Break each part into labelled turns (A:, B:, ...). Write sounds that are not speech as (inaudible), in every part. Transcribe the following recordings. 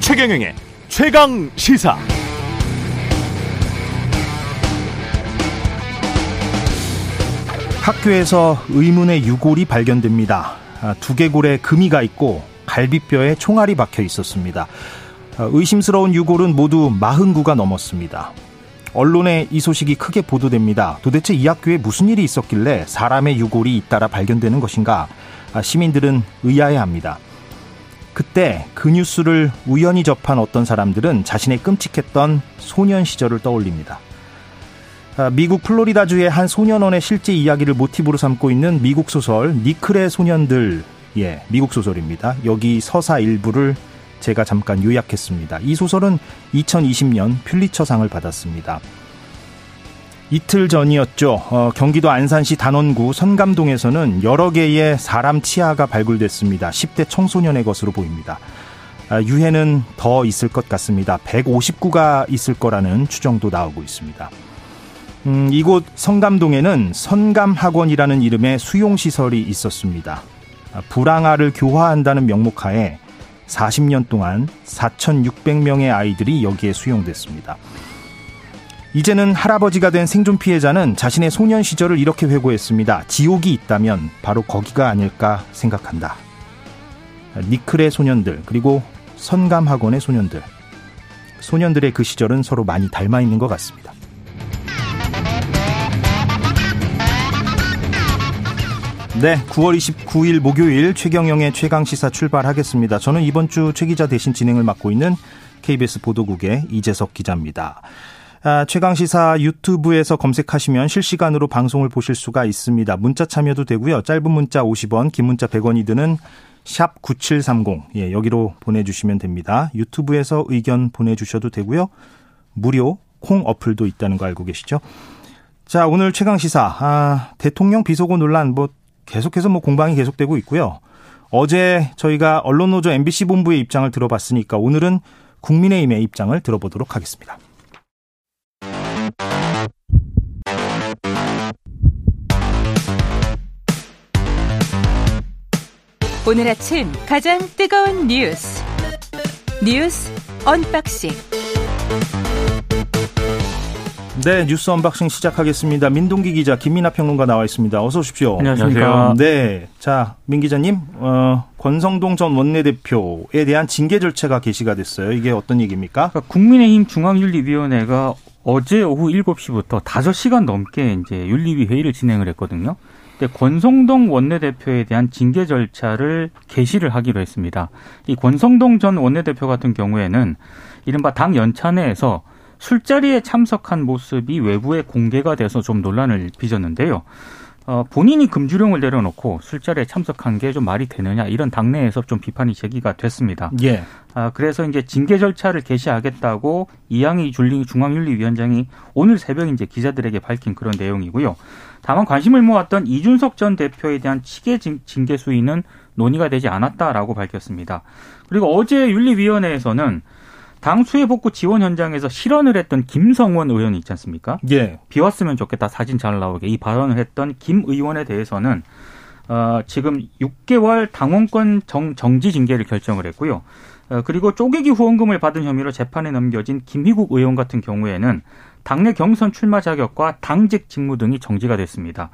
A: 최경영의 최강 시사.
B: 학교에서 의문의 유골이 발견됩니다. 아, 두개골에 금이가 있고 갈비뼈에 총알이 박혀 있었습니다. 아, 의심스러운 유골은 모두 49가 넘었습니다. 언론에 이 소식이 크게 보도됩니다. 도대체 이 학교에 무슨 일이 있었길래 사람의 유골이 잇따라 발견되는 것인가? 아, 시민들은 의아해합니다. 그때 그 뉴스를 우연히 접한 어떤 사람들은 자신의 끔찍했던 소년 시절을 떠올립니다. 아, 미국 플로리다주의 한 소년원의 실제 이야기를 모티브로 삼고 있는 미국 소설 니클의 소년들 예 미국 소설입니다. 여기 서사 일부를 제가 잠깐 요약했습니다. 이 소설은 2020년 퓰리처상을 받았습니다. 이틀 전이었죠. 어, 경기도 안산시 단원구 선감동에서는 여러 개의 사람 치아가 발굴됐습니다. 10대 청소년의 것으로 보입니다. 아, 유해는 더 있을 것 같습니다. 159가 있을 거라는 추정도 나오고 있습니다. 음, 이곳 성감동에는 선감학원이라는 이름의 수용시설이 있었습니다. 아, 불황아를 교화한다는 명목하에 40년 동안 4,600명의 아이들이 여기에 수용됐습니다. 이제는 할아버지가 된 생존 피해자는 자신의 소년 시절을 이렇게 회고했습니다. 지옥이 있다면 바로 거기가 아닐까 생각한다. 니클의 소년들, 그리고 선감학원의 소년들. 소년들의 그 시절은 서로 많이 닮아 있는 것 같습니다. 네, 9월 29일 목요일 최경영의 최강 시사 출발하겠습니다. 저는 이번 주 최 기자 대신 진행을 맡고 있는 KBS 보도국의 이재석 기자입니다. 아, 최강 시사 유튜브에서 검색하시면 실시간으로 방송을 보실 수가 있습니다. 문자 참여도 되고요. 짧은 문자 50원, 긴 문자 100원이 드는 샵 9730. 예, 여기로 보내주시면 됩니다. 유튜브에서 의견 보내주셔도 되고요. 무료 콩 어플도 있다는 거 알고 계시죠? 자, 오늘 최강 시사. 아, 대통령 비속어 논란 뭐 계속해서 뭐 공방이 계속되고 있고요. 어제 저희가 언론노조 MBC 본부의 입장을 들어봤으니까 오늘은 국민의힘의 입장을 들어보도록 하겠습니다.
C: 오늘 아침 가장 뜨거운 뉴스 뉴스 unboxing
B: 네, 뉴스 unboxing 시작하겠습니다. 민동기 기자, 김민아 평론가 나와 있습니다. 어서 오십시오.
D: 안녕하십니까.
B: 네, 자, 민 기자님, 어, 권성동 전 원내대표에 대한 징계 절차가 개시가 됐어요. 이게 어떤 얘기입니까?
D: 그러니까 국민의힘 중앙윤리위원회가 어제 오후 7시부터 5시간 넘게 이제 윤리위 회의를 진행을 했거든요. 근데 권성동 원내대표에 대한 징계 절차를 개시를 하기로 했습니다. 이 권성동 전 원내대표 같은 경우에는 이른바 당 연찬회에서 술자리에 참석한 모습이 외부에 공개가 돼서 좀 논란을 빚었는데요. 어, 본인이 금주령을 내려놓고 술자리에 참석한 게 좀 말이 되느냐 이런 당내에서 좀 비판이 제기가 됐습니다.
B: 예.
D: 아, 그래서 이제 징계 절차를 개시하겠다고 이양희 중앙윤리위원장이 오늘 새벽 이제 기자들에게 밝힌 그런 내용이고요. 다만 관심을 모았던 이준석 전 대표에 대한 치계 징계 수위는 논의가 되지 않았다라고 밝혔습니다. 그리고 어제 윤리위원회에서는 당 수해 복구 지원 현장에서 실언을 했던 김성원 의원이 있지 않습니까?
B: 예.
D: 비 왔으면 좋겠다 사진 잘 나오게 이 발언을 했던 김 의원에 대해서는 어, 지금 6개월 당원권 정, 정지 징계를 결정을 했고요. 어, 그리고 쪼개기 후원금을 받은 혐의로 재판에 넘겨진 김희국 의원 같은 경우에는 당내 경선 출마 자격과 당직 직무 등이 정지가 됐습니다.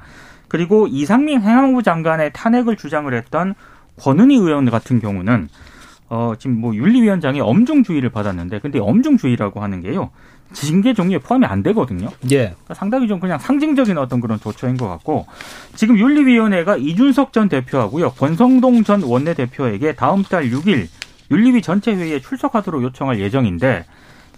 D: 그리고 이상민 행안부 장관의 탄핵을 주장을 했던 권은희 의원 같은 경우는 어, 지금 뭐 윤리위원장이 엄중주의를 받았는데, 근데 엄중주의라고 하는 게요, 징계 종류에 포함이 안 되거든요.
B: 예.
D: 그러니까 상당히 좀 그냥 상징적인 어떤 그런 조처인 것 같고, 지금 윤리위원회가 이준석 전 대표하고요, 권성동 전 원내대표에게 다음 달 6일 윤리위 전체 회의에 출석하도록 요청할 예정인데,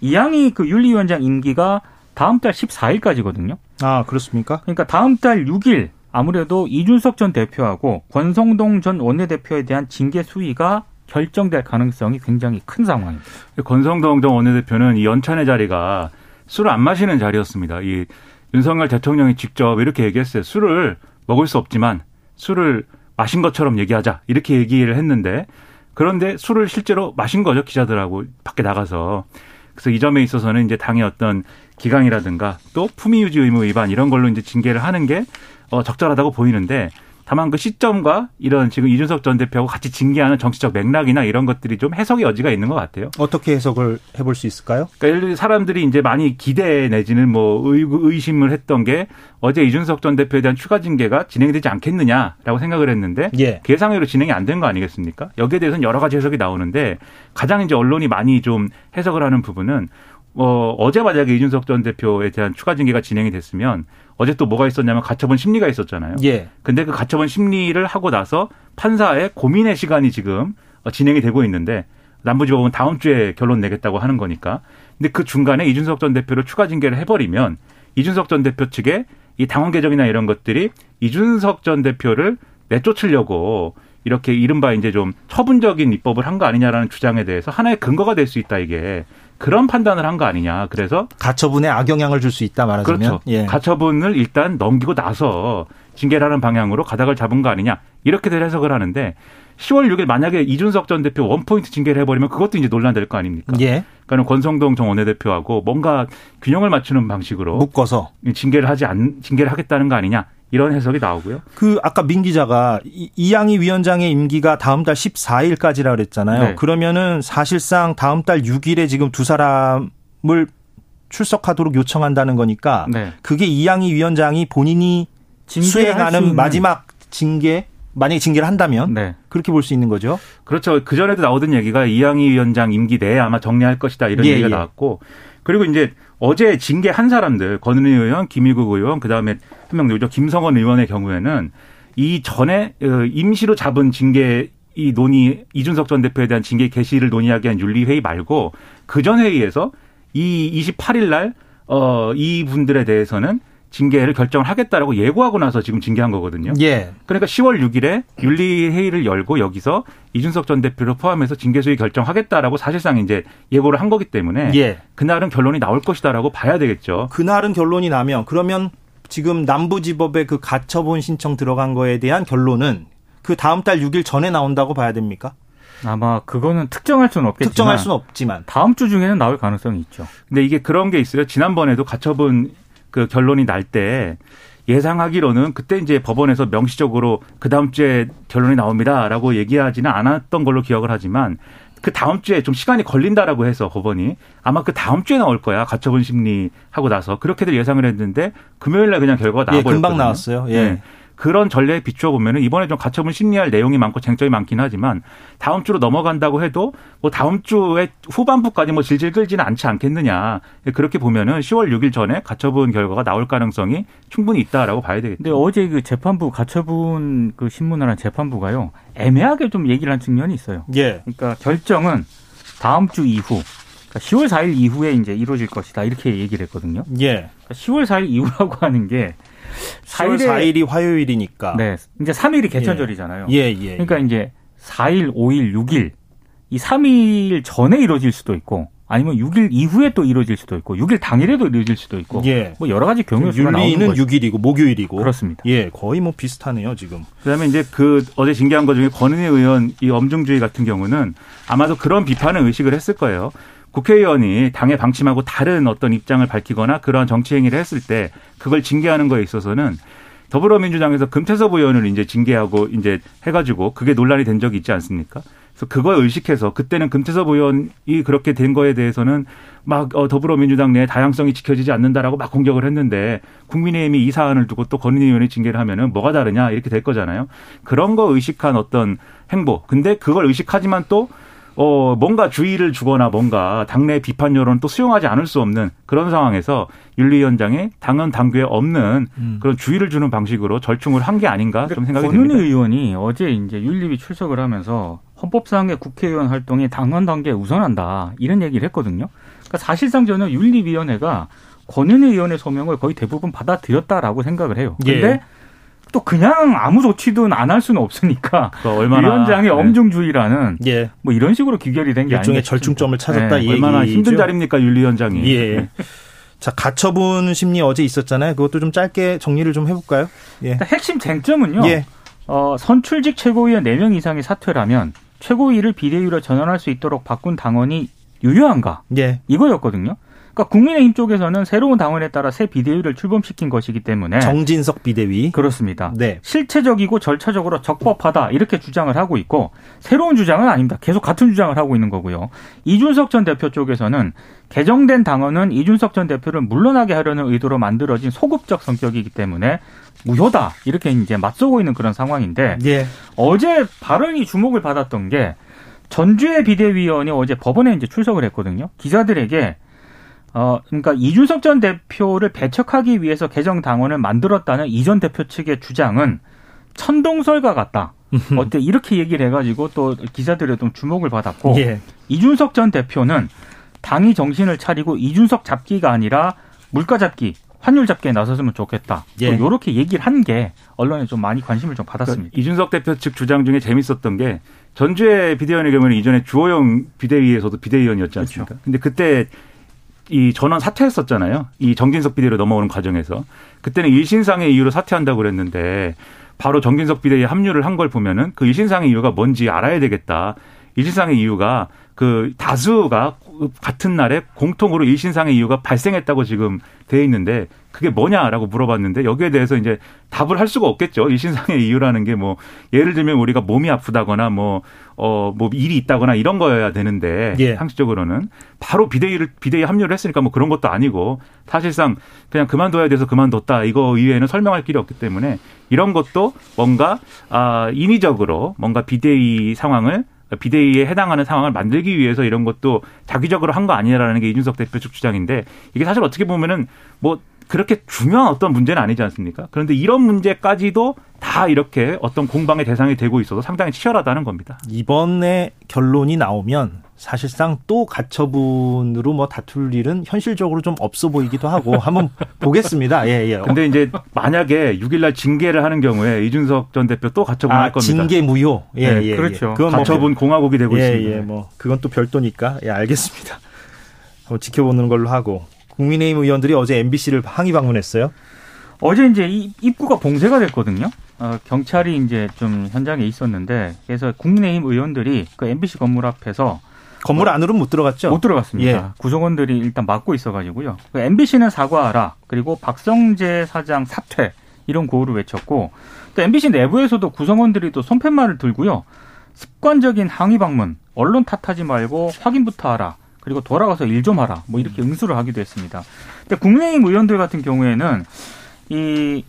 D: 이양이 그 윤리위원장 임기가 다음 달 14일까지거든요.
B: 아, 그렇습니까?
D: 그러니까 다음 달 6일 아무래도 이준석 전 대표하고 권성동 전 원내대표에 대한 징계 수위가 결정될 가능성이 굉장히 큰 상황입니다.
E: 권성동 전 원내대표는 이 연찬의 자리가 술을 안 마시는 자리였습니다. 이 윤석열 대통령이 직접 이렇게 얘기했어요. 술을 먹을 수 없지만 술을 마신 것처럼 얘기하자 이렇게 얘기를 했는데 그런데 술을 실제로 마신 거죠 기자들하고 밖에 나가서 그래서 이 점에 있어서는 이제 당의 어떤 기강이라든가 또 품위 유지 의무 위반 이런 걸로 이제 징계를 하는 게 어, 적절하다고 보이는데 다만 그 시점과 이런 지금 이준석 전 대표하고 같이 징계하는 정치적 맥락이나 이런 것들이 좀 해석의 여지가 있는 것 같아요.
B: 어떻게 해석을 해볼 수 있을까요?
E: 그러니까 예를 들어 사람들이 이제 많이 기대 내지는 뭐 의, 의심을 했던 게 어제 이준석 전 대표에 대한 추가 징계가 진행이 되지 않겠느냐라고 생각을 했는데
B: 예.
E: 계상으로 진행이 안 된 거 아니겠습니까? 여기에 대해서는 여러 가지 해석이 나오는데 가장 이제 언론이 많이 좀 해석을 하는 부분은 어, 어제 만약에 이준석 전 대표에 대한 추가 징계가 진행이 됐으면 어제 또 뭐가 있었냐면 가처분 심리가 있었잖아요.
B: 예.
E: 근데 그 가처분 심리를 하고 나서 판사의 고민의 시간이 지금 어, 진행이 되고 있는데 남부지법은 다음 주에 결론 내겠다고 하는 거니까. 근데 그 중간에 이준석 전 대표를 추가 징계를 해버리면 이준석 전 대표 측에 이 당원 개정이나 이런 것들이 이준석 전 대표를 내쫓으려고 이렇게 이른바 이제 좀 처분적인 입법을 한 거 아니냐라는 주장에 대해서 하나의 근거가 될 수 있다 이게 그런 판단을 한 거 아니냐. 그래서
B: 가처분에 악영향을 줄 수 있다 말하자면
E: 그렇죠.
B: 예.
E: 가처분을 일단 넘기고 나서 징계를 하는 방향으로 가닥을 잡은 거 아니냐. 이렇게들 해석을 하는데 10월 6일 만약에 이준석 전 대표 원포인트 징계를 해버리면 그것도 이제 논란될 거 아닙니까?
B: 예.
E: 그러니까 권성동 전 원내대표하고 뭔가 균형을 맞추는 방식으로
B: 묶어서
E: 징계를 하지 않 징계를 하겠다는 거 아니냐 이런 해석이 나오고요.
B: 그 아까 민 기자가 이- 이양희 위원장의 임기가 다음 달 14일까지라 그랬잖아요.
E: 네.
B: 그러면은 사실상 다음 달 6일에 지금 두 사람을 출석하도록 요청한다는 거니까
E: 네.
B: 그게 이양희 위원장이 본인이
D: 수
B: 수행하는 마지막 징계 만약에 징계를 한다면
D: 네.
B: 그렇게 볼 수 있는 거죠.
E: 그렇죠. 그 전에도 나오던 얘기가 이양희 위원장 임기 내에 아마 정리할 것이다 이런
B: 예,
E: 얘기가
B: 예.
E: 나왔고 그리고 이제 어제 징계 한 사람들 권은희 의원, 김일국 의원, 그 다음에 한 명 누구죠? 김성원 의원의 경우에는 이 전에 어, 임시로 잡은 징계 이 논의 이준석 전 대표에 대한 징계 개시를 논의하기 위한 윤리회의 말고 그 전 회의에서 이 28일 날 어, 이 분들에 대해서는 징계를 결정을 하겠다라고 예고하고 나서 지금 징계한 거거든요.
B: 예.
E: 그러니까 10월 6일에 윤리회의를 열고 여기서 이준석 전 대표를 포함해서 징계 수위 결정하겠다라고 사실상 이제 예고를 한 거기 때문에
B: 예.
E: 그날은 결론이 나올 것이다라고 봐야 되겠죠.
B: 그날은 결론이 나면 그러면 지금 남부지법에 그 가처분 신청 들어간 거에 대한 결론은 그 다음 달 6일 전에 나온다고 봐야 됩니까?
D: 아마 그거는 특정할 수는 없겠지만
B: 특정할 수는 없지만.
D: 다음 주 중에는 나올 가능성이 있죠.
E: 근데 이게 그런 게 있어요. 지난번에도 가처분 그 결론이 날 때 예상하기로는 그때 이제 법원에서 명시적으로 그 다음 주에 결론이 나옵니다라고 얘기하지는 않았던 걸로 기억을 하지만 그 다음 주에 좀 시간이 걸린다라고 해서 법원이 아마 그 다음 주에 나올 거야 가처분 심리 하고 나서 그렇게들 예상을 했는데 금요일 날 그냥 결과가
B: 예,
E: 나와버렸거든요.
B: 금방 나왔어요. 예.
E: 네. 그런 전례에 비추어 보면은 이번에 좀 가처분 심리할 내용이 많고 쟁점이 많긴 하지만 다음 주로 넘어간다고 해도 뭐 다음 주에 후반부까지 뭐 질질 끌지는 않지 않겠느냐 그렇게 보면은 10월 6일 전에 가처분 결과가 나올 가능성이 충분히 있다라고 봐야 되겠죠.
D: 근데 어제 그 재판부 가처분 그 신문을 한 재판부가요 애매하게 좀 얘기를 한 측면이 있어요.
B: 예.
D: 그러니까 결정은 다음 주 이후, 그러니까 10월 4일 이후에 이제 이루어질 것이다 이렇게 얘기를 했거든요.
B: 예.
D: 그러니까 10월 4일 이후라고 하는 게
B: 4월
D: 4일에
B: 4일이 화요일이니까.
D: 네, 이제 3일이 개천절이잖아요.
B: 예, 예.
D: 그러니까 이제 4일, 5일, 6일 이 3일 전에 이루어질 수도 있고 아니면 6일 이후에 또 이루어질 수도 있고 6일 당일에도 이루어질 수도 있고
B: 예.
D: 뭐 여러 가지 경우 수가 나오는
B: 윤리는
D: 거죠.
B: 6일이고 목요일이고.
D: 그렇습니다.
B: 예, 거의 뭐 비슷하네요, 지금.
E: 그다음에 이제 그 어제 징계한 것 중에 권은희 의원 이 엄중주의 같은 경우는 아마도 그런 비판을 의식을 했을 거예요. 국회의원이 당의 방침하고 다른 어떤 입장을 밝히거나 그러한 정치 행위를 했을 때 그걸 징계하는 거에 있어서는 더불어민주당에서 금태섭 의원을 이제 징계하고 이제 해가지고 그게 논란이 된 적이 있지 않습니까? 그래서 그걸 의식해서 그때는 금태섭 의원이 그렇게 된 거에 대해서는 막 어, 더불어민주당 내 다양성이 지켜지지 않는다라고 막 공격을 했는데 국민의힘이 이 사안을 두고 또 권은희 의원이 징계를 하면은 뭐가 다르냐 이렇게 될 거잖아요. 그런 거 의식한 어떤 행보. 근데 그걸 의식하지만 또 어, 뭔가 주의를 주거나 뭔가 당내 비판 여론을 또 수용하지 않을 수 없는 그런 상황에서 윤리위원장이 당헌 당규에 없는 그런 주의를 주는 방식으로 절충을 한 게 아닌가 좀 생각이
D: 권은희
E: 듭니다.
D: 의원이 어제 이제 윤리위 출석을 하면서 헌법상의 국회의원 활동이 당원 단계에 우선한다 이런 얘기를 했거든요. 그러니까 사실상 저는 윤리위원회가 권은희 의원의 소명을 거의 대부분 받아들였다라고 생각을 해요. 근데
B: 예.
D: 또 그냥 아무 조치도 안할 수는 없으니까
E: 그 얼마나
D: 위원장의
E: 네.
D: 엄중주의라는
B: 예.
D: 뭐 이런 식으로 귀결이 된게
B: 일종의
D: 아닌가
B: 절충점을 찾았다
D: 네.
B: 이
E: 얼마나. 힘든 자리입니까 윤리위원장이.
B: 예. 자, 가처분 심리 어제 있었잖아요. 그것도 좀 짧게 정리를 좀 해볼까요? 예.
D: 핵심 쟁점은요.
B: 예.
D: 어, 선출직 최고위원 4명 이상이 사퇴를 하면 최고위를 비대위로 전환할 수 있도록 바꾼 당원이 유효한가?
B: 예.
D: 이거였거든요. 그러니까 국민의힘 쪽에서는 새로운 당원에 따라 새 비대위를 출범시킨 것이기 때문에
B: 정진석 비대위.
D: 그렇습니다.
B: 네.
D: 실체적이고 절차적으로 적법하다 이렇게 주장을 하고 있고 새로운 주장은 아닙니다. 계속 같은 주장을 하고 있는 거고요. 이준석 전 대표 쪽에서는 개정된 당원은 이준석 전 대표를 물러나게 하려는 의도로 만들어진 소급적 성격이기 때문에 무효다 이렇게 이제 맞서고 있는 그런 상황인데
B: 예.
D: 어제 발언이 주목을 받았던 게 전주의 비대위원이 어제 법원에 이제 출석을 했거든요. 기자들에게 어 그러니까 이준석 전 대표를 배척하기 위해서 개정 당원을 만들었다는 이전 대표 측의 주장은 천동설과 같다. 어때 이렇게 얘기를 해가지고 또 기자들의 좀 주목을 받았고
B: 예.
D: 이준석 전 대표는 당이 정신을 차리고 이준석 잡기가 아니라 물가 잡기, 환율 잡기에 나섰으면 좋겠다.
B: 예.
D: 이렇게 얘기를 한 게 언론에 좀 많이 관심을 좀 받았습니다.
E: 그러니까 이준석 대표 측 주장 중에 재밌었던 게 전주의 비대위원의 경우는 이전에 주호영 비대위에서도 비대위원이었지 않습니까? 근데 그때 이 전원 사퇴했었잖아요. 이 정진석 비대위로 넘어오는 과정에서 그때는 일신상의 이유로 사퇴한다고 그랬는데 바로 정진석 비대위에 합류를 한 걸 보면은 그 일신상의 이유가 뭔지 알아야 되겠다. 일신상의 이유가 그 다수가 같은 날에 공통으로 일신상의 이유가 발생했다고 지금 돼 있는데 그게 뭐냐라고 물어봤는데 여기에 대해서 이제 답을 할 수가 없겠죠. 일신상의 이유라는 게 뭐 예를 들면 우리가 몸이 아프다거나 뭐 어 뭐 일이 있다거나 이런 거여야 되는데
B: 예.
E: 상식적으로는 바로 비대위를 비대위 합류를 했으니까 뭐 그런 것도 아니고 사실상 그냥 그만둬야 돼서 그만뒀다 이거 이외에는 설명할 길이 없기 때문에 이런 것도 뭔가 아 인위적으로 뭔가 비대위 상황을 비대위에 해당하는 상황을 만들기 위해서 이런 것도 자기적으로 한 거 아니냐라는 게 이준석 대표 측 주장인데 이게 사실 어떻게 보면은 뭐 그렇게 중요한 어떤 문제는 아니지 않습니까? 그런데 이런 문제까지도 다 이렇게 어떤 공방의 대상이 되고 있어서 상당히 치열하다는 겁니다.
B: 이번에 결론이 나오면 사실상 또 가처분으로 뭐 다툴 일은 현실적으로 좀 없어 보이기도 하고 (laughs) 한번 보겠습니다. 예, 예.
E: 근데 이제 만약에 6일날 징계를 하는 경우에 이준석 전 대표 또 가처분 할
B: 아,
E: 겁니다.
B: 징계 무효. 예,
E: 네,
B: 예.
D: 그렇죠.
B: 예. 그건 뭐
E: 가처분 공화국이 되고
B: 예,
E: 있습니다.
B: 예, 뭐 그건 또 별도니까 예, 알겠습니다. 한번 지켜보는 걸로 하고 국민의힘 의원들이 어제 MBC를 항의 방문했어요.
D: 어제 이제 이 입구가 봉쇄가 됐거든요. 어, 경찰이 이제 좀 현장에 있었는데 그래서 국민의힘 의원들이 그 MBC 건물 앞에서
B: 건물 안으로는 못 들어갔죠.
D: 못 들어갔습니다.
B: 예.
D: 구성원들이 일단 막고 있어가지고요. 그 MBC는 사과하라. 그리고 박성재 사장 사퇴 이런 고호를 외쳤고 또 MBC 내부에서도 구성원들이 또 손팻말을 들고요. 습관적인 항의 방문, 언론 탓하지 말고 확인부터 하라. 그리고 돌아가서 일 좀 하라. 뭐 이렇게 응수를 하기도 했습니다. 근데 국민의힘 의원들 같은 경우에는 이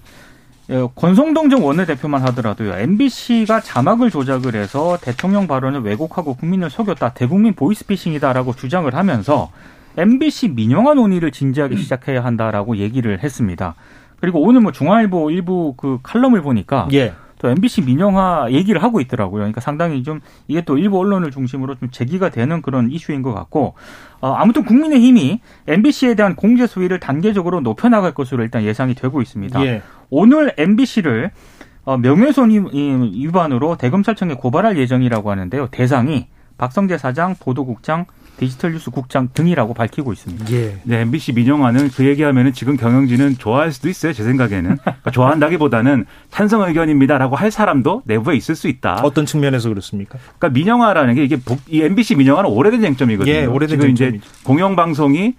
D: 어, 권성동 전 원내대표만 하더라도요. MBC가 자막을 조작을 해서 대통령 발언을 왜곡하고 국민을 속였다. 대국민 보이스피싱이다라고 주장을 하면서 MBC 민영화 논의를 진지하게 시작해야 한다라고 얘기를 했습니다. 그리고 오늘 뭐 중앙일보 일부 그 칼럼을 보니까
B: 예.
D: 또 MBC 민영화 얘기를 하고 있더라고요. 그러니까 상당히 좀 이게 또 일부 언론을 중심으로 좀 제기가 되는 그런 이슈인 것 같고 어, 아무튼 국민의힘이 MBC에 대한 공제 수위를 단계적으로 높여나갈 것으로 일단 예상이 되고 있습니다.
B: 예.
D: 오늘 MBC를 어, 명예훼손 위- 위반으로 대검찰청에 고발할 예정이라고 하는데요. 대상이 박성재 사장, 보도국장, 디지털 뉴스 국장 등이라고 밝히고 있습니다.
B: 예.
E: 네, MBC 민영화는 그 얘기하면은 지금 경영진은 좋아할 수도 있어요. 제 생각에는 그러니까 좋아한다기보다는 찬성 의견입니다라고 할 사람도 내부에 있을 수 있다.
B: 어떤 측면에서 그렇습니까?
E: 그러니까 민영화라는 게 이게 복- 이 MBC 민영화는 오래된 쟁점이거든요.
B: 예, 오래된
E: 지금 이제
B: 쟁점이죠.
E: 공영방송이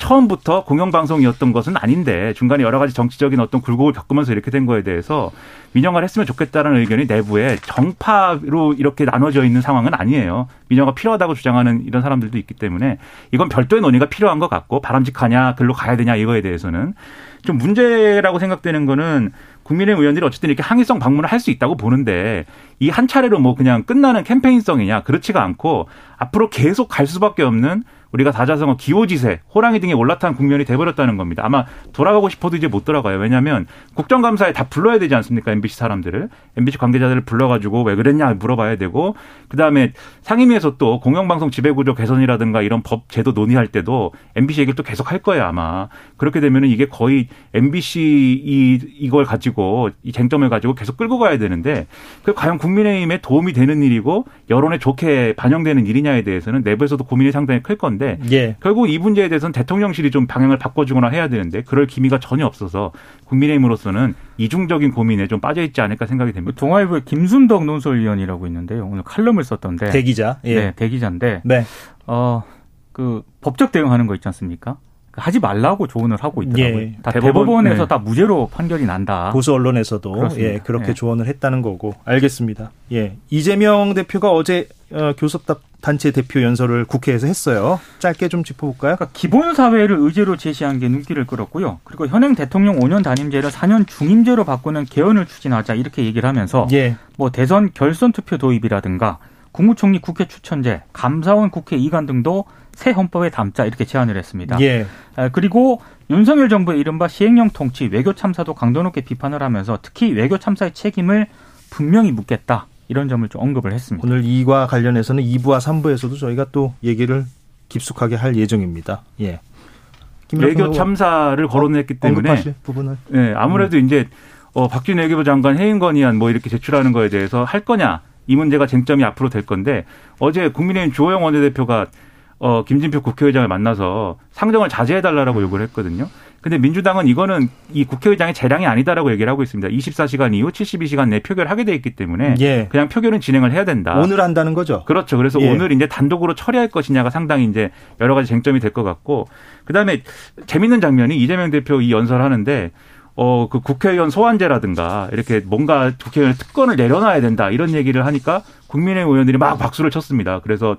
E: 처음부터 공영방송이었던 것은 아닌데 중간에 여러 가지 정치적인 어떤 굴곡을 겪으면서 이렇게 된 거에 대해서 민영화를 했으면 좋겠다는 의견이 내부에 정파로 이렇게 나눠져 있는 상황은 아니에요. 민영화 필요하다고 주장하는 이런 사람들도 있기 때문에 이건 별도의 논의가 필요한 것 같고 바람직하냐 글로 가야 되냐 이거에 대해서는 좀 문제라고 생각되는 거는 국민의힘 의원들이 어쨌든 이렇게 항의성 방문을 할 수 있다고 보는데 이 한 차례로 뭐 그냥 끝나는 캠페인성이냐 그렇지가 않고 앞으로 계속 갈 수밖에 없는 우리가 다자성어 기호지세, 호랑이 등에 올라탄 국면이 돼버렸다는 겁니다. 아마 돌아가고 싶어도 이제 못 돌아가요. 왜냐하면 국정감사에 다 불러야 되지 않습니까? MBC 사람들을. MBC 관계자들을 불러가지고 왜 그랬냐 물어봐야 되고 그 다음에 상임위에서 또 공영방송 지배구조 개선이라든가 이런 법 제도 논의할 때도 MBC 얘기를 또 계속 할 거예요 아마. 그렇게 되면은 이게 거의 MBC 이, 이걸 가지고 이 쟁점을 가지고 계속 끌고 가야 되는데 그 과연 국민의힘에 도움이 되는 일이고 여론에 좋게 반영되는 일이냐에 대해서는 내부에서도 고민이 상당히 클 건데
B: 예.
E: 결국 이 문제에 대해서는 대통령실이 좀 방향을 바꿔주거나 해야 되는데 그럴 기미가 전혀 없어서 국민의힘으로서는 이중적인 고민에 좀 빠져 있지 않을까 생각이 됩니다.
D: 동아일보의 김순덕 논설위원이라고 있는데요. 오늘 칼럼을 썼던데
B: 대기자. 예.
D: 네, 대기자인데
B: 네.
D: 어, 그 법적 대응하는 거 있지 않습니까? 하지 말라고 조언을 하고 있더라고요.
B: 예.
D: 다
E: 대법원,
D: 대법원에서
E: 네.
D: 다 무죄로 판결이 난다.
B: 보수 언론에서도
D: 그렇습니다.
B: 예, 그렇게
D: 예.
B: 조언을 했다는 거고 알겠습니다. 예. 이재명 대표가 어제 어, 교섭 단체 대표 연설을 국회에서 했어요. 짧게 좀 짚어볼까요?
D: 그러니까 기본 사회를 의제로 제시한 게 눈길을 끌었고요. 그리고 현행 대통령 5년 단임제를 4년 중임제로 바꾸는 개헌을 추진하자 이렇게 얘기를 하면서
B: 예.
D: 뭐 대선 결선 투표 도입이라든가 국무총리 국회 추천제, 감사원 국회 이관 등도 새 헌법에 담자 이렇게 제안을 했습니다.
B: 예.
D: 아, 그리고 윤석열 정부의 이른바 시행령 통치, 외교 참사도 강도 높게 비판을 하면서 특히 외교 참사의 책임을 분명히 묻겠다 이런 점을 좀 언급을 했습니다.
B: 오늘 이과 관련해서는 2부와 3부에서도 저희가 또 얘기를 깊숙하게 할 예정입니다. 예.
E: 외교 참사를 거론했기 때문에
B: 부분을
E: 네, 아무래도 이제 어, 박준희 외교부 장관 해임 건의안 뭐 이렇게 제출하는 거에 대해서 할 거냐 이 문제가 쟁점이 앞으로 될 건데 어제 국민의힘 주호영 원내대표가 어, 김진표 국회의장을 만나서 상정을 자제해달라고 요구를 했거든요. 근데 민주당은 이거는 이 국회의장의 재량이 아니다라고 얘기를 하고 있습니다. 24시간 이후 72시간 내 표결하게 돼 있기 때문에
B: 예.
E: 그냥 표결은 진행을 해야 된다.
B: 오늘 한다는 거죠.
E: 그렇죠. 그래서
B: 예.
E: 오늘 이제 단독으로 처리할 것이냐가 상당히 이제 여러 가지 쟁점이 될 것 같고 그다음에 재밌는 장면이 이재명 대표 이 연설하는데 어 그 국회의원 소환제라든가 이렇게 뭔가 국회의원 특권을 내려놔야 된다 이런 얘기를 하니까 국민의힘 의원들이 막 박수를 쳤습니다. 그래서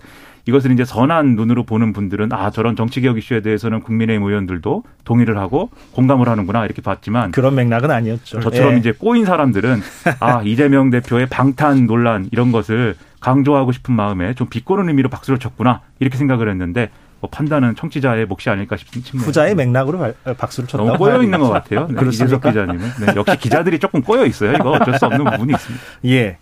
E: 이것을 이제 선한 눈으로 보는 분들은 아 저런 정치개혁 이슈에 대해서는 국민의힘 의원들도 동의를 하고 공감을 하는구나 이렇게 봤지만
B: 그런 맥락은 아니었죠.
E: 저처럼
B: 예.
E: 이제 꼬인 사람들은 아 (laughs) 이재명 대표의 방탄 논란 이런 것을 강조하고 싶은 마음에 좀 비꼬는 의미로 박수를 쳤구나 이렇게 생각을 했는데 뭐 판단은 청취자의 몫이 아닐까 싶습니다.
B: 후자의 맥락으로 박수를 쳤다고
E: 너무 꼬여 있는 것. 같아요. 네? 이재석 기자님은 네, 역시 기자들이 조금 꼬여 있어요. 이거 어쩔 수 없는 부분이 있습니다. (laughs)
B: 예.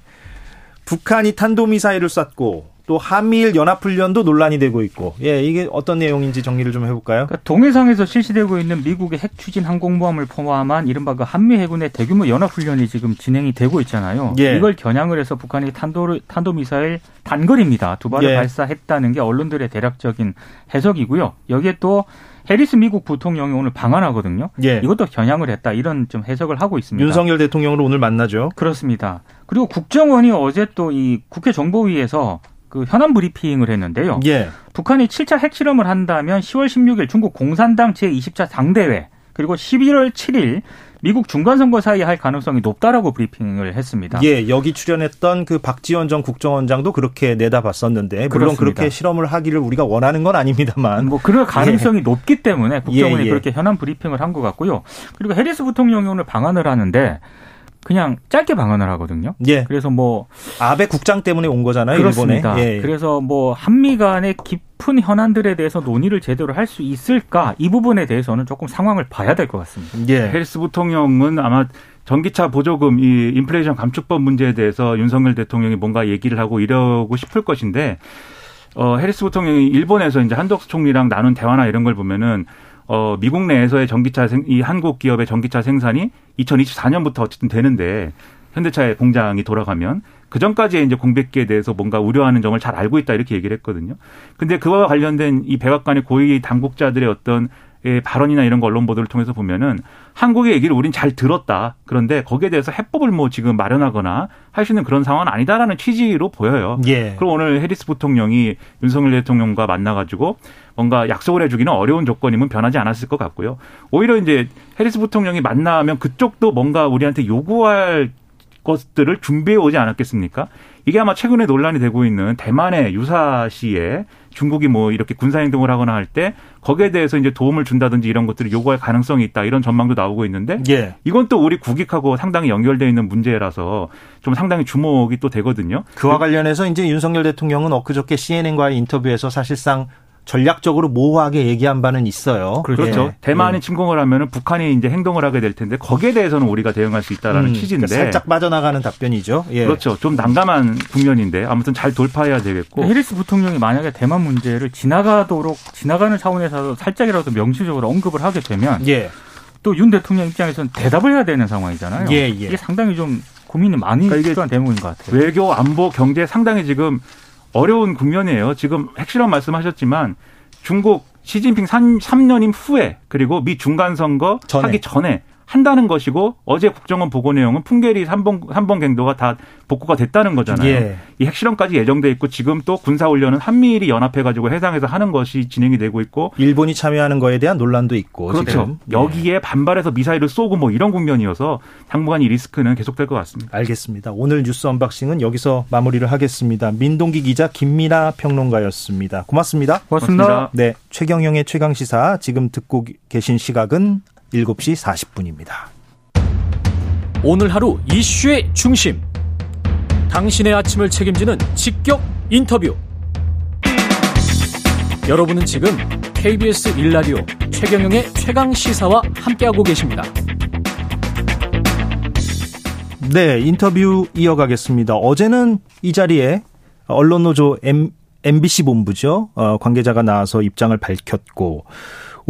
B: 북한이 탄도미사일을 쐈고 또 한미일 연합훈련도 논란이 되고 있고 예 이게 어떤 내용인지 정리를 좀 해볼까요?
D: 그러니까 동해상에서 실시되고 있는 미국의 핵 추진 항공모함을 포함한 이른바 그 한미 해군의 대규모 연합훈련이 지금 진행이 되고 있잖아요.
B: 예.
D: 이걸 겨냥을 해서 북한이 탄도 탄도미사일 단거리입니다. 두 발을
B: 예.
D: 발사했다는 게 언론들의 대략적인 해석이고요. 여기에 또 해리스 미국 부통령이 오늘 방한하거든요.
B: 예.
D: 이것도 겨냥을 했다 이런 좀 해석을 하고 있습니다.
B: 윤석열 대통령을 오늘 만나죠.
D: 그렇습니다. 그리고 국정원이 어제 또 이 국회 정보위에서 그 현안 브리핑을 했는데요.
B: 예.
D: 북한이 7차 핵실험을 한다면 10월 16일 중국 공산당 제20차 당대회 그리고 11월 7일 미국 중간선거 사이에 할 가능성이 높다라고 브리핑을 했습니다.
B: 예, 여기 출연했던 그 박지원 전 국정원장도 그렇게 내다봤었는데 물론
D: 그렇습니다.
B: 그렇게 실험을 하기를 우리가 원하는 건 아닙니다만
D: 뭐 그럴 가능성이 높기 때문에 국정원이
B: 예, 예.
D: 그렇게 현안 브리핑을 한 것 같고요. 그리고 해리스 부통령이 오늘 방한을 하는데 그냥 짧게 방한을 하거든요.
B: 예,
D: 그래서 뭐
B: 아베 국장 때문에 온 거잖아요,
D: 그렇습니다.
B: 일본에. 예.
D: 그래서 뭐 한미 간의 깊은 현안들에 대해서 논의를 제대로 할 수 있을까 이 부분에 대해서는 조금 상황을 봐야 될 것 같습니다.
B: 예.
E: 해리스 부통령은 아마 전기차 보조금 이 인플레이션 감축법 문제에 대해서 윤석열 대통령이 뭔가 얘기를 하고 이러고 싶을 것인데 어 해리스 부통령이 일본에서 이제 한덕수 총리랑 나눈 대화나 이런 걸 보면은 어 미국 내에서의 전기차 생, 이 한국 기업의 전기차 생산이 2024년부터 어쨌든 되는데 현대차의 공장이 돌아가면 그 전까지의 이제 공백기에 대해서 뭔가 우려하는 점을 잘 알고 있다 이렇게 얘기를 했거든요. 근데 그와 관련된 이 백악관의 고위 당국자들의 어떤 예, 발언이나 이런 거 언론 보도를 통해서 보면은 한국의 얘기를 우린 잘 들었다. 그런데 거기에 대해서 해법을 뭐 지금 마련하거나 할 수 있는 그런 상황은 아니다라는 취지로 보여요.
B: 예.
E: 그럼 오늘 해리스 부통령이 윤석열 대통령과 만나가지고 뭔가 약속을 해주기는 어려운 조건이면 변하지 않았을 것 같고요. 오히려 이제 해리스 부통령이 만나면 그쪽도 뭔가 우리한테 요구할 것들을 준비해 오지 않았겠습니까? 이게 아마 최근에 논란이 되고 있는 대만의 유사시에 중국이 뭐 이렇게 군사행동을 하거나 할 때 거기에 대해서 이제 도움을 준다든지 이런 것들을 요구할 가능성이 있다 이런 전망도 나오고 있는데
B: 예.
E: 이건 또 우리 국익하고 상당히 연결되어 있는 문제라서 좀 상당히 주목이 또 되거든요.
B: 그와 관련해서 이제 윤석열 대통령은 엊그저께 CNN과의 인터뷰에서 사실상 전략적으로 모호하게 얘기한 바는 있어요.
E: 그렇죠.
B: 예.
E: 대만이
B: 예.
E: 침공을 하면은 북한이 이제 행동을 하게 될 텐데 거기에 대해서는 우리가 대응할 수 있다라는
B: 음,
E: 취지인데
B: 그러니까 살짝 빠져나가는 답변이죠. 예.
E: 그렇죠. 좀 난감한 국면인데 아무튼 잘 돌파해야 되겠고
D: 해리스 부통령이 만약에 대만 문제를 지나가도록 지나가는 차원에서 살짝이라도 명시적으로 언급을 하게 되면
B: 예.
D: 또윤 대통령 입장에서는 대답을 해야 되는 상황이잖아요.
B: 예, 예.
D: 이게 상당히 좀 고민이 많이
E: 그러니까 이게
D: 필요한 대목인 것 같아요.
E: 외교, 안보, 경제 상당히 지금 어려운 국면이에요. 지금 핵실험 말씀하셨지만 중국 시진핑 3년임 후에 그리고 미 중간 선거
B: 전에.
E: 하기 전에 한다는 것이고 어제 국정원 보고 내용은 풍계리 3번 3번 갱도가 다 복구가 됐다는 거잖아요.
B: 예.
E: 이 핵실험까지 예정돼 있고 지금 또 군사 훈련은 한미일이 연합해 가지고 해상에서 하는 것이 진행이 되고 있고
B: 일본이 참여하는 거에 대한 논란도 있고
E: 그렇죠.
B: 지금. 네.
E: 여기에 반발해서 미사일을 쏘고 뭐 이런 국면이어서 당분간 이 리스크는 계속될 것 같습니다.
B: 알겠습니다. 오늘 뉴스 언박싱은 여기서 마무리를 하겠습니다. 민동기 기자 김민아 평론가였습니다. 고맙습니다.
D: 고맙습니다.
E: 고맙습니다.
B: 네, 최경영의 최강 시사 지금 듣고 계신 시각은 7시 40분입니다.
F: 오늘 하루 이슈의 중심. 당신의 아침을 책임지는 직격 인터뷰. 여러분은 지금 KBS 1라디오 최경영의 최강 시사와 함께하고 계십니다.
B: 네, 인터뷰 이어가겠습니다. 어제는 이 자리에 언론노조 M, MBC 본부죠. 어, 관계자가 나와서 입장을 밝혔고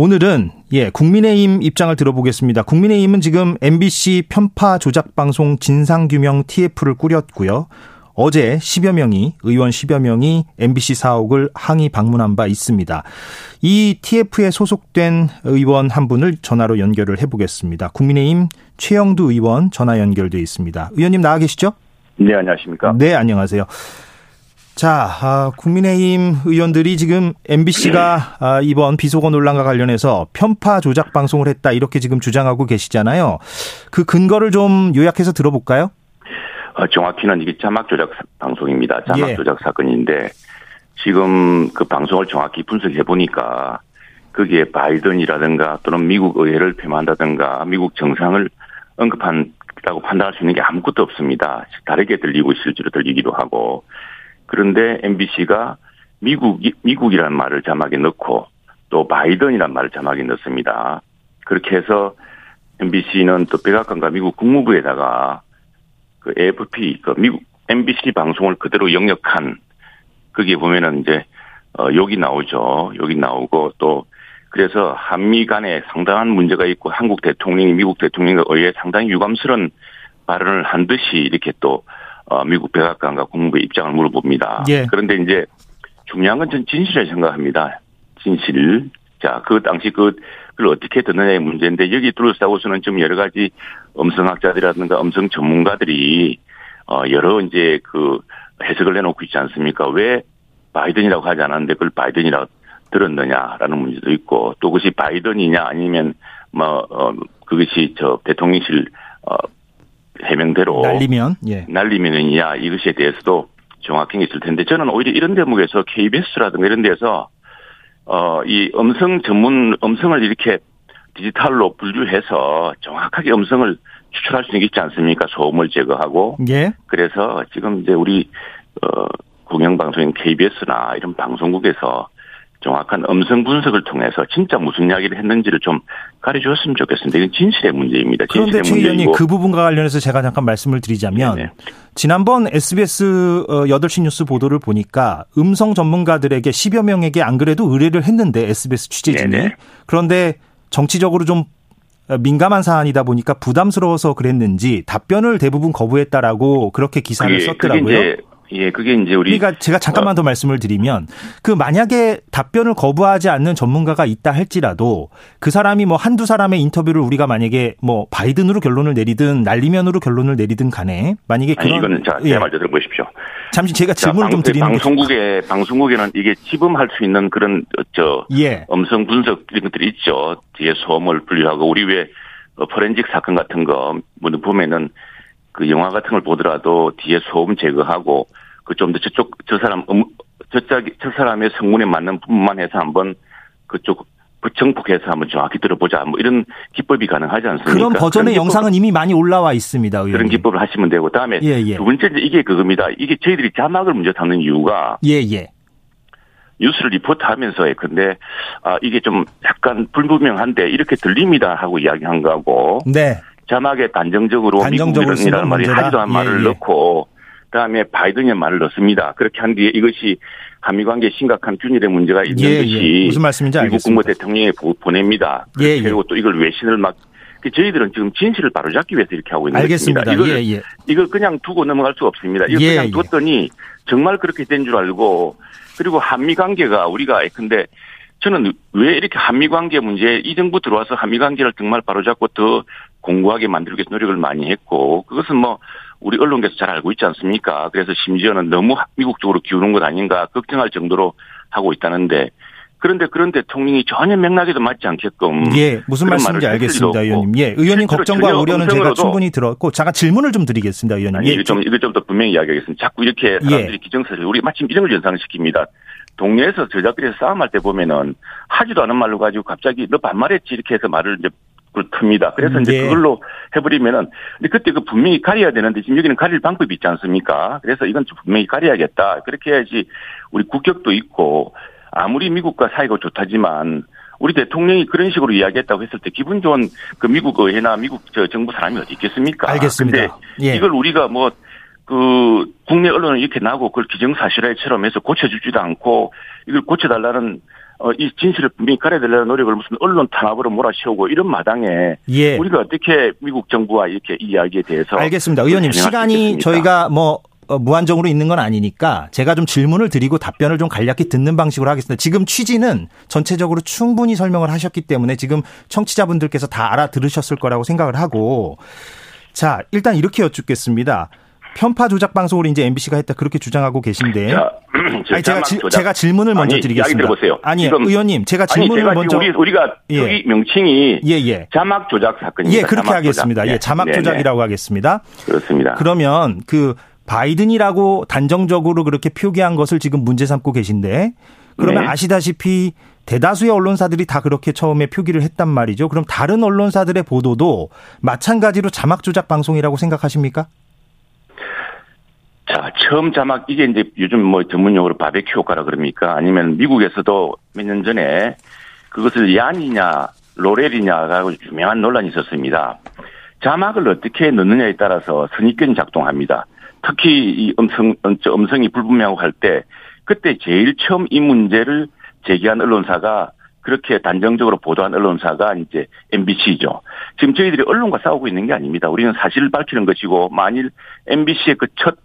B: 오늘은 예, 국민의힘 입장을 들어보겠습니다. 국민의힘은 지금 MBC 편파 조작 방송 진상 규명 TF를 꾸렸고요. 어제 10여 명이 의원 10여 명이 MBC 사옥을 항의 방문한 바 있습니다. 이 TF에 소속된 의원 한 분을 전화로 연결을 해 보겠습니다. 국민의힘 최영두 의원 전화 연결돼 있습니다. 의원님 나와 계시죠?
G: 네, 안녕하십니까.
B: 네, 안녕하세요. 자, 아, 국민의힘 의원들이 지금 MBC가 아, 이번 비속어 논란과 관련해서 편파 조작 방송을 했다 이렇게 지금 주장하고 계시잖아요. 그 근거를 좀 요약해서 들어볼까요?
G: 어, 정확히는 이게 자막 조작 사- 방송입니다. 자막
B: 예.
G: 조작 사건인데 지금 그 방송을 정확히 분석해 보니까 거기에 바이든이라든가 또는 미국 의회를 폄하한다든가 미국 정상을 언급한다고 판단할 수 있는 게 아무것도 없습니다. 다르게 들리고 실제로 들리기도 하고 그런데 MBC가 미국 미국이라는 말을 자막에 넣고 또 바이든이라는 말을 자막에 넣습니다. 그렇게 해서 MBC는 또 백악관과 미국 국무부에다가 그 AFP 그 미국 MBC 방송을 그대로 영역한 거기에 보면은 이제 어 여기 나오죠. 여기 나오고 또 그래서 한미 간에 상당한 문제가 있고 한국 대통령이 미국 대통령에 의해 상당히 유감스러운 발언을 한 듯이 이렇게 또 어, 미국 백악관과 국무부의 입장을 물어봅니다.
B: 예.
G: 그런데 이제 중요한 건 전 진실을 생각합니다. 진실. 자, 그 당시 그, 그걸 어떻게 듣느냐의 문제인데 여기 둘러싸고서는 좀 여러 가지 음성학자들이라든가 음성 전문가들이 어, 여러 이제 그 해석을 내놓고 있지 않습니까? 왜 바이든이라고 하지 않았는데 그걸 바이든이라고 들었느냐라는 문제도 있고 또 그것이 바이든이냐 아니면 뭐, 어, 그것이 저 대통령실, 어, 해명대로
B: 날리면 예.
G: 날리면이냐 이것에 대해서도 정확히 있을 텐데 저는 오히려 이런 대목에서 KBS라든가 이런 데서 어 이 음성 전문 음성을 이렇게 디지털로 분류해서 정확하게 음성을 추출할 수 있지 않습니까? 소음을 제거하고
B: 예.
G: 그래서 지금 이제 우리 어 공영방송인 KBS나 이런 방송국에서 정확한 음성 분석을 통해서 진짜 무슨 이야기를 했는지를 좀 가르쳐줬으면 좋겠습니다. 이건 진실의 문제입니다.
B: 그런데
G: 진실의
B: 최 의원님. 그 부분과 관련해서 제가 잠깐 말씀을 드리자면
G: 네네.
B: 지난번 SBS 8시 뉴스 보도를 보니까 음성 전문가들에게 10여 명에게 안 그래도 의뢰를 했는데 SBS 취재진이
G: 네네.
B: 그런데 정치적으로 좀 민감한 사안이다 보니까 부담스러워서 그랬는지 답변을 대부분 거부했다라고 그렇게 기사를
G: 그게,
B: 썼더라고요.
G: 그게 예, 그게 이제 우리
B: 그러니까 제가 잠깐만 더 말씀을 드리면 그 만약에 답변을 거부하지 않는 전문가가 있다 할지라도 그 사람이 뭐 한두 사람의 인터뷰를 우리가 만약에 뭐 바이든으로 결론을 내리든 날리면으로 결론을 내리든 간에 만약에
G: 아니
B: 그런
G: 이거는 자,
B: 예.
G: 제말좀 들어보십시오.
B: 잠시 제가
G: 자,
B: 질문을 좀
G: 방-
B: 드리는 게
G: 방송국에 방송국에는 이게 지범할 수 있는 그런 어, 저
B: 예.
G: 음성 분석 이런 것들이 있죠. 뒤에 소음을 분류하고 우리 왜 어, 포렌식 사건 같은 거 뭐, 보면은 그 영화 같은 걸 보더라도 뒤에 소음 제거하고 그 좀 더 저쪽 저 사람 음, 저쪽 저 사람의 성문에 맞는 부분만 해서 한번 그쪽 정폭해서 한번 정확히 들어보자 뭐 이런 기법이 가능하지 않습니까?
B: 그런 버전의
G: 그런
B: 영상은 이미 많이 올라와 있습니다, 의원님.
G: 그런 기법을 하시면 되고 다음에
B: 예, 예.
G: 두 번째 이제 이게 그겁니다. 이게 저희들이 자막을 먼저 담는 이유가
B: 예, 예.
G: 뉴스를 리포트하면서 근데 아 이게 좀 약간 불분명한데 이렇게 들립니다 하고 이야기한 거고
B: 네.
G: 자막에 단정적으로 미국이라는
B: 건
G: 말이? 하지도 않은
B: 예,
G: 말을
B: 예.
G: 넣고 그다음에 바이든의 말을 넣습니다. 그렇게 한 뒤에 이것이 한미 관계에 심각한 균일의 문제가 있는
B: 예,
G: 것이
B: 예. 무슨 말씀인지
G: 미국
B: 알겠습니다.
G: 국무 대통령에 보- 보냅니다.
B: 예, 예.
G: 그리고 또 이걸 외신을 막그 저희들은 지금 진실을 바로잡기 위해서 이렇게 하고 있는
B: 알겠습니다.
G: 것입니다. 이걸
B: 예, 예.
G: 이걸 그냥 두고 넘어갈 수가 없습니다. 이걸
B: 예,
G: 그냥
B: 예.
G: 뒀더니 정말 그렇게 된 줄 알고 그리고 한미 관계가 우리가 근데 저는 왜 이렇게 한미 관계 문제 이 정부 들어와서 한미 관계를 정말 바로잡고 더 공고하게 만들기 위해서 노력을 많이 했고 그것은 뭐 우리 언론계에서 잘 알고 있지 않습니까? 그래서 심지어는 너무 미국 쪽으로 기우는 것 아닌가 걱정할 정도로 하고 있다는데 그런데 그런 대통령이 전혀 맥락에도 맞지 않게끔
B: 예 무슨 말씀인지 알겠습니다, 의원님. 예 의원님 걱정과 우려는 제가 충분히 들었고 잠깐 질문을 좀 드리겠습니다, 의원님.
G: 아니,
B: 예,
G: 이거 좀, 이거 좀 더 분명히 이야기하겠습니다. 자꾸 이렇게 사람들이
B: 예.
G: 기정사실, 우리 마침 이런 걸 연상시킵니다. 동네에서 저자끼리 싸움할 때 보면은 하지도 않은 말로 가지고 갑자기 너 반말했지 이렇게 해서 말을 이제 그걸 틉니다. 그래서 이제
B: 예.
G: 그걸로 해버리면은 근데 그때 그 분명히 가려야 되는데 지금 여기는 가릴 방법이 있지 않습니까? 그래서 이건 좀 분명히 가려야겠다. 그렇게 해야지 우리 국격도 있고 아무리 미국과 사이가 좋다지만 우리 대통령이 그런 식으로 이야기했다고 했을 때 기분 좋은 그 미국 의회나 미국 저 정부 사람이 어디 있겠습니까?
B: 알겠습니다.
G: 근데
B: 예.
G: 이걸 우리가 뭐 그 국내 언론은 이렇게 나고 그걸 기정사실화처럼 해서 고쳐주지도 않고 이걸 고쳐달라는 어, 이 진실을 분명히 가려달라는 노력을 무슨 언론 탄압으로 몰아세우고 이런 마당에
B: 예.
G: 우리가 어떻게 미국 정부와 이렇게 이 이야기에 대해서
B: 알겠습니다. 의원님 시간이? 저희가 뭐 어, 무한정으로 있는 건 아니니까 제가 좀 질문을 드리고 답변을 좀 간략히 듣는 방식으로 하겠습니다. 지금 취지는 전체적으로 충분히 설명을 하셨기 때문에 지금 청취자분들께서 다 알아들으셨을 거라고 생각을 하고 자 일단 이렇게 여쭙겠습니다. 편파 조작 방송을 이제 MBC가 했다 그렇게 주장하고 계신데
G: 자, 저 (clears throat)
B: 아니 제가 지-. 제가 질문을 먼저
G: 아니,
B: 드리겠습니다.
G: 들어보세요.
B: 아니
G: 지금-
B: 의원님 제가
G: 아니
B: 질문을
G: 제가
B: 먼저
G: 우리, 우리 가
B: 예.
G: 명칭이
B: 예 예.
G: 자막 조작 사건입니다.
B: 예, 그렇게
G: 자막
B: 하겠습니다.
G: 조작.
B: 예, 자막
G: 네, 네,
B: 조작이라고 하겠습니다.
G: 네. 그렇습니다.
B: 그러면 그 바이든이라고 단정적으로 그렇게 표기한 것을 지금 문제 삼고 계신데 그러면
G: 네.
B: 아시다시피 대다수의 언론사들이 다 그렇게 처음에 표기를 했단 말이죠. 그럼 다른 언론사들의 보도도 마찬가지로 자막 조작 방송이라고 생각하십니까?
G: 자, 처음 자막, 이게 이제 요즘 뭐 전문용어로 바베큐 효과라 그럽니까? 아니면 미국에서도 몇 년 전에 그것을 얀이냐, 로렐이냐가 유명한 논란이 있었습니다. 자막을 어떻게 넣느냐에 따라서 선입견이 작동합니다. 특히 이 음성, 저 음성이 불분명하고 할 때, 그때 제일 처음 이 문제를 제기한 언론사가 그렇게 단정적으로 보도한 언론사가 이제 MBC죠. 지금 저희들이 언론과 싸우고 있는 게 아닙니다. 우리는 사실을 밝히는 것이고, 만일 MBC의 그 첫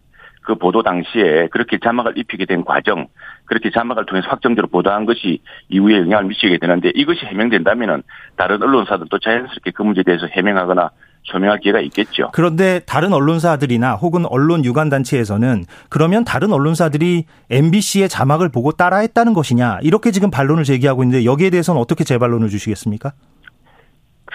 G: 그 보도 당시에 그렇게 자막을 입히게 된 과정, 그렇게 자막을 통해서 확정적으로 보도한 것이 이후에 영향을 미치게 되는데 이것이 해명된다면은 다른 언론사들도 자연스럽게 그 문제에 대해서 해명하거나 소명할 기회가 있겠죠.
B: 그런데 다른 언론사들이나 혹은 언론 유관 단체에서는 그러면 다른 언론사들이 MBC의 자막을 보고 따라했다는 것이냐 이렇게 지금 반론을 제기하고 있는데 여기에 대해서는 어떻게 재반론을 주시겠습니까?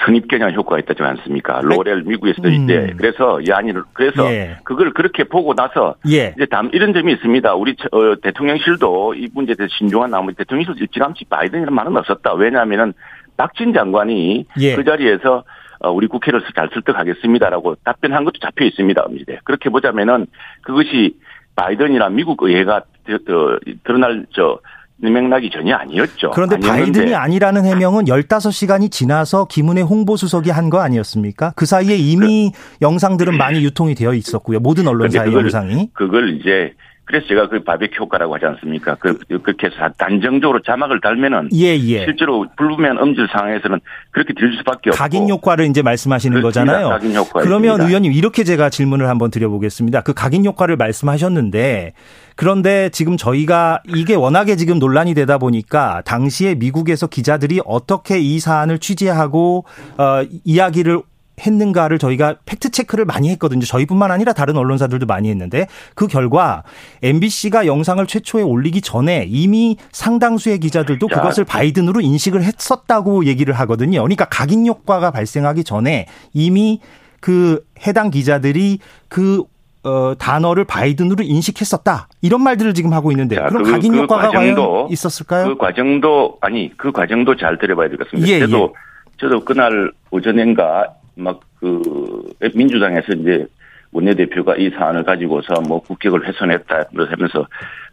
G: 선입견형 효과가 있다지 않습니까? 로렐 미국에서도
B: 음.
G: 있대. 그래서 야니 그래서
B: 예.
G: 그걸 그렇게 보고 나서
B: 예.
G: 이제 다음 이런 점이 있습니다. 우리 처- 어, 대통령실도 이 문제에 대해서 신중한 나머지 대통령실 일찌감치 바이든이라는 말은 없었다. 왜냐하면은 박진 장관이
B: 예.
G: 그 자리에서 어, 우리 국회를 잘 설득하겠습니다라고 답변한 것도 잡혀 있습니다. 이제 그렇게 보자면은 그것이 바이든이나 미국 의회가 드- 드- 드러날 저 맥락이 전혀 아니었죠.
B: 그런데
G: 아니었는데
B: 바이든이 아니라는 해명은 15시간이 지나서 김은혜 홍보수석이 한 거 아니었습니까? 그 사이에 이미 영상들은 많이 유통이 되어 있었고요. 모든 언론사의
G: 그걸-
B: 영상이.
G: 그걸 이제 그래서 제가 그 바베큐 효과라고 하지 않습니까? 그 그렇게 해서 단정적으로 자막을 달면은
B: 예, 예.
G: 실제로 불분명한 음질 상황에서는 그렇게 들릴 수밖에 없고
B: 각인 효과를 이제 말씀하시는
G: 그렇습니다.
B: 거잖아요.
G: 각인 효과
B: 그러면
G: 있습니다.
B: 의원님 이렇게 제가 질문을 한번 드려보겠습니다. 그 각인 효과를 말씀하셨는데 그런데 지금 저희가 이게 워낙에 지금 논란이 되다 보니까 당시에 미국에서 기자들이 어떻게 이 사안을 취재하고 어, 이야기를 했는가를 저희가 팩트 체크를 많이 했거든요. 저희뿐만 아니라 다른 언론사들도 많이 했는데 그 결과 MBC가 영상을 최초에 올리기 전에 이미 상당수의 기자들도
G: 자.
B: 그것을 바이든으로 인식을 했었다고 얘기를 하거든요. 그러니까 각인 효과가 발생하기 전에 이미 그 해당 기자들이 그 어, 단어를 바이든으로 인식했었다. 이런 말들을 지금 하고 있는데
G: 자,
B: 그럼
G: 그-
B: 각인
G: 그
B: 효과가
G: 과정도-
B: 있었을까요?
G: 그 과정도 아니 그 과정도 잘 들어봐야 되겠습니다.
B: 예,
G: 저도 저도 그날 오전인가 막 그 민주당에서 이제 원내대표가 이 사안을 가지고서 뭐 국격을 훼손했다 하면서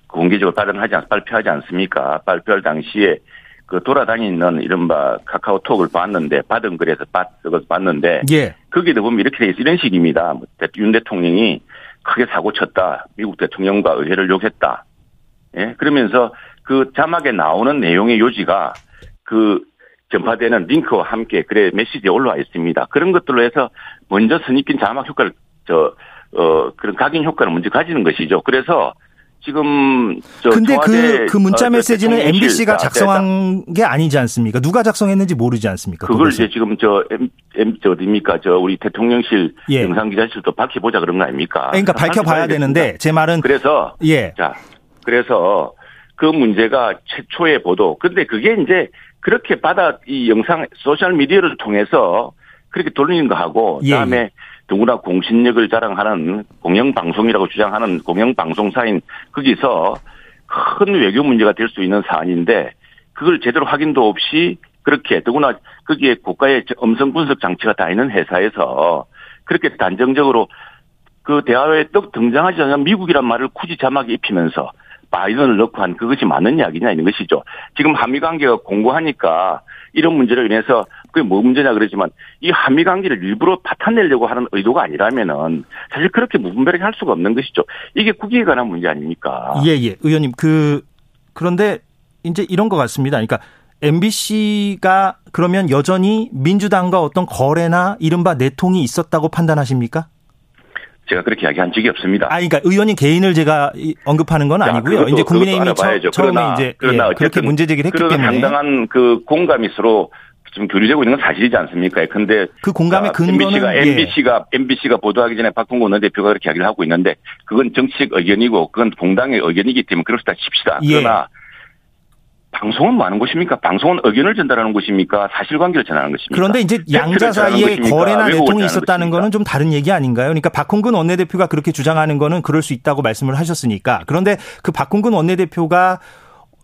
G: 공개적으로 발언하지 않, 발표하지 않습니까? 발표할 당시에 그 돌아다니는 이른바 카카오톡을 봤는데 받은 글에서 봤, 그걸 봤는데
B: 예.
G: 거기도 보면 이렇게 돼 있어 이런 식입니다. 뭐 대- 윤 대통령이 크게 사고 쳤다. 미국 대통령과 의회를 욕했다. 예, 그러면서 그 자막에 나오는 내용의 요지가 그 전파되는 링크와 함께 그래 메시지에 올라와 있습니다. 그런 것들로 해서 먼저 선입견 자막 효과를 저 어 그런 각인 효과를 먼저 가지는 것이죠. 그래서 지금 저
B: 근데 그, 그 문자
G: 어,
B: 메시지는 MBC가
G: 아,
B: 작성한 게 아니지 않습니까? 누가 작성했는지 모르지 않습니까?
G: 그걸
B: 그것은?
G: 이제 지금 저 M, M 저 어디입니까? 저 우리 대통령실
B: 예.
G: 영상기자실도 밝혀보자 그런 거 아닙니까?
B: 그러니까 밝혀봐야 되는데 제 말은
G: 그래서
B: 예.
G: 자 그래서 그 문제가 최초의 보도. 근데 그게 이제 그렇게 받아 이 영상 소셜 미디어를 통해서 그렇게 돌리는 거하고
B: 예,
G: 그다음에 누구나 공신력을 자랑하는 공영방송이라고 주장하는 공영방송사인 거기서 큰 외교 문제가 될 수 있는 사안인데 그걸 제대로 확인도 없이 그렇게 더구나 거기에 국가의 음성 분석 장치가 다 있는 회사에서 그렇게 단정적으로 그 대화에 떡 등장하지 않는 미국이란 말을 굳이 자막에 입히면서 바이든을 넣고 한 그것이 맞는 이야기냐 있는 것이죠. 지금 한미 관계가 공고하니까 이런 문제로 인해서 그게 뭐 문제냐 그러지만 이 한미 관계를 일부러 파탄내려고 하는 의도가 아니라면은 사실 그렇게 무분별하게 할 수가 없는 것이죠. 이게 국익에 관한 문제 아닙니까?
B: 예, 예. 의원님, 그, 그런데 이제 이런 것 같습니다. 그러니까 MBC가 그러면 여전히 민주당과 어떤 거래나 이른바 내통이 있었다고 판단하십니까?
G: 제가 그렇게 이야기한 적이 없습니다.
B: 아, 그러니까 의원님 개인을 제가 이- 언급하는 건
G: 자,
B: 아니고요.
G: 그것도-
B: 이제 국민의힘이 처. 처음에 이제
G: 그러나
B: 예, 그렇게 문제 제기를 했기 때문에
G: 상당한 그 공감이 서로 지금 교류되고 있는 건 사실이지 않습니까? 근데
B: 그 공감의
G: 자,
B: 근거는
G: MBC가
B: 예.
G: MBC가 MBC가 보도하기 전에 박홍근 원내대표가 그렇게 이야기를 하고 있는데 그건 정치적 의견이고 그건 공당의 의견이기 때문에 그렇다 칩시다.
B: 예.
G: 그러나 방송은 뭐 하는 곳입니까? 방송은 의견을 전달하는 곳입니까? 사실관계를 전하는 것입니까?
B: 그런데 이제 양자 사이에? 거래나 내통이 있었다는
G: 것입니까?
B: 거는 좀 다른 얘기 아닌가요? 그러니까 박홍근 원내대표가 그렇게 주장하는 거는 그럴 수 있다고 말씀을 하셨으니까. 그런데 그 박홍근 원내대표가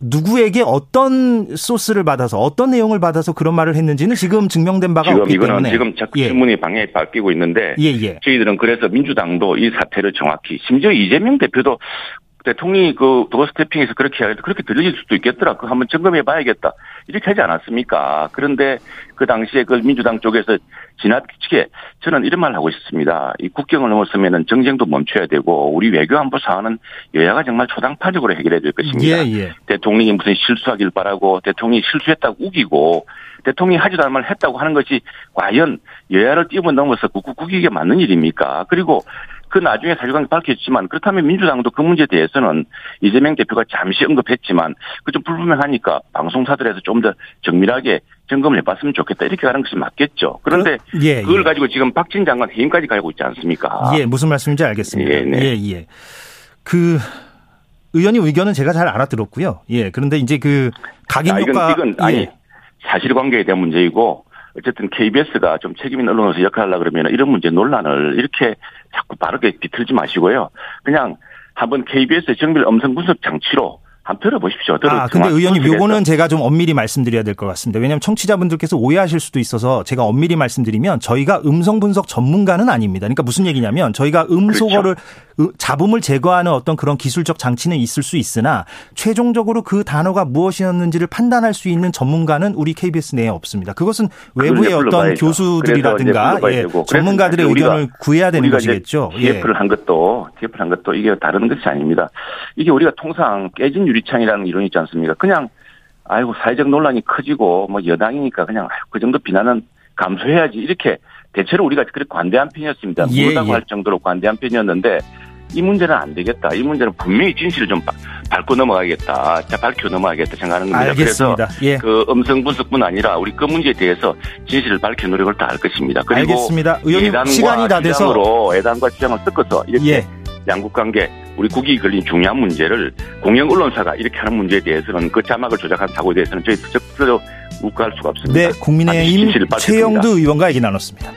B: 누구에게 어떤 소스를 받아서 어떤 내용을 받아서 그런 말을 했는지는 지금 증명된 바가
G: 지금
B: 없기
G: 이거는
B: 때문에
G: 지금 자꾸
B: 예.
G: 질문이 방향이 바뀌고 있는데
B: 예, 예.
G: 저희들은 그래서 민주당도 이 사태를 정확히 심지어 이재명 대표도 대통령이 그 도어 스태핑에서 그렇게 하는데 그렇게 들릴 수도 있겠더라. 그 한번 점검해 봐야겠다. 이렇게 하지 않았습니까? 그런데 그 당시에 그 민주당 쪽에서 지나치게 저는 이런 말을 하고 있었습니다. 이 국경을 넘어서면은 정쟁도 멈춰야 되고 우리 외교 안보 사안은 여야가 정말 초당파적으로 해결해야 될 것입니다.
B: 예, 예.
G: 대통령이 무슨 실수하길 바라고 대통령이 실수했다고 우기고 대통령이 하지도 않은 말 했다고 하는 것이 과연 여야를 뛰어넘어서 국국국익에 맞는 일입니까? 그리고 그 나중에 사실관계 밝혔지만 그렇다면 민주당도 그 문제에 대해서는 이재명 대표가 잠시 언급했지만 그 좀 불분명하니까 방송사들에서 좀 더 정밀하게 점검을 해봤으면 좋겠다 이렇게 가는 것이 맞겠죠. 그런데
B: 그- 예,
G: 그걸
B: 예.
G: 가지고 지금 박진 장관 해임까지 가고 있지 않습니까?
B: 예, 무슨 말씀인지 알겠습니다.
G: 예, 네.
B: 예, 예. 그 의원님 의견은 제가 잘 알아들었고요. 예, 그런데 이제 그 각인
G: 아, 이건,
B: 효과
G: 이건 아니
B: 예.
G: 사실관계에 대한 문제이고 어쨌든 KBS가 좀 책임 있는 언론으로서 역할을 하려 그러면 이런 문제 논란을 이렇게 자꾸 바르게 비틀지 마시고요. 그냥 한번 KBS의 정밀 음성 분석 장치로 한번 들어보십시오. 들어-
B: 아, 근데 의원님. 요거는 제가 좀 엄밀히 말씀드려야 될 것 같습니다. 왜냐하면 청취자분들께서 오해하실 수도 있어서 제가 엄밀히 말씀드리면 저희가 음성 분석 전문가는 아닙니다. 그러니까 무슨 얘기냐면 저희가 음소거를
G: 그렇죠.
B: 잡음을 제거하는 어떤 그런 기술적 장치는 있을 수 있으나 최종적으로 그 단어가 무엇이었는지를 판단할 수 있는 전문가는 우리 KBS 내에 없습니다. 그것은 외부의 어떤. 교수들이라든가 예. 전문가들의 의견을 구해야 되는 것이겠죠. 예.
G: TF를 한 것도 TF를 한 것도 이게 다른 것이 아닙니다. 이게 우리가 통상 깨진 유리창이라는 이론이 있지 않습니까? 그냥 아이고 사회적 논란이 커지고 뭐 여당이니까 그냥 그 정도 비난은 감수해야지 이렇게 대체로 우리가 그렇게 관대한 편이었습니다.
B: 예,
G: 모르다고
B: 예.
G: 할 정도로 관대한 편이었는데 이 문제는 안 되겠다. 이 문제는 분명히 진실을 좀 바- 밟고 넘어가겠다. 자, 밝혀 넘어가겠다 생각하는 겁니다.
B: 알겠습니다.
G: 그래서
B: 예.
G: 그 음성 분석뿐 아니라 우리 그 문제에 대해서 진실을 밝혀 노력을 다할 것입니다. 그리고
B: 알겠습니다. 의원님 시간이 다 돼서
G: 주장으로 예단과 주장을 섞어서 이렇게
B: 예.
G: 양국 관계 우리 국익이 걸린 중요한 문제를 공영 언론사가 이렇게 하는 문제에 대해서는 그 자막을 조작한 사고에 대해서는 저희 적극적으로 묵과할 수가 없습니다.
B: 네, 국민의힘. 최영두 의원과 얘기 나눴습니다.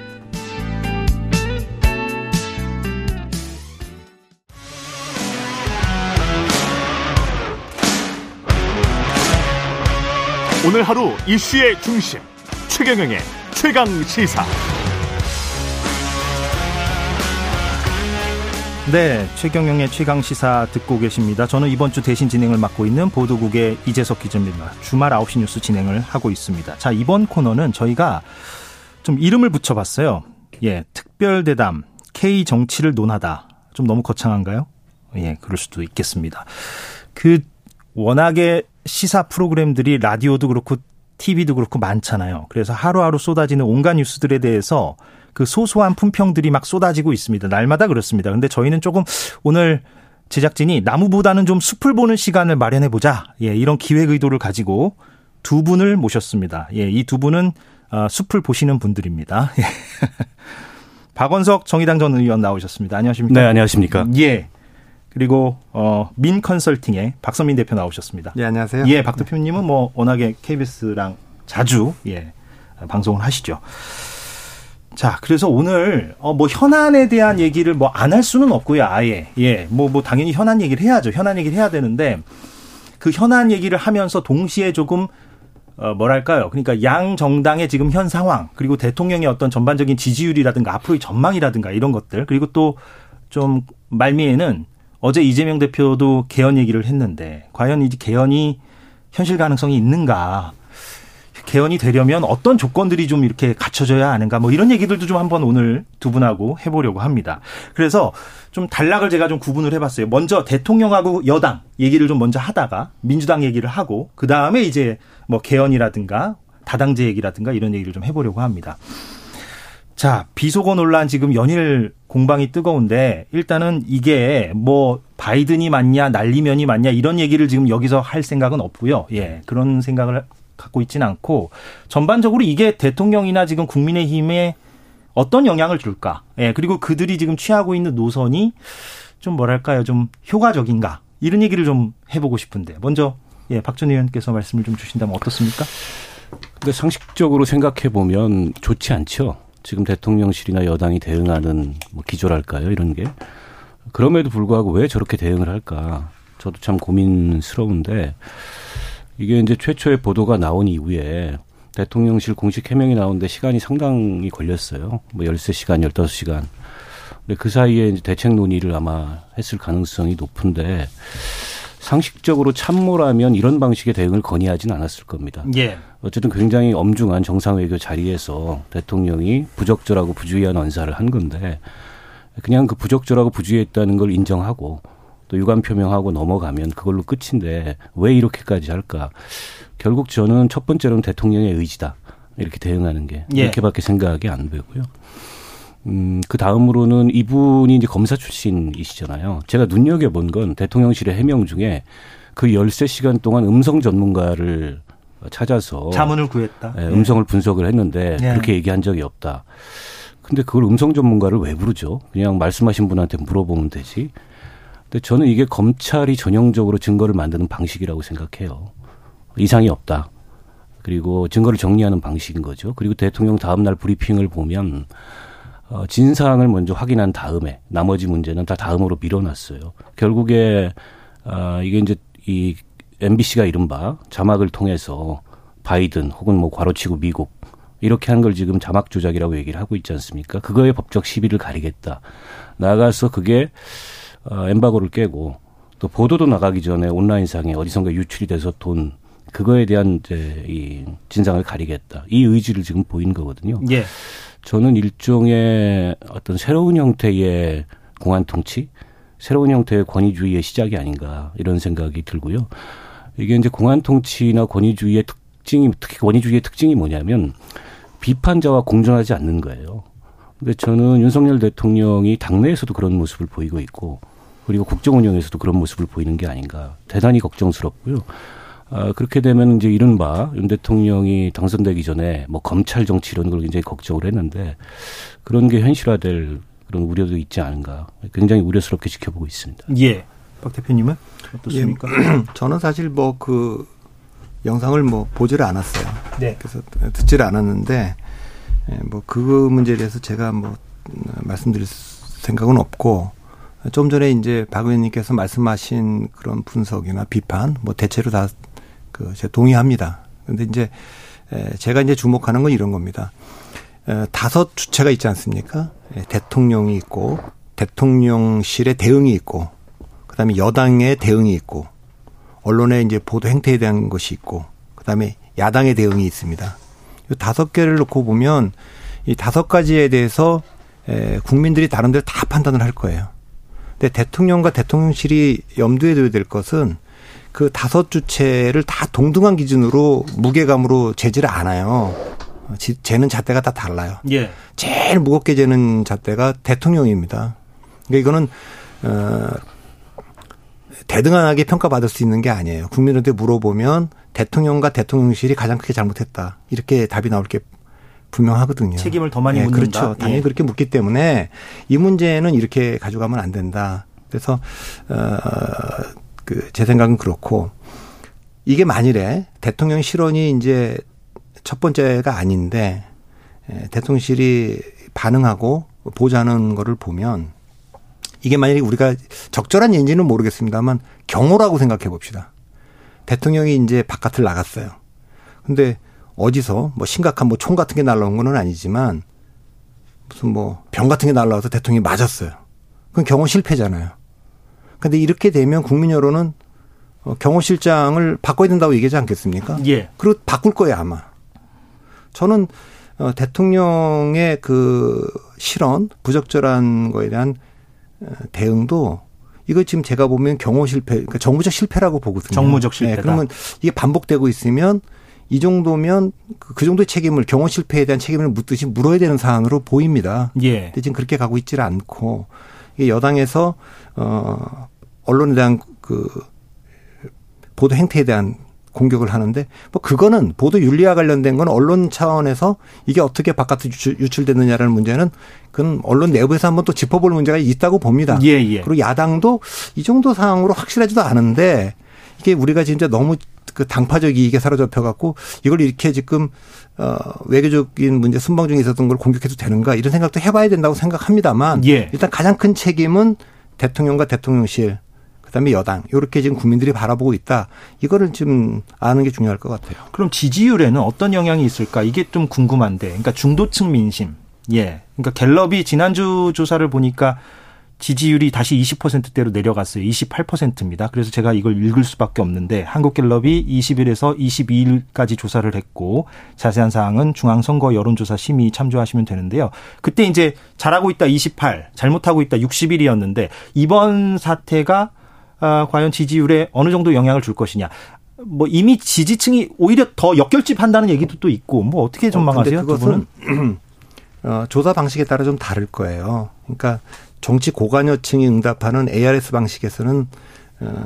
A: 오늘 하루 이슈의 중심 최경영의 최강 시사.
B: 네, 최경영의 최강 시사 듣고 계십니다. 저는 이번 주 대신 진행을 맡고 있는 보도국의 이재석 기자입니다. 주말 9시 뉴스 진행을 하고 있습니다. 자, 이번 코너는 저희가 좀 이름을 붙여봤어요. 예, 특별 대담 K 정치를 논하다. 좀 너무 거창한가요? 예, 그럴 수도 있겠습니다. 그 워낙에 시사 프로그램들이 라디오도 그렇고 TV도 그렇고 많잖아요. 그래서 하루하루 쏟아지는 온갖 뉴스들에 대해서 그 소소한 품평들이 막 쏟아지고 있습니다. 날마다 그렇습니다. 근데 저희는 조금 오늘 제작진이 나무보다는 좀 숲을 보는 시간을 마련해 보자. 예, 이런 기획 의도를 가지고 두 분을 모셨습니다. 예, 이 두 분은 어, 숲을 보시는 분들입니다. (laughs) 예. 박원석 정의당 전 의원 나오셨습니다. 안녕하십니까?
H: 네, 안녕하십니까?
B: 예. 그리고 어, 민 컨설팅의 박선민 대표 나오셨습니다.
I: 네, 안녕하세요.
B: 예, 박 대표님은 뭐 워낙에 KBS랑 자주 예, 방송을 하시죠. 자, 그래서 오늘 어 뭐 현안에 대한 얘기를 뭐 안 할 수는 없고요, 아예. 예. 뭐뭐 뭐 당연히 현안 얘기를 해야죠. 현안 얘기를 해야 되는데 그 현안 얘기를 하면서 동시에 조금 어 뭐랄까요? 그러니까 양 정당의 지금 현 상황 그리고 대통령의 어떤 전반적인 지지율이라든가 앞으로의 전망이라든가 이런 것들 그리고 또 좀 말미에는 어제 이재명 대표도 개헌 얘기를 했는데 과연 이 개헌이 현실 가능성이 있는가? 개헌이 되려면 어떤 조건들이 좀 이렇게 갖춰져야 하는가 뭐 이런 얘기들도 좀 한번 오늘 두 분하고 해보려고 합니다. 그래서 좀 단락을 제가 좀 구분을 해봤어요. 먼저 대통령하고 여당 얘기를 좀 먼저 하다가 민주당 얘기를 하고 그 다음에 이제 뭐 개헌이라든가 다당제 얘기라든가 이런 얘기를 좀 해보려고 합니다. 자, 비속어 논란 지금 연일 공방이 뜨거운데 일단은 이게 뭐 바이든이 맞냐 날리면이 맞냐 이런 얘기를 지금 여기서 할 생각은 없고요. 예. 그런 생각을 갖고 있지는 않고 전반적으로 이게 대통령이나 지금 국민의힘에 어떤 영향을 줄까? 예, 그리고 그들이 지금 취하고 있는 노선이 좀 뭐랄까요? 좀 효과적인가? 이런 얘기를 좀 해보고 싶은데 먼저 예, 박전 의원께서 말씀을 좀 주신다면 어떻습니까?
H: 근데 상식적으로 생각해 보면 좋지 않죠. 지금 대통령실이나 여당이 대응하는 뭐 기조랄까요? 이런 게 그럼에도 불구하고 왜 저렇게 대응을 할까? 저도 참 고민스러운데 이게 이제 최초의 보도가 나온 이후에 대통령실 공식 해명이 나오는데 시간이 상당히 걸렸어요. 뭐 열세 시간 열다섯 시간 근데 그 사이에 이제 대책 논의를 아마 했을 가능성이 높은데 상식적으로 참모라면 이런 방식의 대응을 건의하진 않았을 겁니다.
B: 예.
H: 어쨌든 굉장히 엄중한 정상외교 자리에서 대통령이 부적절하고 부주의한 언사를 한 건데 그냥 그 부적절하고 부주의했다는 걸 인정하고 또 유감 표명하고 넘어가면 그걸로 끝인데 왜 이렇게까지 할까? 결국 저는 첫 번째로는 대통령의 의지다. 이렇게 대응하는 게 예. 이렇게밖에 생각이 안 되고요. 음, 그 다음으로는 이분이 이제 검사 출신이시잖아요. 제가 눈여겨본 건 대통령실의 해명 중에 그 열세 시간 동안 음성 전문가를 찾아서
B: 자문을 구했다.
H: 예, 음성을 예. 분석을 했는데 예. 그렇게 얘기한 적이 없다. 근데 그걸 음성 전문가를 왜 부르죠? 그냥 말씀하신 분한테 물어보면 되지. 근데 저는 이게 검찰이 전형적으로 증거를 만드는 방식이라고 생각해요. 이상이 없다. 그리고 증거를 정리하는 방식인 거죠. 그리고 대통령 다음날 브리핑을 보면 어, 진상을 먼저 확인한 다음에 나머지 문제는 다 다음으로 밀어놨어요. 결국에 어, 이게 이제 이 MBC가 이른바 자막을 통해서 바이든 혹은 뭐 괄호치고 미국 이렇게 한 걸 지금 자막 조작이라고 얘기를 하고 있지 않습니까? 그거에 법적 시비를 가리겠다. 나가서 그게 어, 엠바고를 깨고 또 보도도 나가기 전에 온라인상에 어디선가 유출이 돼서 돈 그거에 대한 이제 이 진상을 가리겠다. 이 의지를 지금 보인 거거든요.
B: 예.
H: 저는 일종의 어떤 새로운 형태의 공안 통치, 새로운 형태의 권위주의의 시작이 아닌가 이런 생각이 들고요. 이게 이제 공안 통치나 권위주의의 특징이 특히 권위주의의 특징이 뭐냐면 비판자와 공존하지 않는 거예요. 근데 저는 윤석열 대통령이 당내에서도 그런 모습을 보이고 있고 그리고 국정 운영에서도 그런 모습을 보이는 게 아닌가 대단히 걱정스럽고요. 아, 그렇게 되면 이제 이른바 윤 대통령이 당선되기 전에 뭐 검찰 정치 이런 걸 굉장히 걱정을 했는데 그런 게 현실화될 그런 우려도 있지 않은가 굉장히 우려스럽게 지켜보고 있습니다.
B: 예. 박 대표님은 어떻습니까?
I: 예, (clears throat) 저는 사실 뭐 그 영상을 뭐 보지를 않았어요.
B: 네.
I: 그래서 듣지를 않았는데 예, 뭐그 문제에 대해서 제가 뭐 말씀드릴 생각은 없고 좀 전에 이제 박 의원님께서 말씀하신 그런 분석이나 비판 뭐 대체로 다 그 제가 동의합니다. 근데 이제 제가 이제 주목하는 건 이런 겁니다. 다섯 주체가 있지 않습니까? 대통령이 있고 대통령실의 대응이 있고 그다음에 여당의 대응이 있고 언론의 이제 보도 행태에 대한 것이 있고 그다음에 야당의 대응이 있습니다. 이 다섯 개를 놓고 보면 이 다섯 가지에 대해서 국민들이 다른 데로 다 판단을 할 거예요. 근데 대통령과 대통령실이 염두에 둬야 될 것은 그 다섯 주체를 다 동등한 기준으로 무게감으로 재지를 않아요. 재는 잣대가 다 달라요.
B: 예.
I: 제일 무겁게 재는 잣대가 대통령입니다. 그러니까 이거는 어 대등하게 평가받을 수 있는 게 아니에요. 국민한테 물어보면 대통령과 대통령실이 가장 크게 잘못했다. 이렇게 답이 나올 게 분명하거든요.
B: 책임을 더 많이
I: 예,
B: 묻는다.
I: 그렇죠. 당연히
B: 예.
I: 그렇게 묻기 때문에 이 문제는 이렇게 가져가면 안 된다. 그래서 어 그 제 생각은 그렇고 이게 만일에 대통령 실언이 이제 첫 번째가 아닌데 에, 대통령실이 반응하고 보자는 거를 보면 이게 만약에 우리가 적절한 예인지는 모르겠습니다만 경호라고 생각해 봅시다. 대통령이 이제 바깥을 나갔어요. 근데 어디서 뭐 심각한 뭐 총 같은 게 날라온 건 아니지만 무슨 뭐 병 같은 게 날라와서 대통령이 맞았어요. 그건 경호 실패잖아요. 근데 이렇게 되면 국민 여론은 어, 경호실장을 바꿔야 된다고 얘기하지 않겠습니까?
B: 예.
I: 그리고 바꿀 거예요 아마. 저는 어, 대통령의 그 실언 부적절한 거에 대한 어, 대응도 이거 지금 제가 보면 경호 실패, 그러니까 정무적 실패라고 보거든요.
B: 정무적 실패다.
I: 네, 그러면 이게 반복되고 있으면 이 정도면 그, 그 정도의 책임을 경호 실패에 대한 책임을 묻듯이 물어야 되는 사안으로 보입니다.
B: 예.
I: 근데 지금 그렇게 가고 있지를 않고 이게 여당에서 어 언론에 대한 그 보도 행태에 대한 공격을 하는데 뭐 그거는 보도 윤리와 관련된 건 언론 차원에서 이게 어떻게 바깥으로 유출, 유출 됐느냐라는 문제는 그건 언론 내부에서 한번 또 짚어볼 문제가 있다고 봅니다.
B: 예, 예.
I: 그리고 야당도 이 정도 상황으로 확실하지도 않은데 이게 우리가 진짜 너무 그 당파적 이익에 사로잡혀 갖고 이걸 이렇게 지금 어 외교적인 문제 순방 중에 있었던 걸 공격해도 되는가 이런 생각도 해봐야 된다고 생각합니다만
B: 예.
I: 일단 가장 큰 책임은 대통령과 대통령실 그다음에 여당 이렇게 지금 국민들이 바라보고 있다 이거를 좀 아는 게 중요할 것 같아요.
B: 그럼 지지율에는 어떤 영향이 있을까? 이게 좀 궁금한데. 그러니까 중도층 민심. 예. 그러니까 갤럽이 지난주 조사를 보니까 지지율이 다시 20%대로 내려갔어요. 28%입니다. 그래서 제가 이걸 읽을 수밖에 없는데 한국갤럽이 20일에서 22일까지 조사를 했고 자세한 사항은 중앙선거 여론조사 심의 참조하시면 되는데요. 그때 이제 잘하고 있다 28, 잘못하고 있다 60일이었는데 이번 사태가 아, 과연 지지율에 어느 정도 영향을 줄 것이냐. 뭐 이미 지지층이 오히려 더 역결집한다는 얘기도 또 있고 뭐 어떻게 전망하세요?
I: 어, 그것은 (clears throat) 어, 조사 방식에 따라 좀 다를 거예요. 그러니까 정치 고관여층이 응답하는 ARS 방식에서는 어,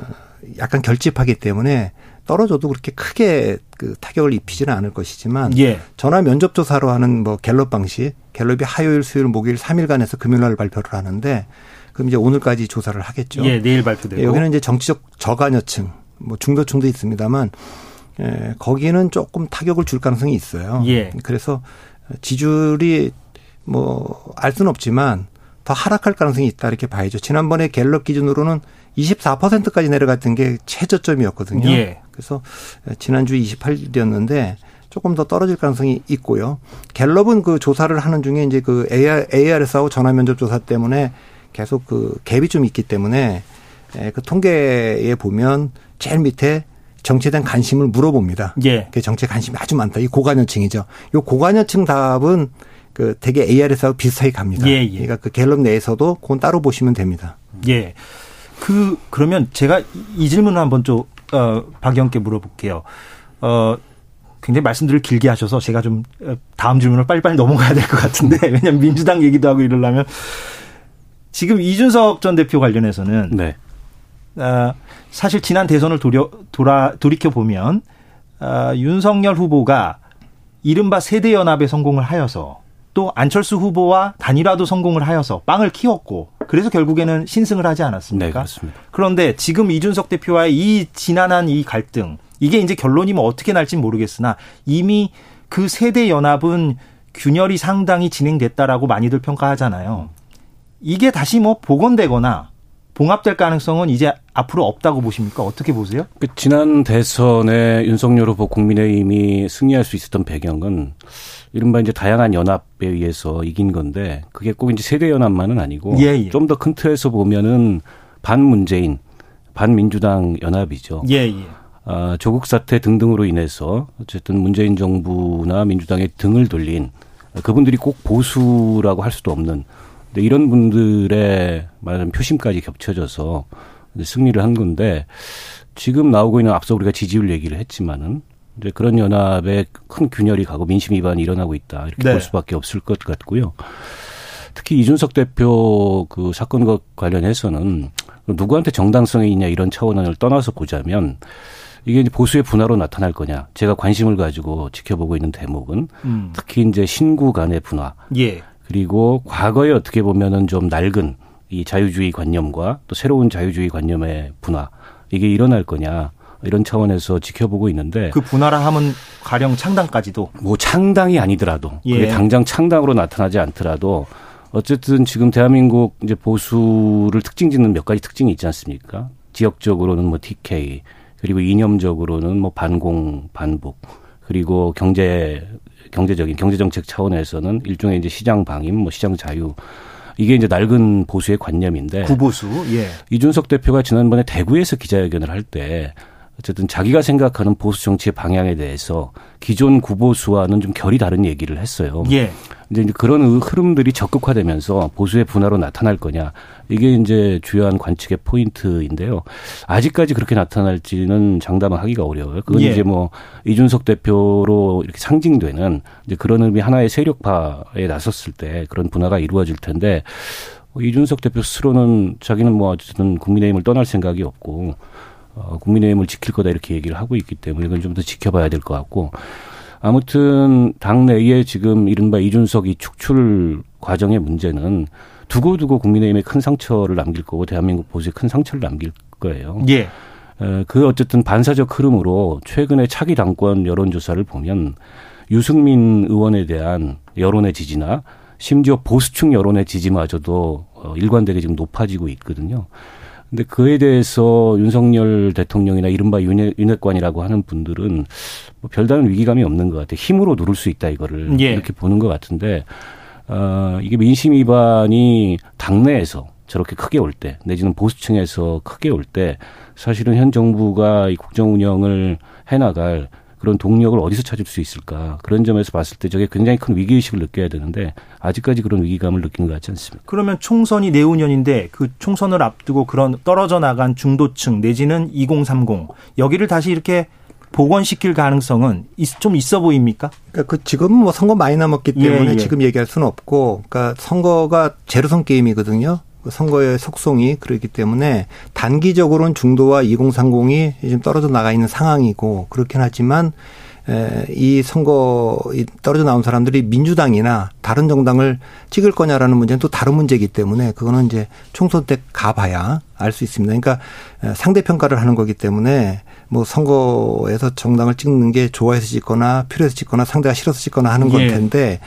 I: 약간 결집하기 때문에 떨어져도 그렇게 크게 그 타격을 입히지는 않을 것이지만
B: 예.
I: 전화 면접 조사로 하는 뭐 갤럽 방식, 갤럽이 화요일, 수요일, 목요일 3일간에서 금요일 날 발표를 하는데 그럼 이제 오늘까지 조사를 하겠죠.
B: 예, 내일 발표되고.
I: 예, 여기는 이제 정치적 저관여층, 뭐 중도층도 있습니다만 예, 거기는 조금 타격을 줄 가능성이 있어요.
B: 예.
I: 그래서 지지율이 뭐 알 수는 없지만 더 하락할 가능성이 있다 이렇게 봐야죠. 지난번에 갤럽 기준으로는 24%까지 내려갔던 게 최저점이었거든요.
B: 예.
I: 그래서 지난주 28일이었는데 조금 더 떨어질 가능성이 있고요. 갤럽은 그 조사를 하는 중에 이제 그 AR, ARS하고 전화 면접 조사 때문에 계속 그 갭이 좀 있기 때문에 그 통계에 보면 제일 밑에 정치에 대한 관심을 물어봅니다.
B: 예.
I: 그 정치에 관심이 아주 많다. 이 고관여층이죠. 요 고관여층 답은 그 되게 ARS하고 비슷하게 갑니다.
B: 예, 예.
I: 그러니까 그 갤럽 내에서도 그건 따로 보시면 됩니다.
B: 예. 그 그러면 제가 이 질문을 한번 좀 어, 박영께 물어볼게요. 어 굉장히 말씀들을 길게 하셔서 제가 좀 어, 다음 질문을 빨리빨리 넘어가야 될 것 같은데 (laughs) 왜냐하면 민주당 얘기도 하고 이러려면 지금 이준석 전 대표 관련해서는
H: 네.
B: 어, 사실 지난 대선을 돌려, 돌아, 돌이켜 보면 어, 윤석열 후보가 이른바 세대 연합에 성공을 하여서 또 안철수 후보와 단일화도 성공을 하여서 빵을 키웠고 그래서 결국에는 신승을 하지 않았습니까?
H: 네, 그렇습니다.
B: 그런데 지금 이준석 대표와의 이 지난한 이 갈등 이게 이제 결론이 뭐 어떻게 날진 모르겠으나 이미 그 세대 연합은 균열이 상당히 진행됐다라고 많이들 평가하잖아요. 이게 다시 뭐 복원되거나 봉합될 가능성은 이제 앞으로 없다고 보십니까? 어떻게 보세요?
H: 그 지난 대선에 윤석열 후보 국민의힘이 승리할 수 있었던 배경은 이른바 이제 다양한 연합에 의해서 이긴 건데 그게 꼭 이제 세대 연합만은 아니고
B: 예, 예.
H: 좀더 큰 틀에서 보면은 반문재인, 반민주당 연합이죠.
B: 예, 예.
H: 아, 조국 사태 등등으로 인해서 어쨌든 문재인 정부나 민주당의 등을 돌린 그분들이 꼭 보수라고 할 수도 없는 근데 이런 분들의 말하자면 표심까지 겹쳐져서 승리를 한 건데 지금 나오고 있는 앞서 우리가 지지율 얘기를 했지만은 이제 그런 연합에 큰 균열이 가고 민심 위반이 일어나고 있다 이렇게
B: 네.
H: 볼 수밖에 없을 것 같고요. 특히 이준석 대표 그 사건과 관련해서는 누구한테 정당성이 있냐 이런 차원을 떠나서 보자면 이게 이제 보수의 분화로 나타날 거냐. 제가 관심을 가지고 지켜보고 있는 대목은 음. 특히 이제 신구 간의 분화. 예. 그리고 과거에 어떻게 보면은 좀 낡은 이 자유주의 관념과 또 새로운 자유주의 관념의 분화. 이게 일어날 거냐. 이런 차원에서 지켜보고 있는데
B: 그 분화라 하면 가령 창당까지도
H: 뭐 창당이 아니더라도 예. 그게 당장 창당으로 나타나지 않더라도 어쨌든 지금 대한민국 이제 보수를 특징 짓는 몇 가지 특징이 있지 않습니까? 지역적으로는 뭐 TK 그리고 이념적으로는 뭐 반공 반복 그리고 경제 경제적인 경제 정책 차원에서는 일종의 이제 시장 방임 뭐 시장 자유 이게 이제 낡은 보수의 관념인데
B: 구보수 예.
H: 이준석 대표가 지난번에 대구에서 기자회견을 할 때 어쨌든 자기가 생각하는 보수 정치의 방향에 대해서 기존 구보수와는 좀 결이 다른 얘기를 했어요. 예. 이제 그런 흐름들이 적극화되면서 보수의 분화로 나타날 거냐 이게 이제 주요한 관측의 포인트인데요. 아직까지 그렇게 나타날지는 장담하기가 어려워요. 그건 예. 이제 뭐 이준석 대표로 이렇게 상징되는 이제 그런 의미 하나의 세력화에 나섰을 때 그런 분화가 이루어질 텐데 이준석 대표 스스로는 자기는 뭐 어쨌든 국민의힘을 떠날 생각이 없고 어, 국민의힘을 지킬 거다 이렇게 얘기를 하고 있기 때문에 이건 좀 더 지켜봐야 될 것 같고 아무튼 당내에 지금 이른바 이준석 이 축출 과정의 문제는 두고두고 국민의힘에 큰 상처를 남길 거고 대한민국 보수에 큰 상처를 남길 거예요. 예. 그 어쨌든 반사적 흐름으로 최근에 차기 당권 여론조사를 보면 유승민 의원에 대한 여론의 지지나 심지어 보수층 여론의 지지마저도 어, 일관되게 지금 높아지고 있거든요. 근데 그에 대해서 윤석열 대통령이나 이른바 윤회, 윤회관이라고 하는 분들은 뭐 별다른 위기감이 없는 것 같아요. 힘으로 누를 수 있다 이거를 예. 이렇게 보는 것 같은데 어, 이게 민심 위반이 당내에서 저렇게 크게 올 때, 내지는 보수층에서 크게 올 때, 사실은 현 정부가 이 국정 운영을 해나갈 그런 동력을 어디서 찾을 수 있을까 그런 점에서 봤을 때 저게 굉장히 큰 위기 의식을 느껴야 되는데 아직까지 그런 위기감을 느끼는 것 같지 않습니다.
B: 그러면 총선이 내후년인데 그 총선을 앞두고 그런 떨어져 나간 중도층 내지는 2030 여기를 다시 이렇게 복원시킬 가능성은 좀 있어 보입니까?
I: 그러니까 그 지금 뭐 선거 많이 남았기 때문에 예, 예. 지금 얘기할 수는 없고, 그러니까 선거가 제로선 게임이거든요. 그 선거의 속성이 그렇기 때문에 단기적으로는 중도와 2030이 지금 떨어져 나가 있는 상황이고 그렇긴 하지만 이 선거 떨어져 나온 사람들이 민주당이나 다른 정당을 찍을 거냐라는 문제는 또 다른 문제이기 때문에 그거는 이제 총선 때 가봐야 알 수 있습니다. 그러니까 상대 평가를 하는 거기 때문에 뭐 선거에서 정당을 찍는 게 좋아해서 찍거나 필요해서 찍거나 상대가 싫어서 찍거나 하는 건 예. 텐데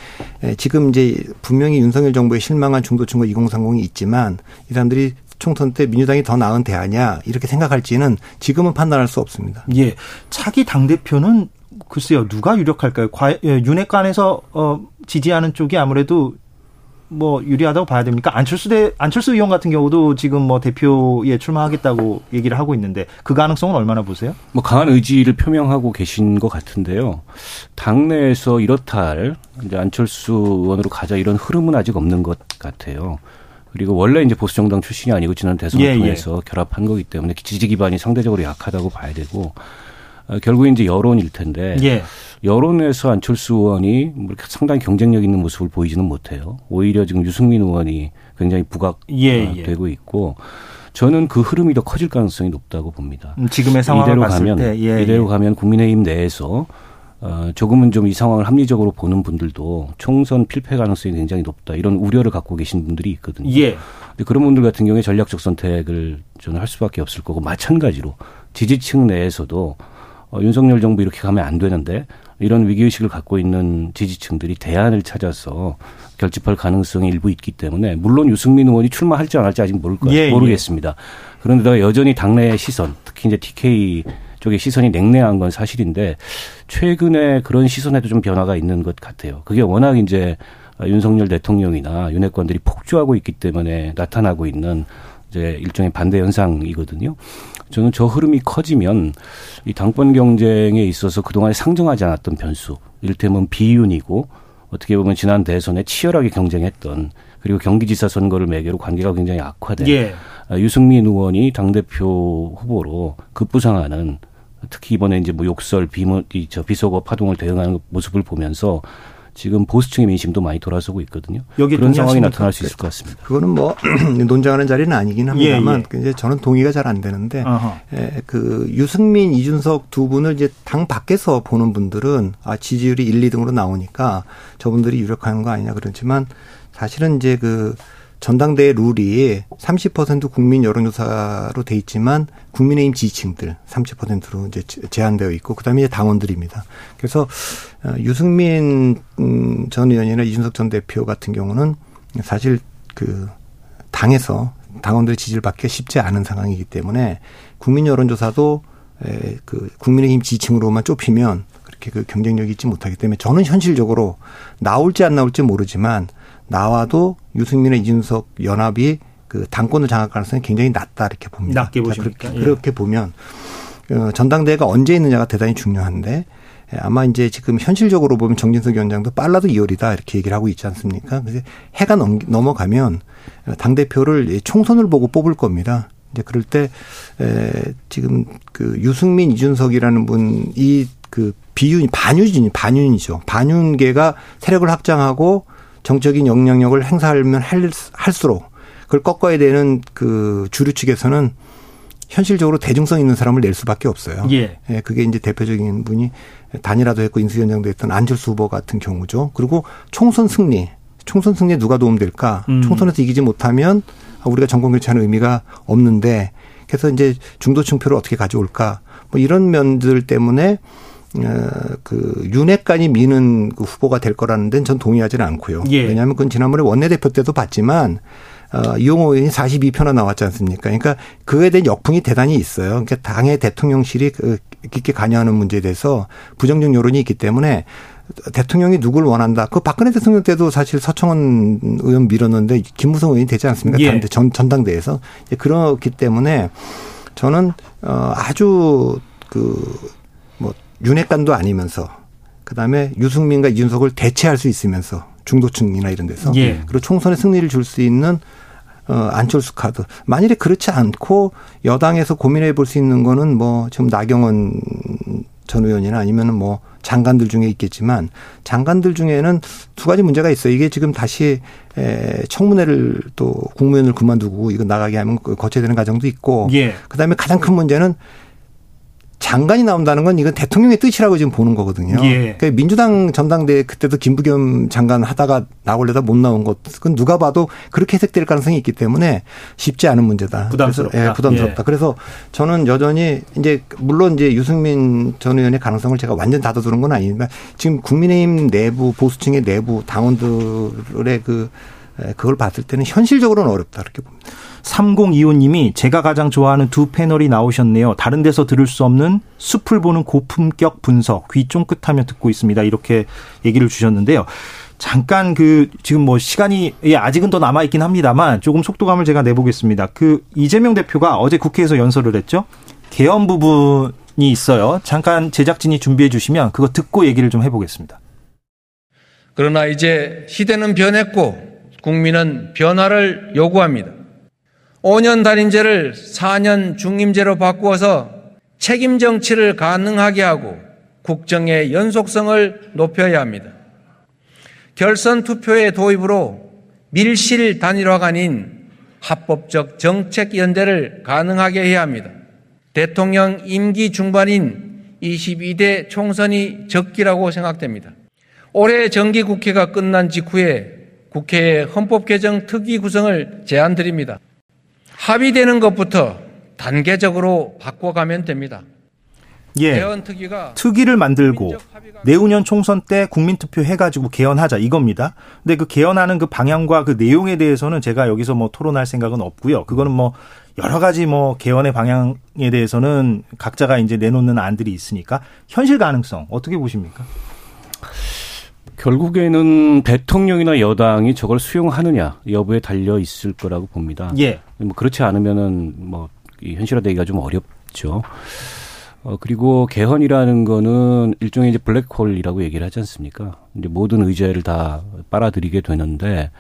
I: 예. 지금 이제 분명히 윤석열 정부에 실망한 중도층과 2030이 있지만 이 사람들이 총선 때 민주당이 더 나은 대안이야 이렇게 생각할지는 지금은 판단할 수 없습니다.
B: 예. 차기 당 대표는 글쎄요 누가 유력할까요? 예, 윤핵관에서 어, 지지하는 쪽이 아무래도 뭐 유리하다고 봐야 됩니까? 안철수 대 안철수 의원 같은 경우도 지금 뭐 대표에 출마하겠다고 얘기를 하고 있는데 그 가능성은 얼마나 보세요?
H: 뭐 강한 의지를 표명하고 계신 것 같은데요. 당내에서 이렇다 할 이제 안철수 의원으로 가자 이런 흐름은 아직 없는 것 같아요. 그리고 원래 이제 보수 정당 출신이 아니고 지난 대선을 예, 예. 통해서 예. 결합한 거기 때문에 지지 기반이 상대적으로 약하다고 봐야 되고 어, 결국 이제 여론일 텐데 예. 여론에서 안철수 의원이 뭐 이렇게 상당히 경쟁력 있는 모습을 보이지는 못해요. 오히려 지금 유승민 의원이 굉장히 부각되고 예, 예. 있고 저는 그 흐름이 더 커질 가능성이 높다고 봅니다.
B: 음, 지금의 상황을 이대로 가면 때,
H: 예, 이대로 예. 가면 국민의힘 내에서 어, 조금은 좀 이 상황을 합리적으로 보는 분들도 총선 필패 가능성이 굉장히 높다 이런 우려를 갖고 계신 분들이 있거든요. 예. 근데 그런 분들 같은 경우에 전략적 선택을 저는 할 수밖에 없을 거고 마찬가지로 지지층 내에서도 어, 윤석열 정부 이렇게 가면 안 되는데 이런 위기의식을 갖고 있는 지지층들이 대안을 찾아서 결집할 가능성이 일부 있기 때문에 물론 유승민 의원이 출마할지 안 할지 아직 모를 거 예, 모르겠습니다. 예. 그런데다가 여전히 당내의 시선, 특히 이제 TK 쪽의 시선이 냉랭한 건 사실인데 최근에 그런 시선에도 좀 변화가 있는 것 같아요. 그게 워낙 이제 윤석열 대통령이나 윤핵관들이 폭주하고 있기 때문에 나타나고 있는 이제 일종의 반대 현상이거든요. 저는 저 흐름이 커지면 이 당권 경쟁에 있어서 그동안에 상정하지 않았던 변수, 이를테면 비윤이고 어떻게 보면 지난 대선에 치열하게 경쟁했던 그리고 경기지사 선거를 매개로 관계가 굉장히 악화된 예. 아, 유승민 의원이 당대표 후보로 급부상하는 특히 이번에 이제 뭐 욕설, 비문, 저 비속어 파동을 대응하는 모습을 보면서 지금 보수층의 민심도 많이 돌아서고 있거든요. 그런 상황이 나타날 수 있을 것 같습니다.
I: 그거는 뭐 (clears throat) 논쟁하는 자리는 아니긴 합니다만 예, 예. 이제 저는 동의가 잘 안 되는데 예, 그 유승민, 이준석 두 분을 이제 당 밖에서 보는 분들은 아 지지율이 1, 2등으로 나오니까 저분들이 유력한 거 아니냐 그렇지만 사실은 이제 그 전당대회 룰이 30% 국민 여론조사로 돼 있지만 국민의힘 지지층들 30%로 이제 제한되어 있고 그다음에 이제 당원들입니다. 그래서 어, 유승민 음, 전 의원이나 이준석 전 대표 같은 경우는 사실 그 당에서 당원들의 지지를 받기 쉽지 않은 상황이기 때문에 국민 여론조사도 그 국민의힘 지지층으로만 좁히면 그렇게 그 경쟁력이 있지 못하기 때문에 저는 현실적으로 나올지 안 나올지 모르지만 나와도 유승민의 이준석 연합이 그 당권을 장악할 가능성이 굉장히 낮다 이렇게 봅니다.
B: 낮게 보십니까?
I: 그렇게, 예. 그렇게 보면 어, 전당대회가 언제 있느냐가 대단히 중요한데 예, 아마 이제 지금 현실적으로 보면 정진석 위원장도 빨라도 2월이다 이렇게 얘기를 하고 있지 않습니까? 그래서 해가 넘, 넘어가면 당 대표를 총선을 보고 뽑을 겁니다. 이제 그럴 때 에, 지금 그 유승민 이준석이라는 분 이 그 비윤 반윤이 반윤이죠. 반윤계가 세력을 확장하고 정적인 영향력을 행사하면 할수록 그걸 꺾어야 되는 그 주류 측에서는 현실적으로 대중성 있는 사람을 낼 수밖에 없어요. 예. 예 그게 이제 대표적인 분이 단일화도 했고 인수위원장도 했던 안철수 후보 같은 경우죠. 그리고 총선 승리. 총선 승리에 누가 도움될까? 음. 총선에서 이기지 못하면 우리가 정권 교체하는 의미가 없는데 그래서 이제 중도층 표를 어떻게 가져올까? 뭐 이런 면들 때문에 어, 그 윤핵관이 미는 그 후보가 될 거라는 데는 전 동의하지는 않고요. 예. 왜냐하면 그건 지난번에 원내대표 때도 봤지만 어, 이용호 의원이 42표나 나왔지 않습니까? 그러니까 그에 대한 역풍이 대단히 있어요. 그러니까 당의 대통령실이 그 깊게 관여하는 문제에 대해서 부정적 여론이 있기 때문에 대통령이 누굴 원한다. 그 박근혜 대통령 때도 사실 서청원 의원 밀었는데 김무성 의원이 되지 않습니까? 예. 전, 전당대에서. 그렇기 때문에 저는 어 아주 그뭐 윤핵관도 아니면서 그다음에 유승민과 이준석을 대체할 수 있으면서 중도층이나 이런 데서 예. 그리고 총선에 승리를 줄 수 있는 어 안철수 카드. 만일에 그렇지 않고 여당에서 고민해 볼 수 있는 거는 뭐 지금 나경원 전 의원이나 아니면은 뭐 장관들 중에 있겠지만 장관들 중에는 두 가지 문제가 있어요. 이게 지금 다시 에 청문회를 또 국무위원을 그만두고 이거 나가게 하면 거쳐야 되는 과정도 있고 예. 그다음에 가장 큰 문제는 장관이 나온다는 건 이건 대통령의 뜻이라고 지금 보는 거거든요. 예. 그러니까 민주당 전당대회 그때도 김부겸 장관 하다가 나올려다 못 나온 것, 그건 누가 봐도 그렇게 해석될 가능성이 있기 때문에 쉽지 않은 문제다.
B: 부담스럽다.
I: 그래서, 예, 부담스럽다. 예. 그래서 저는 여전히 이제 물론 이제 유승민 전 의원의 가능성을 제가 완전 닫아두는 건 아니지만 지금 국민의힘 내부 보수층의 내부 당원들의 그 그걸 봤을 때는 현실적으로는 어렵다 이렇게 봅니다.
B: 3025님이 제가 가장 좋아하는 두 패널이 나오셨네요. 다른 데서 들을 수 없는 숲을 보는 고품격 분석, 귀 쫑긋하며 듣고 있습니다. 이렇게 얘기를 주셨는데요. 잠깐 그 지금 뭐 시간이 예, 아직은 더 남아 있긴 합니다만 조금 속도감을 제가 내보겠습니다. 그 이재명 대표가 어제 국회에서 연설을 했죠. 개헌 부분이 있어요. 잠깐 제작진이 준비해 주시면 그거 듣고 얘기를 좀 해보겠습니다.
J: 그러나 이제 시대는 변했고 국민은 변화를 요구합니다. 5년 단임제를 4년 중임제로 바꾸어서 책임 정치를 가능하게 하고 국정의 연속성을 높여야 합니다. 결선 투표의 도입으로 밀실 단일화가 아닌 합법적 정책 연대를 가능하게 해야 합니다. 대통령 임기 중반인 22대 총선이 적기라고 생각됩니다. 올해 정기 국회가 끝난 직후에 국회에 헌법 개정 특위 구성을 제안드립니다. 합의되는 것부터 단계적으로 바꿔가면 됩니다.
B: 예. 특위를 만들고 내후년 총선 때 국민투표 해가지고 개헌하자 이겁니다. 근데 그 개헌하는 그 방향과 그 내용에 대해서는 제가 여기서 뭐 토론할 생각은 없고요. 그거는 뭐 여러 가지 뭐 개헌의 방향에 대해서는 각자가 이제 내놓는 안들이 있으니까 현실 가능성 어떻게 보십니까?
H: 결국에는 대통령이나 여당이 저걸 수용하느냐 여부에 달려 있을 거라고 봅니다. 예. 뭐 그렇지 않으면은 뭐 현실화되기가 좀 어렵죠. 어, 그리고 개헌이라는 거는 일종의 이제 블랙홀이라고 얘기를 하지 않습니까? 이제 모든 의제를 다 빨아들이게 되는데,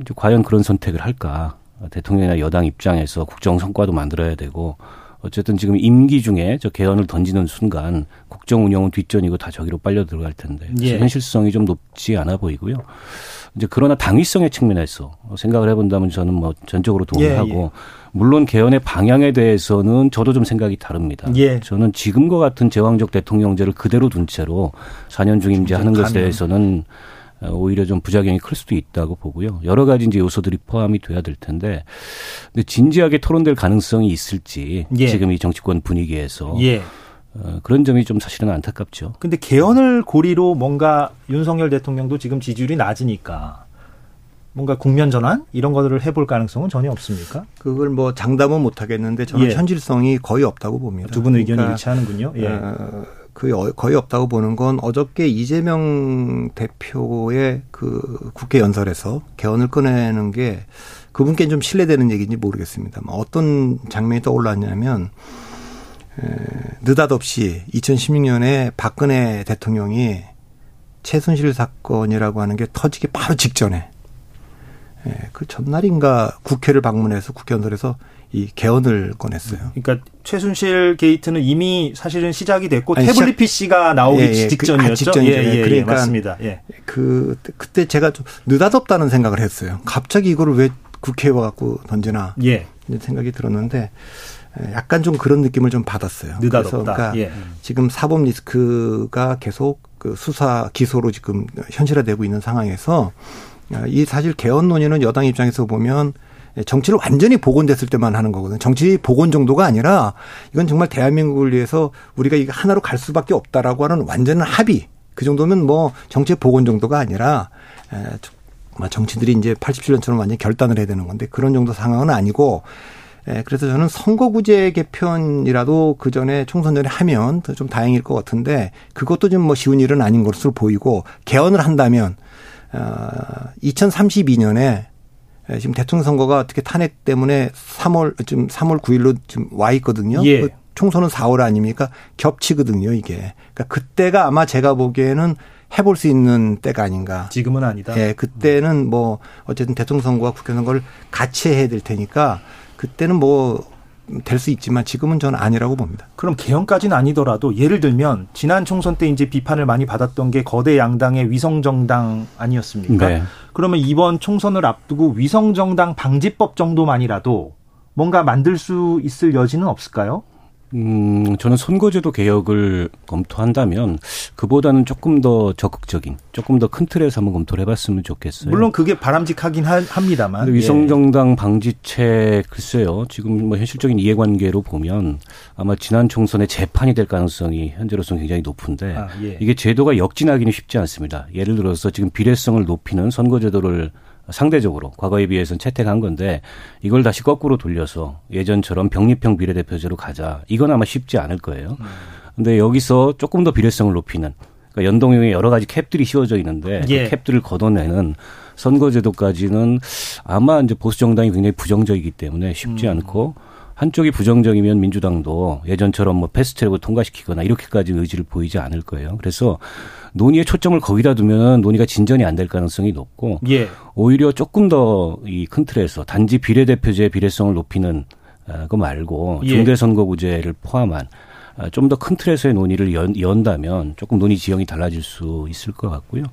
H: 이제 과연 그런 선택을 할까? 대통령이나 여당 입장에서 국정 성과도 만들어야 되고, 어쨌든 지금 임기 중에 저 개헌을 던지는 순간 국정 운영은 뒷전이고 다 저기로 빨려 들어갈 텐데 예. 현실성이 좀 높지 않아 보이고요. 이제 그러나 당위성의 측면에서 생각을 해본다면 저는 뭐 전적으로 동의하고 예, 예. 물론 개헌의 방향에 대해서는 저도 좀 생각이 다릅니다. 예. 저는 지금과 같은 제왕적 대통령제를 그대로 둔 채로 4년 중임제 하는 것에 대해서는 오히려 좀 부작용이 클 수도 있다고 보고요. 여러 가지 이제 요소들이 포함이 돼야 될 텐데, 근데 진지하게 토론될 가능성이 있을지 예. 지금 이 정치권 분위기에서 예. 어, 그런 점이 좀 사실은 안타깝죠.
B: 근데 개헌을 고리로 뭔가 윤석열 대통령도 지금 지지율이 낮으니까 뭔가 국면 전환 이런 것들을 해볼 가능성은 전혀 없습니까?
I: 그걸 뭐 장담은 못 하겠는데 저는 예. 현실성이 거의 없다고 봅니다.
B: 두 분 의견이 그러니까 일치하는군요. 예. 어,
I: 그 거의 없다고 보는 건 어저께 이재명 대표의 그 국회 연설에서 개헌을 꺼내는 게 그분께 좀 신뢰되는 얘기인지 모르겠습니다. 어떤 장면이 떠올랐냐면 느닷없이 2016년에 박근혜 대통령이 최순실 사건이라고 하는 게 터지기 바로 직전에 그 전날인가 국회를 방문해서 국회 연설에서 이 개헌을 꺼냈어요.
B: 그러니까 최순실 게이트는 이미 사실은 시작이 됐고 아니, 태블릿 시작, PC가 나오기 예, 예, 그 직전이었죠. 그, 직전이죠. 예, 예, 예, 그러니까 맞습니다. 예.
I: 그 그때 제가 좀 느닷없다는 생각을 했어요. 갑자기 이거를 왜 국회에 와 갖고 던지나 예. 생각이 들었는데 약간 좀 그런 느낌을 좀 받았어요.
B: 느닷없다.
I: 그러니까 예. 지금 사법 리스크가 계속 그 수사 기소로 지금 현실화되고 있는 상황에서 이 사실 개헌 논의는 여당 입장에서 보면 정치를 완전히 복원됐을 때만 하는 거거든요. 정치 복원 정도가 아니라 이건 정말 대한민국을 위해서 우리가 이게 하나로 갈 수밖에 없다라고 하는 완전한 합의. 그 정도면 뭐 정치 복원 정도가 아니라 정치들이 이제 87년처럼 완전히 결단을 해야 되는 건데 그런 정도 상황은 아니고 예, 그래서 저는 선거구제 개편이라도 그 전에 총선 전에 하면 좀 다행일 것 같은데 그것도 좀 뭐 쉬운 일은 아닌 것으로 보이고 개헌을 한다면 어 2032년에 지금 대통령 선거가 어떻게 탄핵 때문에 3월 지금 3월 9일로 지금 와 있거든요. 예. 그 총선은 4월 아닙니까? 겹치거든요, 이게. 그러니까 그때가 아마 제가 보기에는 해볼 수 있는 때가 아닌가.
B: 지금은 아니다.
I: 예, 그때는 뭐 어쨌든 대통령 선거와 국회 선거를 같이 해야 될 테니까 그때는 뭐 될 수 있지만 지금은 저는 아니라고 봅니다.
B: 그럼 개헌까지는 아니더라도 예를 들면 지난 총선 때 이제 비판을 많이 받았던 게 거대 양당의 위성 정당 아니었습니까? 네. 그러면 이번 총선을 앞두고 위성 정당 방지법 정도만이라도 뭔가 만들 수 있을 여지는 없을까요?
H: 음, 저는 선거제도 개혁을 검토한다면 그보다는 조금 더 적극적인, 조금 더 큰 틀에서 한번 검토를 해봤으면 좋겠어요.
B: 물론 그게 바람직하긴 합니다만.
H: 위성정당 예. 방지책 글쎄요. 지금 뭐 현실적인 이해관계로 보면 아마 지난 총선에 재판이 될 가능성이 현재로서는 굉장히 높은데 아, 예. 이게 제도가 역진하기는 쉽지 않습니다. 예를 들어서 지금 비례성을 높이는 선거제도를 상대적으로 과거에 비해서는 채택한 건데 이걸 다시 거꾸로 돌려서 예전처럼 병립형 비례대표제로 가자. 이건 아마 쉽지 않을 거예요. 근데 여기서 조금 더 비례성을 높이는 그러니까 연동형의 여러 가지 캡들이 씌워져 있는데 그 예. 그 캡들을 걷어내는 선거제도까지는 아마 이제 보수 정당이 굉장히 부정적이기 때문에 쉽지 음. 않고 한쪽이 부정적이면 민주당도 예전처럼 뭐 패스트트랙을 통과시키거나 이렇게까지 의지를 보이지 않을 거예요. 그래서 논의의 초점을 거기다 두면 논의가 진전이 안 될 가능성이 높고 예. 오히려 조금 더 이 큰 틀에서 단지 비례대표제 비례성을 높이는 아, 거 말고 예. 중대선거구제를 포함한 아, 좀더 큰 틀에서의 논의를 연, 연다면 조금 논의 지형이 달라질 수 있을 것 같고요.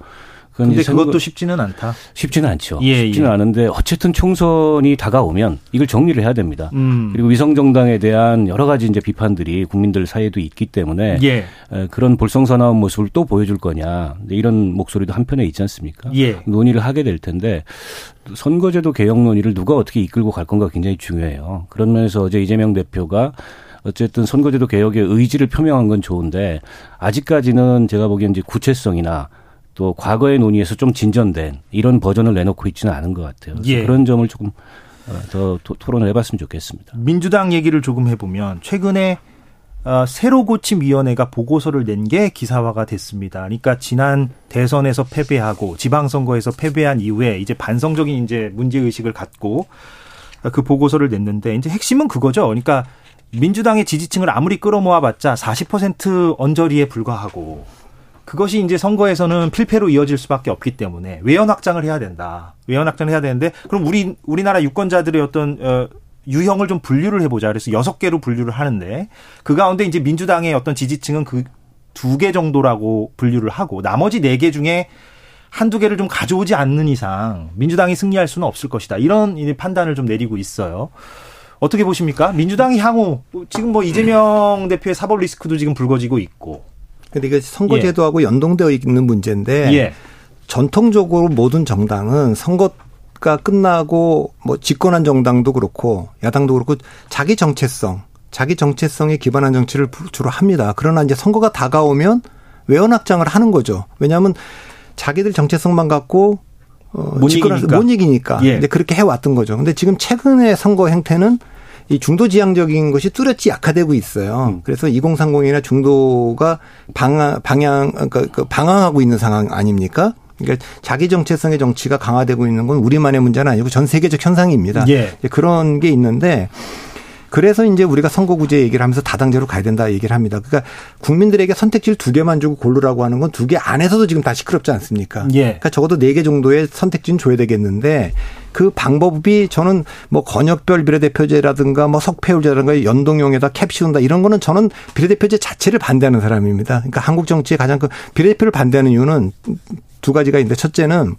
B: 그런데 그것도 쉽지는 않다.
H: 쉽지는 않죠. 예, 쉽지는 예. 않은데 어쨌든 총선이 다가오면 이걸 정리를 해야 됩니다. 음. 그리고 위성 정당에 대한 여러 가지 이제 비판들이 국민들 사이에도 있기 때문에 예. 그런 볼성사나운 모습을 또 보여줄 거냐 이런 목소리도 한편에 있지 않습니까? 예. 논의를 하게 될 텐데 선거제도 개혁 논의를 누가 어떻게 이끌고 갈 건가 굉장히 중요해요. 그런 면에서 어제 이재명 대표가 어쨌든 선거제도 개혁의 의지를 표명한 건 좋은데 아직까지는 제가 보기엔 이제 구체성이나 또 과거의 논의에서 좀 진전된 이런 버전을 내놓고 있지는 않은 것 같아요. 예. 그런 점을 조금 어, 더 토론을 해봤으면 좋겠습니다.
B: 민주당 얘기를 조금 해보면 최근에 어, 새로 고침 위원회가 보고서를 낸 게 기사화가 됐습니다. 그러니까 지난 대선에서 패배하고 지방선거에서 패배한 이후에 이제 반성적인 이제 문제 의식을 갖고 그 보고서를 냈는데 이제 핵심은 그거죠. 그러니까 민주당의 지지층을 아무리 끌어모아봤자 40% 언저리에 불과하고 그것이 이제 선거에서는 필패로 이어질 수밖에 없기 때문에 외연 확장을 해야 된다. 외연 확장을 해야 되는데 그럼 우리 우리나라 유권자들의 어떤 어 유형을 좀 분류를 해보자. 그래서 여섯 개로 분류를 하는데 그 가운데 이제 민주당의 어떤 지지층은 그 두 개 정도라고 분류를 하고 나머지 네 개 중에 한두 개를 좀 가져오지 않는 이상 민주당이 승리할 수는 없을 것이다. 이런 판단을 좀 내리고 있어요. 어떻게 보십니까? 민주당이 향후 지금 뭐 이재명 대표의 사법 리스크도 지금 불거지고 있고.
I: 근데 이게 선거제도하고 예. 연동되어 있는 문제인데 예. 전통적으로 모든 정당은 선거 가 끝나고 뭐 집권한 정당도 그렇고 야당도 그렇고 자기 정체성, 자기 정체성에 기반한 정치를 주로 합니다. 그러나 이제 선거가 다가오면 외연 확장을 하는 거죠. 왜냐하면 자기들 정체성만 갖고 어, 못 이기니까. 못 이기니까. 예. 그렇게 해왔던 거죠. 근데 지금 최근의 선거 행태는 이 중도 지향적인 것이 뚜렷이 약화되고 있어요. 음. 그래서 2030이나 중도가 방향, 방향, 그러니까 그 방황하고 있는 상황 아닙니까? 그러니까 자기 정체성의 정치가 강화되고 있는 건 우리만의 문제는 아니고 전 세계적 현상입니다. 예. 그런 게 있는데 그래서 이제 우리가 선거구제 얘기를 하면서 다당제로 가야 된다 얘기를 합니다. 그러니까 국민들에게 선택지를 두 개만 주고 고르라고 하는 건 두 개 안에서도 지금 다 시끄럽지 않습니까? 예. 그러니까 적어도 네 개 정도의 선택지는 줘야 되겠는데 그 방법이 저는 뭐 건역별 비례대표제라든가 뭐 석패율제라든가 연동형에다 캡 씌운다 이런 거는 저는 비례대표제 자체를 반대하는 사람입니다. 그러니까 한국 정치의 가장 큰 비례대표를 반대하는 이유는 두 가지가 있는데 첫째는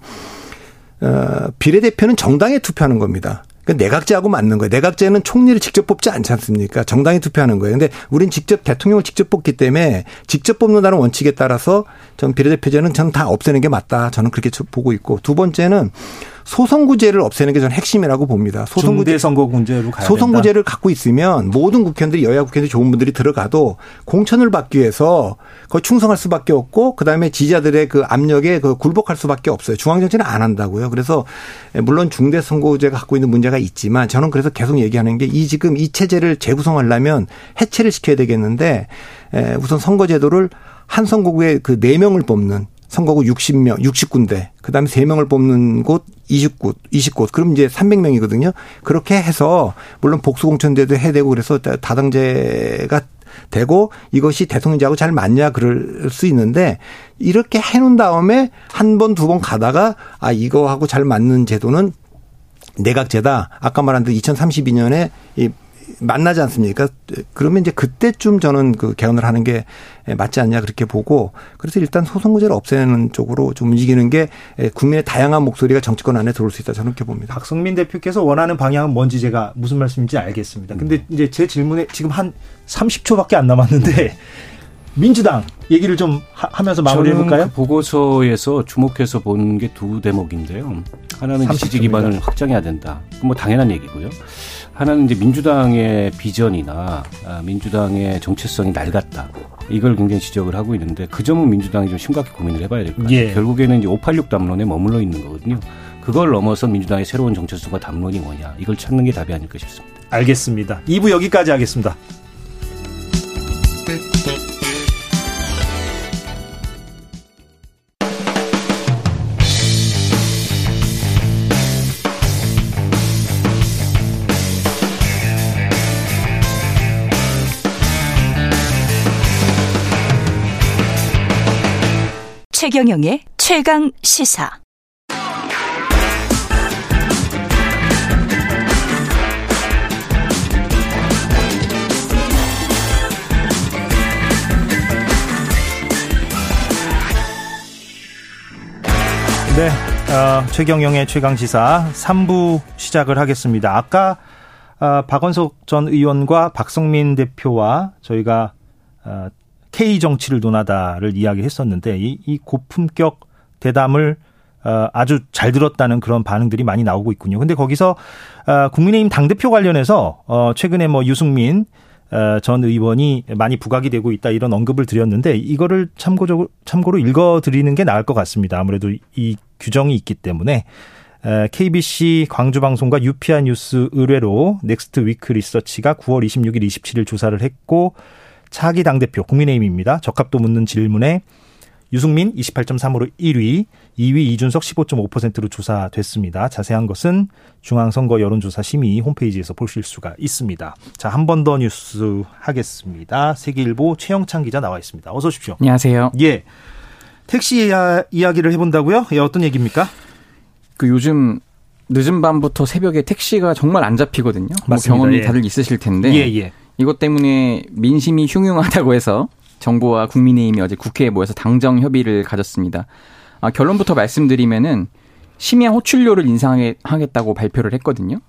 I: 어, 비례대표는 정당에 투표하는 겁니다. 그러니까 내각제하고 맞는 거예요. 내각제는 총리를 직접 뽑지 않지 않습니까? 정당이 투표하는 거예요. 근데 우린 직접 대통령을 직접 뽑기 때문에 직접 뽑는다는 원칙에 따라서 전 비례대표제는 저는 다 없애는 게 맞다. 저는 그렇게 보고 있고 두 번째는 소선구제를 없애는 게 저는 핵심이라고 봅니다.
B: 소선구제 선거구제로 가야
I: 소선구제를 갖고 있으면 모든 국회의원들이 여야 국회의원들이 좋은 분들이 들어가도 공천을 받기 위해서 거의 충성할 수밖에 없고 그다음에 지지자들의 그 압력에 그 굴복할 수밖에 없어요. 중앙 정치는 안 한다고요. 그래서 물론 중대 선거구제가 갖고 있는 문제가 있지만 저는 그래서 계속 얘기하는 게 이 지금 이 체제를 재구성하려면 해체를 시켜야 되겠는데 우선 선거제도를 한 선거구에 그 4명을 뽑는 선거구 60명, 60군데, 그 다음에 3명을 뽑는 곳 20곳, 20곳. 그럼 이제 300명이거든요. 그렇게 해서, 물론 복수공천제도 해야 되고 그래서 다당제가 되고 이것이 대통령제하고 잘 맞냐 그럴 수 있는데 이렇게 해놓은 다음에 한 번, 두 번 가다가 아, 이거하고 잘 맞는 제도는 내각제다. 아까 말한 그 2032년에 이 만나지 않습니까? 그러면 이제 그때쯤 저는 그 개헌을 하는 게 맞지 않냐 그렇게 보고 그래서 일단 소송구제를 없애는 쪽으로 좀 움직이는 게 국민의 다양한 목소리가 정치권 안에 들어올 수 있다 저는 그렇게 봅니다.
B: 박성민 대표께서 원하는 방향은 뭔지 제가 무슨 말씀인지 알겠습니다. 근데 음. 이제 제 질문에 지금 한 30초밖에 안 남았는데 (laughs) 민주당 얘기를 좀 하 면서 마무리해 볼까요? 그
H: 보고서에서 주목해서 본 게 두 대목인데요. 하나는 지지 기반을 확장해야 된다. 뭐 당연한 얘기고요. 하나는 이제 민주당의 비전이나 아, 민주당의 정체성이 낡았다. 이걸 굉장히 지적을 하고 있는데 그 점은 민주당이 좀 심각히 고민을 해봐야 될 것 같아요. 예. 결국에는 이제 586 담론에 머물러 있는 거거든요. 그걸 넘어서 민주당의 새로운 정체성과 담론이 뭐냐 이걸 찾는 게 답이 아닐까 싶습니다.
B: 알겠습니다. 2부 여기까지 하겠습니다.
C: 최경영의 최강 시사.
B: 네, 어, 최경영의 최강 시사 3부 시작을 하겠습니다. 아까 어, 박원석 전 의원과 박성민 대표와 저희가 어, K 정치를 논하다를 이야기했었는데 이, 이 고품격 대담을 어, 아주 잘 들었다는 그런 반응들이 많이 나오고 있군요. 근데 거기서 어, 국민의힘 당 대표 관련해서 어, 최근에 뭐 유승민 어, 전 의원이 많이 부각이 되고 있다 이런 언급을 드렸는데 이거를 참고적으로 참고로 읽어 드리는 게 나을 것 같습니다. 아무래도 이 규정이 있기 때문에 KBC 광주방송과 UPI 뉴스 의뢰로 넥스트 위크 리서치가 9월 26일, 27일 조사를 했고 차기 당대표 국민의힘입니다. 적합도 묻는 질문에 유승민 28.3으로 1위, 2위 이준석 15.5%로 조사됐습니다. 자세한 것은 중앙선거 여론조사 심의 홈페이지에서 보실 수가 있습니다. 자, 한 번 더 뉴스 하겠습니다. 세계일보 최영창 기자 나와 있습니다. 어서 오십시오.
K: 안녕하세요.
B: 예. 택시 이야기를 해본다고요? 예, 어떤 얘기입니까?
K: 그 요즘 늦은 밤부터 새벽에 택시가 정말 안 잡히거든요. 뭐 경험이 예. 다들 있으실 텐데 예, 예. 이것 때문에 민심이 흉흉하다고 해서 정부와 국민의힘이 어제 국회에 모여서 당정 협의를 가졌습니다. 아, 결론부터 말씀드리면은 심야 호출료를 인상하겠다고 발표를 했거든요.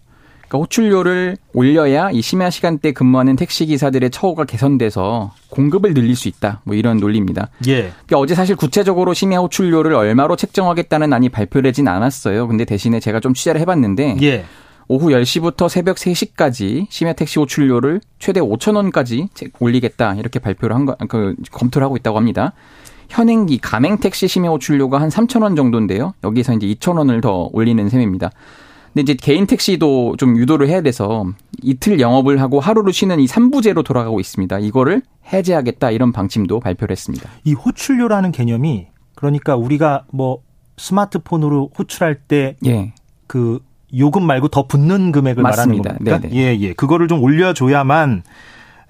K: 그러니까 호출료를 올려야 이 심야 시간대 근무하는 택시 기사들의 처우가 개선돼서 공급을 늘릴 수 있다. 뭐 이런 논리입니다. 예. 그러니까 어제 사실 구체적으로 심야 호출료를 얼마로 책정하겠다는 안이 발표되진 않았어요. 근데 대신에 제가 좀 취재를 해봤는데 예. 오후 10시부터 새벽 3시까지 심야 택시 호출료를 최대 5천 원까지 올리겠다 이렇게 발표를 한 거, 그 검토를 하고 있다고 합니다. 현행기 가맹 택시 심야 호출료가 한 3천 원 정도인데요. 여기서 이제 2천 원을 더 올리는 셈입니다. 근데 이제 개인 택시도 좀 유도를 해야 돼서 이틀 영업을 하고 하루를 쉬는 이 3부제로 돌아가고 있습니다. 이거를 해제하겠다 이런 방침도 발표를 했습니다.
B: 이 호출료라는 개념이 그러니까 우리가 뭐 스마트폰으로 호출할 때그 예. 요금 말고 더 붙는 금액을 맞습니다. 말하는 겁니까? 네네. 예, 예. 그거를 좀 올려줘야만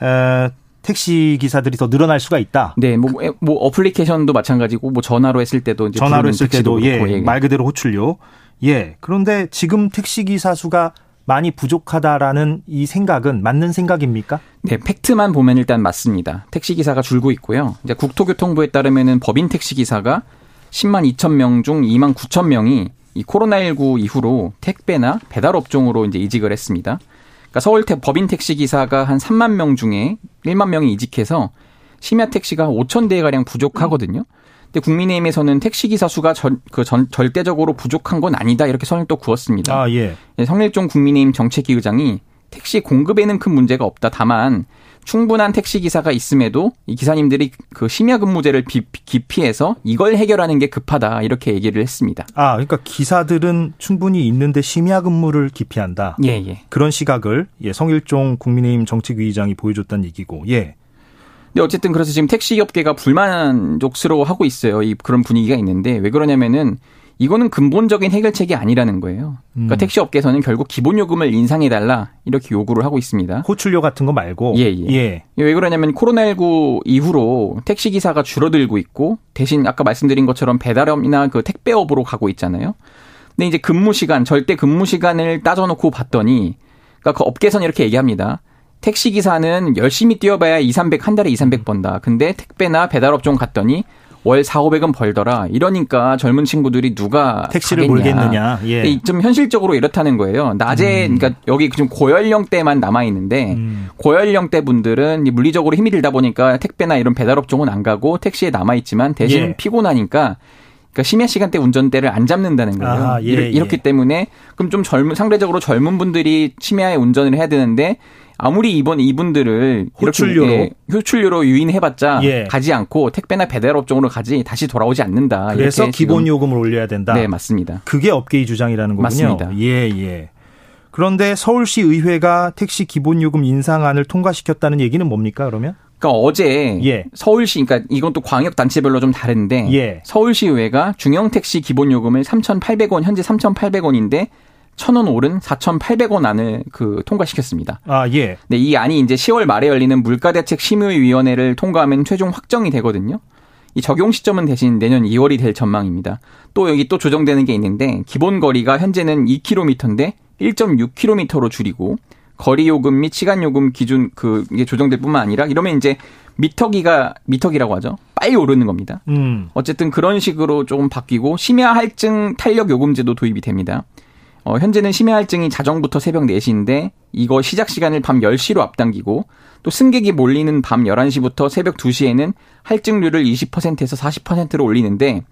B: 어, 택시 기사들이 더 늘어날 수가 있다.
K: 네, 뭐, 뭐 어플리케이션도 마찬가지고 뭐 전화로 했을 때도 이제
B: 전화로 했을 때도 예, 예, 말 그대로 호출료. 예. 그런데 지금 택시 기사 수가 많이 부족하다라는 이 생각은 맞는 생각입니까?
K: 네, 팩트만 보면 일단 맞습니다. 택시 기사가 줄고 있고요. 이제 국토교통부에 따르면은 법인 택시 기사가 10만 2천 명 중 2만 9천 명이 이 코로나19 이후로 택배나 배달 업종으로 이제 이직을 했습니다. 그러니까 서울 법인 택시 기사가 한 3만 명 중에 1만 명이 이직해서 심야 택시가 5천 대 가량 부족하거든요. 근데 국민의힘에서는 택시 기사 수가 전, 그 전, 절대적으로 부족한 건 아니다 이렇게 선을 또 그었습니다. 아, 예. 예 성일종 국민의힘 정책위 의장이 택시 공급에는 큰 문제가 없다. 다만 충분한 택시 기사가 있음에도 이 기사님들이 그 심야 근무제를 기피해서 이걸 해결하는 게 급하다 이렇게 얘기를 했습니다.
B: 아, 그러니까 기사들은 충분히 있는데 심야 근무를 기피한다. 예, 예. 그런 시각을 예, 성일종 국민의힘 정책위의장이 보여줬다는 얘기고. 예.
K: 근데 어쨌든 그래서 지금 택시 업계가 불만족스러워 하고 있어요. 이 그런 분위기가 있는데 왜 그러냐면은 이거는 근본적인 해결책이 아니라는 거예요. 그러니까 음. 택시 업계에서는 결국 기본 요금을 인상해 달라 이렇게 요구를 하고 있습니다.
B: 호출료 같은 거 말고.
K: 예, 예. 예. 왜 그러냐면 코로나19 이후로 택시 기사가 줄어들고 있고 대신 아까 말씀드린 것처럼 배달업이나 그 택배업으로 가고 있잖아요. 근데 이제 근무 시간, 절대 근무 시간을 따져 놓고 봤더니 그러니까 그 업계에서는 이렇게 얘기합니다. 택시 기사는 열심히 뛰어봐야 2, 300, 한 달에 2, 300 번다. 근데 택배나 배달업 종 갔더니 월 4, 500은 벌더라. 이러니까 젊은 친구들이 누가
B: 택시를 가겠냐. 몰겠느냐. 예.
K: 좀 현실적으로 이렇다는 거예요. 낮에 음. 그러니까 여기 지금 고연령대만 남아 있는데 음. 고연령대 분들은 물리적으로 힘이 들다 보니까 택배나 이런 배달업 종은 안 가고 택시에 남아 있지만 대신 예. 피곤하니까 그러니까 심야 시간대 운전대를 안 잡는다는 거예요. 아, 예, 이렇기 예. 때문에 그럼 좀 젊은 상대적으로 젊은 분들이 심야에 운전을 해야 되는데 아무리 이번 이분들을 호출료로 예, 호출료로 유인해봤자 예. 가지 않고 택배나 배달 업종으로 가지 다시 돌아오지 않는다.
B: 그래서 기본 요금을 올려야 된다.
K: 네 맞습니다.
B: 그게 업계의 주장이라는 거군요.
K: 맞습니다.
B: 예 예. 그런데 서울시 의회가 택시 기본 요금 인상안을 통과시켰다는 얘기는 뭡니까 그러면?
K: 그러니까 어제 예. 서울시 그러니까 이건 또 광역 단체별로 좀 다른데 예. 서울시 의회가 중형 택시 기본 요금을 3,800원 현재 3,800원인데 천원 오른 4,800원 안을 그 통과시켰습니다.
B: 아, 예.
K: 네, 이 안이 이제 10월 말에 열리는 물가대책 심의 위원회를 통과하면 최종 확정이 되거든요. 이 적용 시점은 대신 내년 2월이 될 전망입니다. 또 여기 또 조정되는 게 있는데 기본 거리가 현재는 2km인데 1.6km로 줄이고 거리 요금 및 시간 요금 기준 그 이게 조정될 뿐만 아니라 이러면 이제 미터기가 미터기라고 하죠. 빨리 오르는 겁니다. 음. 어쨌든 그런 식으로 조금 바뀌고 심야 할증 탄력 요금제도 도입이 됩니다. 어, 현재는 심야 할증이 자정부터 새벽 4시인데 이거 시작 시간을 밤 10시로 앞당기고 또 승객이 몰리는 밤 11시부터 새벽 2시에는 할증률을 20%에서 40%로 올리는데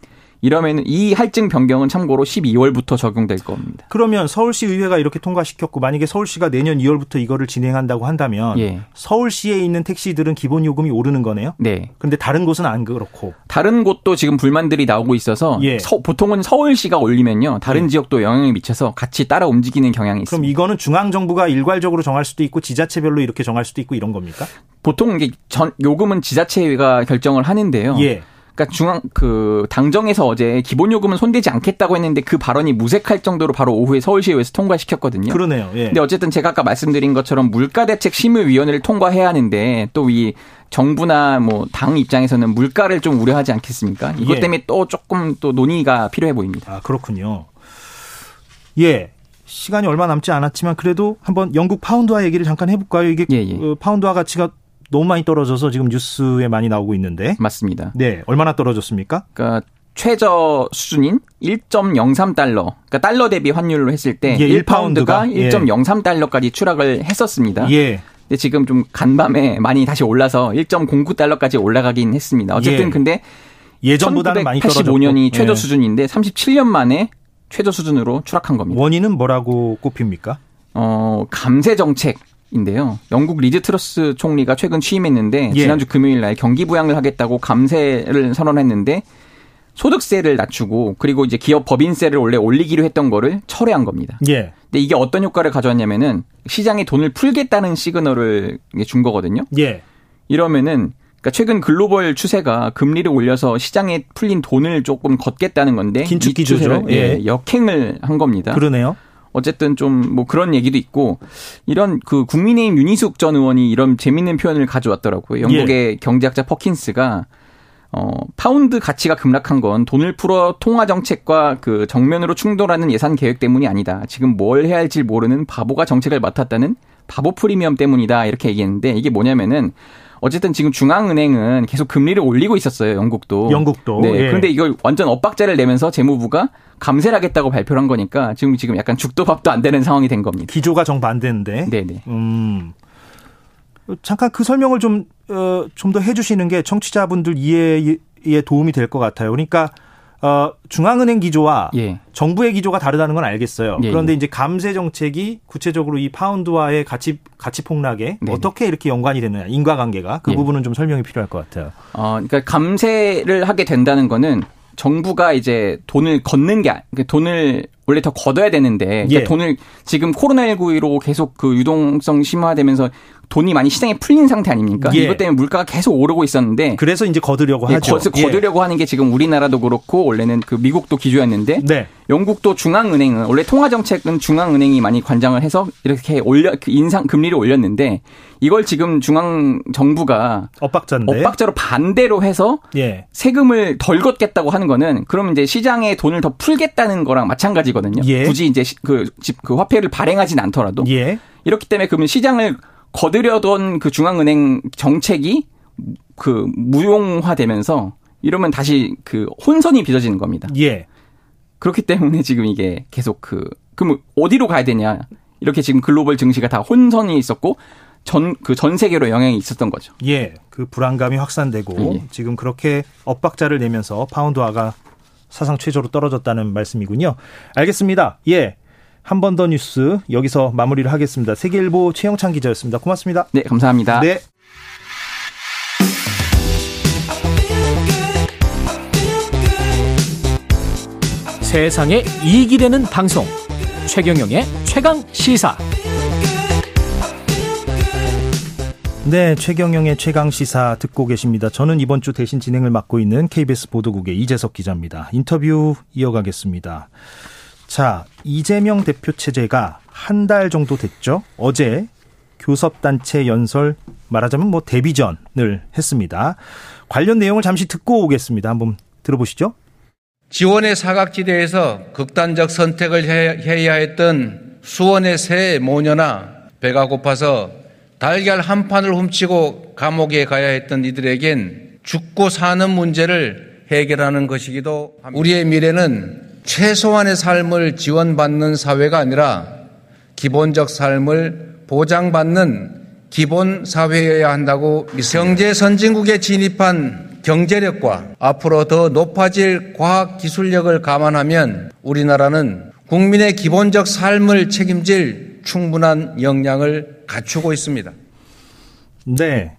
K: 이러면 이 할증 변경은 참고로 12월부터 적용될 겁니다.
B: 그러면 서울시 의회가 이렇게 통과시켰고 만약에 서울시가 내년 2월부터 이거를 진행한다고 한다면 예. 서울시에 있는 택시들은 기본 요금이 오르는 거네요.
K: 네.
B: 근데 다른 곳은 안 그렇고.
K: 다른 곳도 지금 불만들이 나오고 있어서 예. 서, 보통은 서울시가 올리면요. 다른 예. 지역도 영향을 미쳐서 같이 따라 움직이는 경향이 있습니다.
B: 그럼 이거는 중앙 정부가 일괄적으로 정할 수도 있고 지자체별로 이렇게 정할 수도 있고 이런 겁니까?
K: 보통 이게 전 요금은 지자체가 결정을 하는데요. 예. 그러니까 중앙 그 당정에서 어제 기본 요금은 손대지 않겠다고 했는데 그 발언이 무색할 정도로 바로 오후에 서울시의회에서 통과시켰거든요.
B: 그러네요. 예.
K: 근데 어쨌든 제가 아까 말씀드린 것처럼 물가 대책 심의위원회를 통과해야 하는데 또 이 정부나 뭐 당 입장에서는 물가를 좀 우려하지 않겠습니까? 이것 예. 때문에 또 조금 또 논의가 필요해 보입니다.
B: 아 그렇군요. 예. 시간이 얼마 남지 않았지만 그래도 한번 영국 파운드화 얘기를 잠깐 해볼까요? 이게 예, 예. 어, 파운드화 가치가 너무 많이 떨어져서 지금 뉴스에 많이 나오고 있는데.
K: 맞습니다.
B: 네, 얼마나 떨어졌습니까?
K: 그러니까 최저 수준인 1.03달러, 그러니까 달러 대비 환율로 했을 때 예, 1파운드가 1.03달러까지 예. 추락을 했었습니다. 예. 근데 지금 좀 간밤에 많이 다시 올라서 1.09달러까지 올라가긴 했습니다. 어쨌든 예. 근데 예전보다는 많이 떨어졌고 85년이 최저 예. 수준인데 37년 만에 최저 수준으로 추락한 겁니다.
B: 원인은 뭐라고 꼽힙니까?
K: 어, 감세 정책 인데요. 영국 리즈 트러스 총리가 최근 취임했는데 예. 지난주 금요일 날 경기 부양을 하겠다고 감세를 선언했는데 소득세를 낮추고 그리고 이제 기업 법인세를 원래 올리기로 했던 거를 철회한 겁니다. 예. 근데 이게 어떤 효과를 가져왔냐면은 시장에 돈을 풀겠다는 시그널을 준 거거든요. 예. 이러면은 그러니까 최근 글로벌 추세가 금리를 올려서 시장에 풀린 돈을 조금 걷겠다는 건데
B: 긴축 기조죠.
K: 예. 예. 역행을 한 겁니다.
B: 그러네요.
K: 어쨌든 좀 뭐 그런 얘기도 있고 이런 그 국민의힘 윤희숙 전 의원이 이런 재밌는 표현을 가져왔더라고요. 영국의 예. 경제학자 퍼킨스가 어, 파운드 가치가 급락한 건 돈을 풀어 통화 정책과 그 정면으로 충돌하는 예산 계획 때문이 아니다. 지금 뭘 해야 할지 모르는 바보가 정책을 맡았다는 바보 프리미엄 때문이다. 이렇게 얘기했는데 이게 뭐냐면은 어쨌든 지금 중앙은행은 계속 금리를 올리고 있었어요. 영국도.
B: 영국도.
K: 네. 예. 그런데 이걸 완전 엇박자를 내면서 재무부가 감세를 하겠다고 발표를 한 거니까 지금 지금 약간 죽도 밥도 안 되는 상황이 된 겁니다.
B: 기조가 정반대인데.
K: 네네. 음.
B: 잠깐 그 설명을 좀, 어, 좀 더 해주시는 게 청취자분들 이해에 도움이 될 것 같아요. 그러니까 어, 중앙은행 기조와 예. 정부의 기조가 다르다는 건 알겠어요. 예, 그런데 예. 이제 감세 정책이 구체적으로 이 파운드와의 가치 가치 폭락에 네. 어떻게 이렇게 연관이 되느냐 인과관계가 그 예. 부분은 좀 설명이 필요할 것 같아요.
K: 어, 그러니까 감세를 하게 된다는 거는 정부가 이제 돈을 걷는 게 그러니까 돈을 원래 더 걷어야 되는데 그러니까 예. 돈을 지금 코로나19로 계속 그 유동성 심화되면서 돈이 많이 시장에 풀린 상태 아닙니까? 예. 이것 때문에 물가가 계속 오르고 있었는데
B: 그래서 이제 거두려고 예, 하죠.
K: 거, 거두려고 예. 하는 게 지금 우리나라도 그렇고 원래는 그 미국도 기조였는데 네. 영국도 중앙은행은 원래 통화 정책은 중앙은행이 많이 관장을 해서 이렇게 올려 그 인상 금리를 올렸는데 이걸 지금 중앙 정부가
B: 엇박자인데
K: 엇박자로 반대로 해서 예. 세금을 덜 걷겠다고 하는 거는 그러면 이제 시장에 돈을 더 풀겠다는 거랑 마찬가지거든요. 예. 굳이 이제 그, 그 화폐를 발행하진 않더라도 예. 이렇기 때문에 그러면 시장을 거들여던 그 중앙은행 정책이 그 무용화되면서 이러면 다시 그 혼선이 빚어지는 겁니다. 예. 그렇기 때문에 지금 이게 계속 그 그럼 어디로 가야 되냐 이렇게 지금 글로벌 증시가 다 혼선이 있었고 전 그 전 세계로 영향이 있었던 거죠.
B: 예. 그 불안감이 확산되고 예. 지금 그렇게 엇박자를 내면서 파운드화가 사상 최저로 떨어졌다는 말씀이군요. 알겠습니다. 예. 한 번 더 뉴스 여기서 마무리를 하겠습니다. 세계일보 최영찬 기자였습니다. 고맙습니다.
K: 네, 감사합니다. 네.
F: 세상에 이익이 되는 방송 최경영의 최강 시사.
B: 네, 최경영의 최강 시사 듣고 계십니다. 저는 이번 주 대신 진행을 맡고 있는 KBS 보도국의 이재석 기자입니다. 인터뷰 이어가겠습니다. 자, 이재명 대표 체제가 한 달 정도 됐죠. 어제 교섭단체 연설 말하자면 뭐 데비전을 했습니다. 관련 내용을 잠시 듣고 오겠습니다. 한번 들어보시죠.
J: 지원의 사각지대에서 극단적 선택을 해야 했던 수원의 새 모녀나 배가 고파서 달걀 한 판을 훔치고 감옥에 가야 했던 이들에겐 죽고 사는 문제를 해결하는 것이기도 합니다. 우리의 미래는 최소한의 삶을 지원받는 사회가 아니라 기본적 삶을 보장받는 기본 사회여야 한다고 믿습니다. 경제 선진국에 진입한 경제력과 앞으로 더 높아질 과학 기술력을 감안하면 우리나라는 국민의 기본적 삶을 책임질 충분한 역량을 갖추고 있습니다.
B: 네.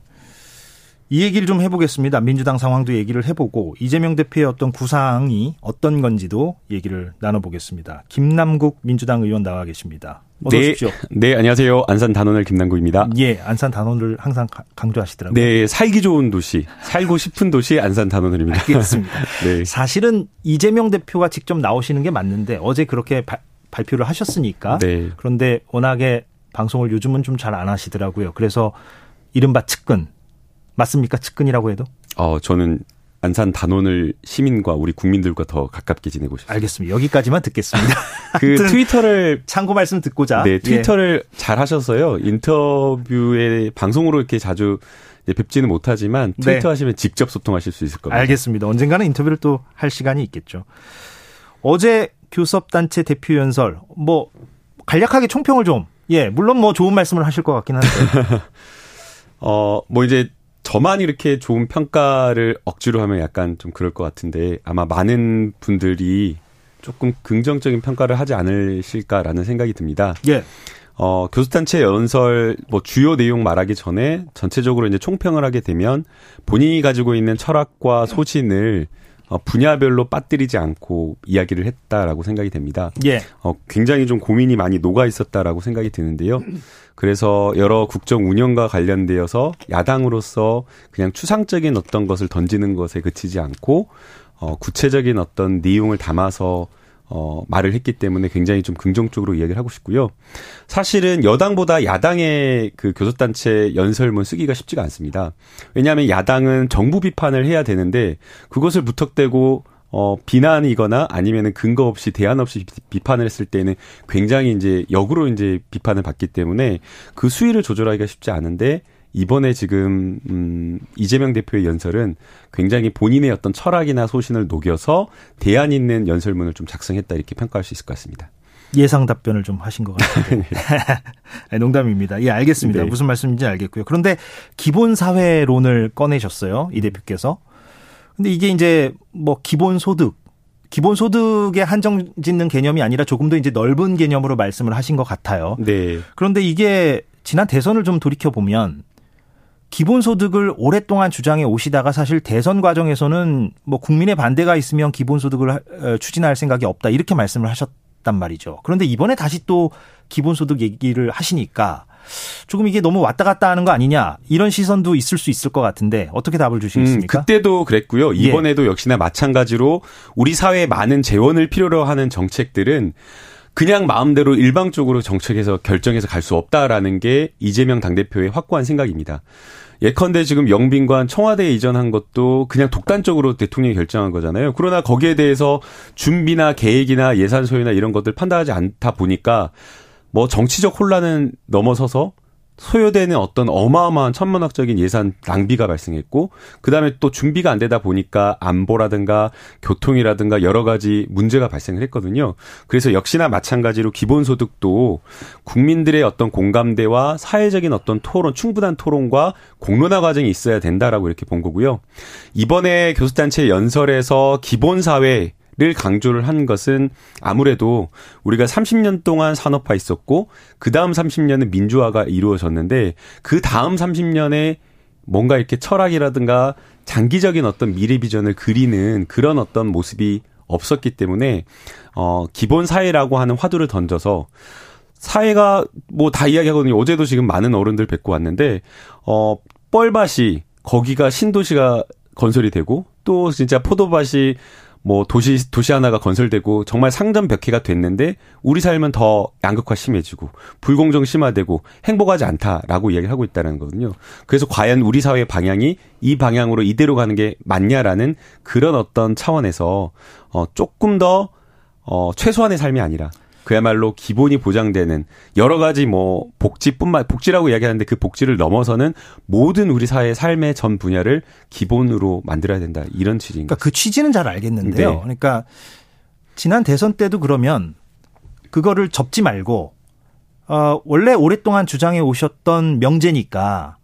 B: 이 얘기를 좀 해보겠습니다. 민주당 상황도 얘기를 해보고 이재명 대표의 어떤 구상이 어떤 건지도 얘기를 나눠보겠습니다. 김남국 민주당 의원 나와 계십니다. 어서 네, 오십시오.
L: 네, 안녕하세요. 안산 단원을 김남국입니다.
B: 예, 안산 단원을 항상 강조하시더라고요.
L: 네, 살기 좋은 도시, 살고 싶은 도시 안산 단원을입니다.
B: 알겠습니다. (laughs) 네. 사실은 이재명 대표가 직접 나오시는 게 맞는데 어제 그렇게 바, 발표를 하셨으니까 네. 그런데 워낙에 방송을 요즘은 좀 잘 안 하시더라고요. 그래서 이른바 측근 맞습니까? 측근이라고 해도?
L: 어, 저는 안산 단원을 시민과 우리 국민들과 더 가깝게 지내고 싶습니다.
B: 알겠습니다. 여기까지만 듣겠습니다. (laughs)
L: 그 트위터를
B: 참고 말씀 듣고자.
L: 네, 트위터를 예. 잘 하셔서요. 인터뷰에 방송으로 이렇게 자주 뵙지는 못하지만 네. 트위터 네. 하시면 직접 소통하실 수 있을 겁니다.
B: 알겠습니다. 언젠가는 인터뷰를 또 할 시간이 있겠죠. 어제 교섭단체 대표 연설 뭐 간략하게 총평을 좀 예, 물론 뭐 좋은 말씀을 하실 것 같긴 한데. (laughs)
L: 어, 뭐 이제 저만 이렇게 좋은 평가를 억지로 하면 약간 좀 그럴 것 같은데 아마 많은 분들이 조금 긍정적인 평가를 하지 않으실까라는 생각이 듭니다.
B: 예.
L: 어, 교수단체 연설 뭐 주요 내용 말하기 전에 전체적으로 이제 총평을 하게 되면 본인이 가지고 있는 철학과 소신을 어, 분야별로 빠뜨리지 않고 이야기를 했다라고 생각이 됩니다.
B: 예.
L: 어, 굉장히 좀 고민이 많이 녹아 있었다라고 생각이 드는데요. 그래서 여러 국정 운영과 관련되어서 야당으로서 그냥 추상적인 어떤 것을 던지는 것에 그치지 않고 어, 구체적인 어떤 내용을 담아서 어, 말을 했기 때문에 굉장히 좀 긍정적으로 이야기를 하고 싶고요. 사실은 여당보다 야당의 그 교섭단체 연설문 쓰기가 쉽지가 않습니다. 왜냐하면 야당은 정부 비판을 해야 되는데 그것을 무턱대고 어, 비난이거나 아니면은 근거 없이 대안 없이 비판을 했을 때는 굉장히 이제 역으로 이제 비판을 받기 때문에 그 수위를 조절하기가 쉽지 않은데 이번에 지금 음 이재명 대표의 연설은 굉장히 본인의 어떤 철학이나 소신을 녹여서 대안 있는 연설문을 좀 작성했다 이렇게 평가할 수 있을 것 같습니다.
B: 예상 답변을 좀 하신 것 같아요. (laughs) (laughs) 네, 농담입니다. 예, 알겠습니다. 네. 무슨 말씀인지 알겠고요. 그런데 기본 사회론을 꺼내셨어요. 이 대표께서. 근데 이게 이제 뭐 기본 소득 기본 소득에 한정 짓는 개념이 아니라 조금 더 이제 넓은 개념으로 말씀을 하신 것 같아요.
L: 네.
B: 그런데 이게 지난 대선을 좀 돌이켜 보면 기본소득을 오랫동안 주장해 오시다가 사실 대선 과정에서는 뭐 국민의 반대가 있으면 기본소득을 어, 추진할 생각이 없다 이렇게 말씀을 하셨단 말이죠. 그런데 이번에 다시 또 기본소득 얘기를 하시니까 조금 이게 너무 왔다 갔다 하는 거 아니냐 이런 시선도 있을 수 있을 것 같은데 어떻게 답을 주시겠습니까?
L: 음, 그때도 그랬고요. 예. 이번에도 예. 역시나 마찬가지로 우리 사회에 많은 재원을 필요로 하는 정책들은 그냥 마음대로 일방적으로 정책에서 결정해서 갈 수 없다라는 게 이재명 당대표의 확고한 생각입니다. 예컨대 지금 영빈관 청와대에 이전한 것도 그냥 독단적으로 대통령이 결정한 거잖아요. 그러나 거기에 대해서 준비나 계획이나 예산 소요나 이런 것들 판단하지 않다 보니까 뭐 정치적 혼란은 넘어서서 소요되는 어떤 어마어마한 천문학적인 예산 낭비가 발생했고 그다음에 또 준비가 안 되다 보니까 안보라든가 교통이라든가 여러 가지 문제가 발생을 했거든요. 그래서 역시나 마찬가지로 기본소득도 국민들의 어떤 공감대와 사회적인 어떤 토론 충분한 토론과 공론화 과정이 있어야 된다라고 이렇게 본 거고요. 이번에 교수단체 연설에서 기본사회 를 강조를 한 것은 아무래도 우리가 30년 동안 산업화 있었고 그 다음 30년은 민주화가 이루어졌는데 그 다음 30년에 뭔가 이렇게 철학이라든가 장기적인 어떤 미래 비전을 그리는 그런 어떤 모습이 없었기 때문에 어 기본 사회라고 하는 화두를 던져서 사회가 뭐 다 이야기하거든요. 어제도 지금 많은 어른들 뵙고 왔는데 어 뻘밭이 거기가 신도시가 건설이 되고 또 진짜 포도밭이 뭐 도시 도시 하나가 건설되고 정말 상점벽해가 됐는데 우리 삶은 더 양극화 심해지고 불공정 심화되고 행복하지 않다라고 이야기를 하고 있다는 거거든요. 그래서 과연 우리 사회의 방향이 이 방향으로 이대로 가는 게 맞냐라는 그런 어떤 차원에서 어 조금 더 어, 최소한의 삶이 아니라 그야말로 기본이 보장되는 여러 가지 뭐 복지뿐만 복지라고 이야기하는데 그 복지를 넘어서는 모든 우리 사회의 삶의 전 분야를 기본으로 만들어야 된다 이런 취지인
B: 그러니까 그 취지는 잘 알겠는데요. 네. 그러니까 지난 대선 때도 그러면 그거를 접지 말고 어 원래 오랫동안 주장해 오셨던 명제니까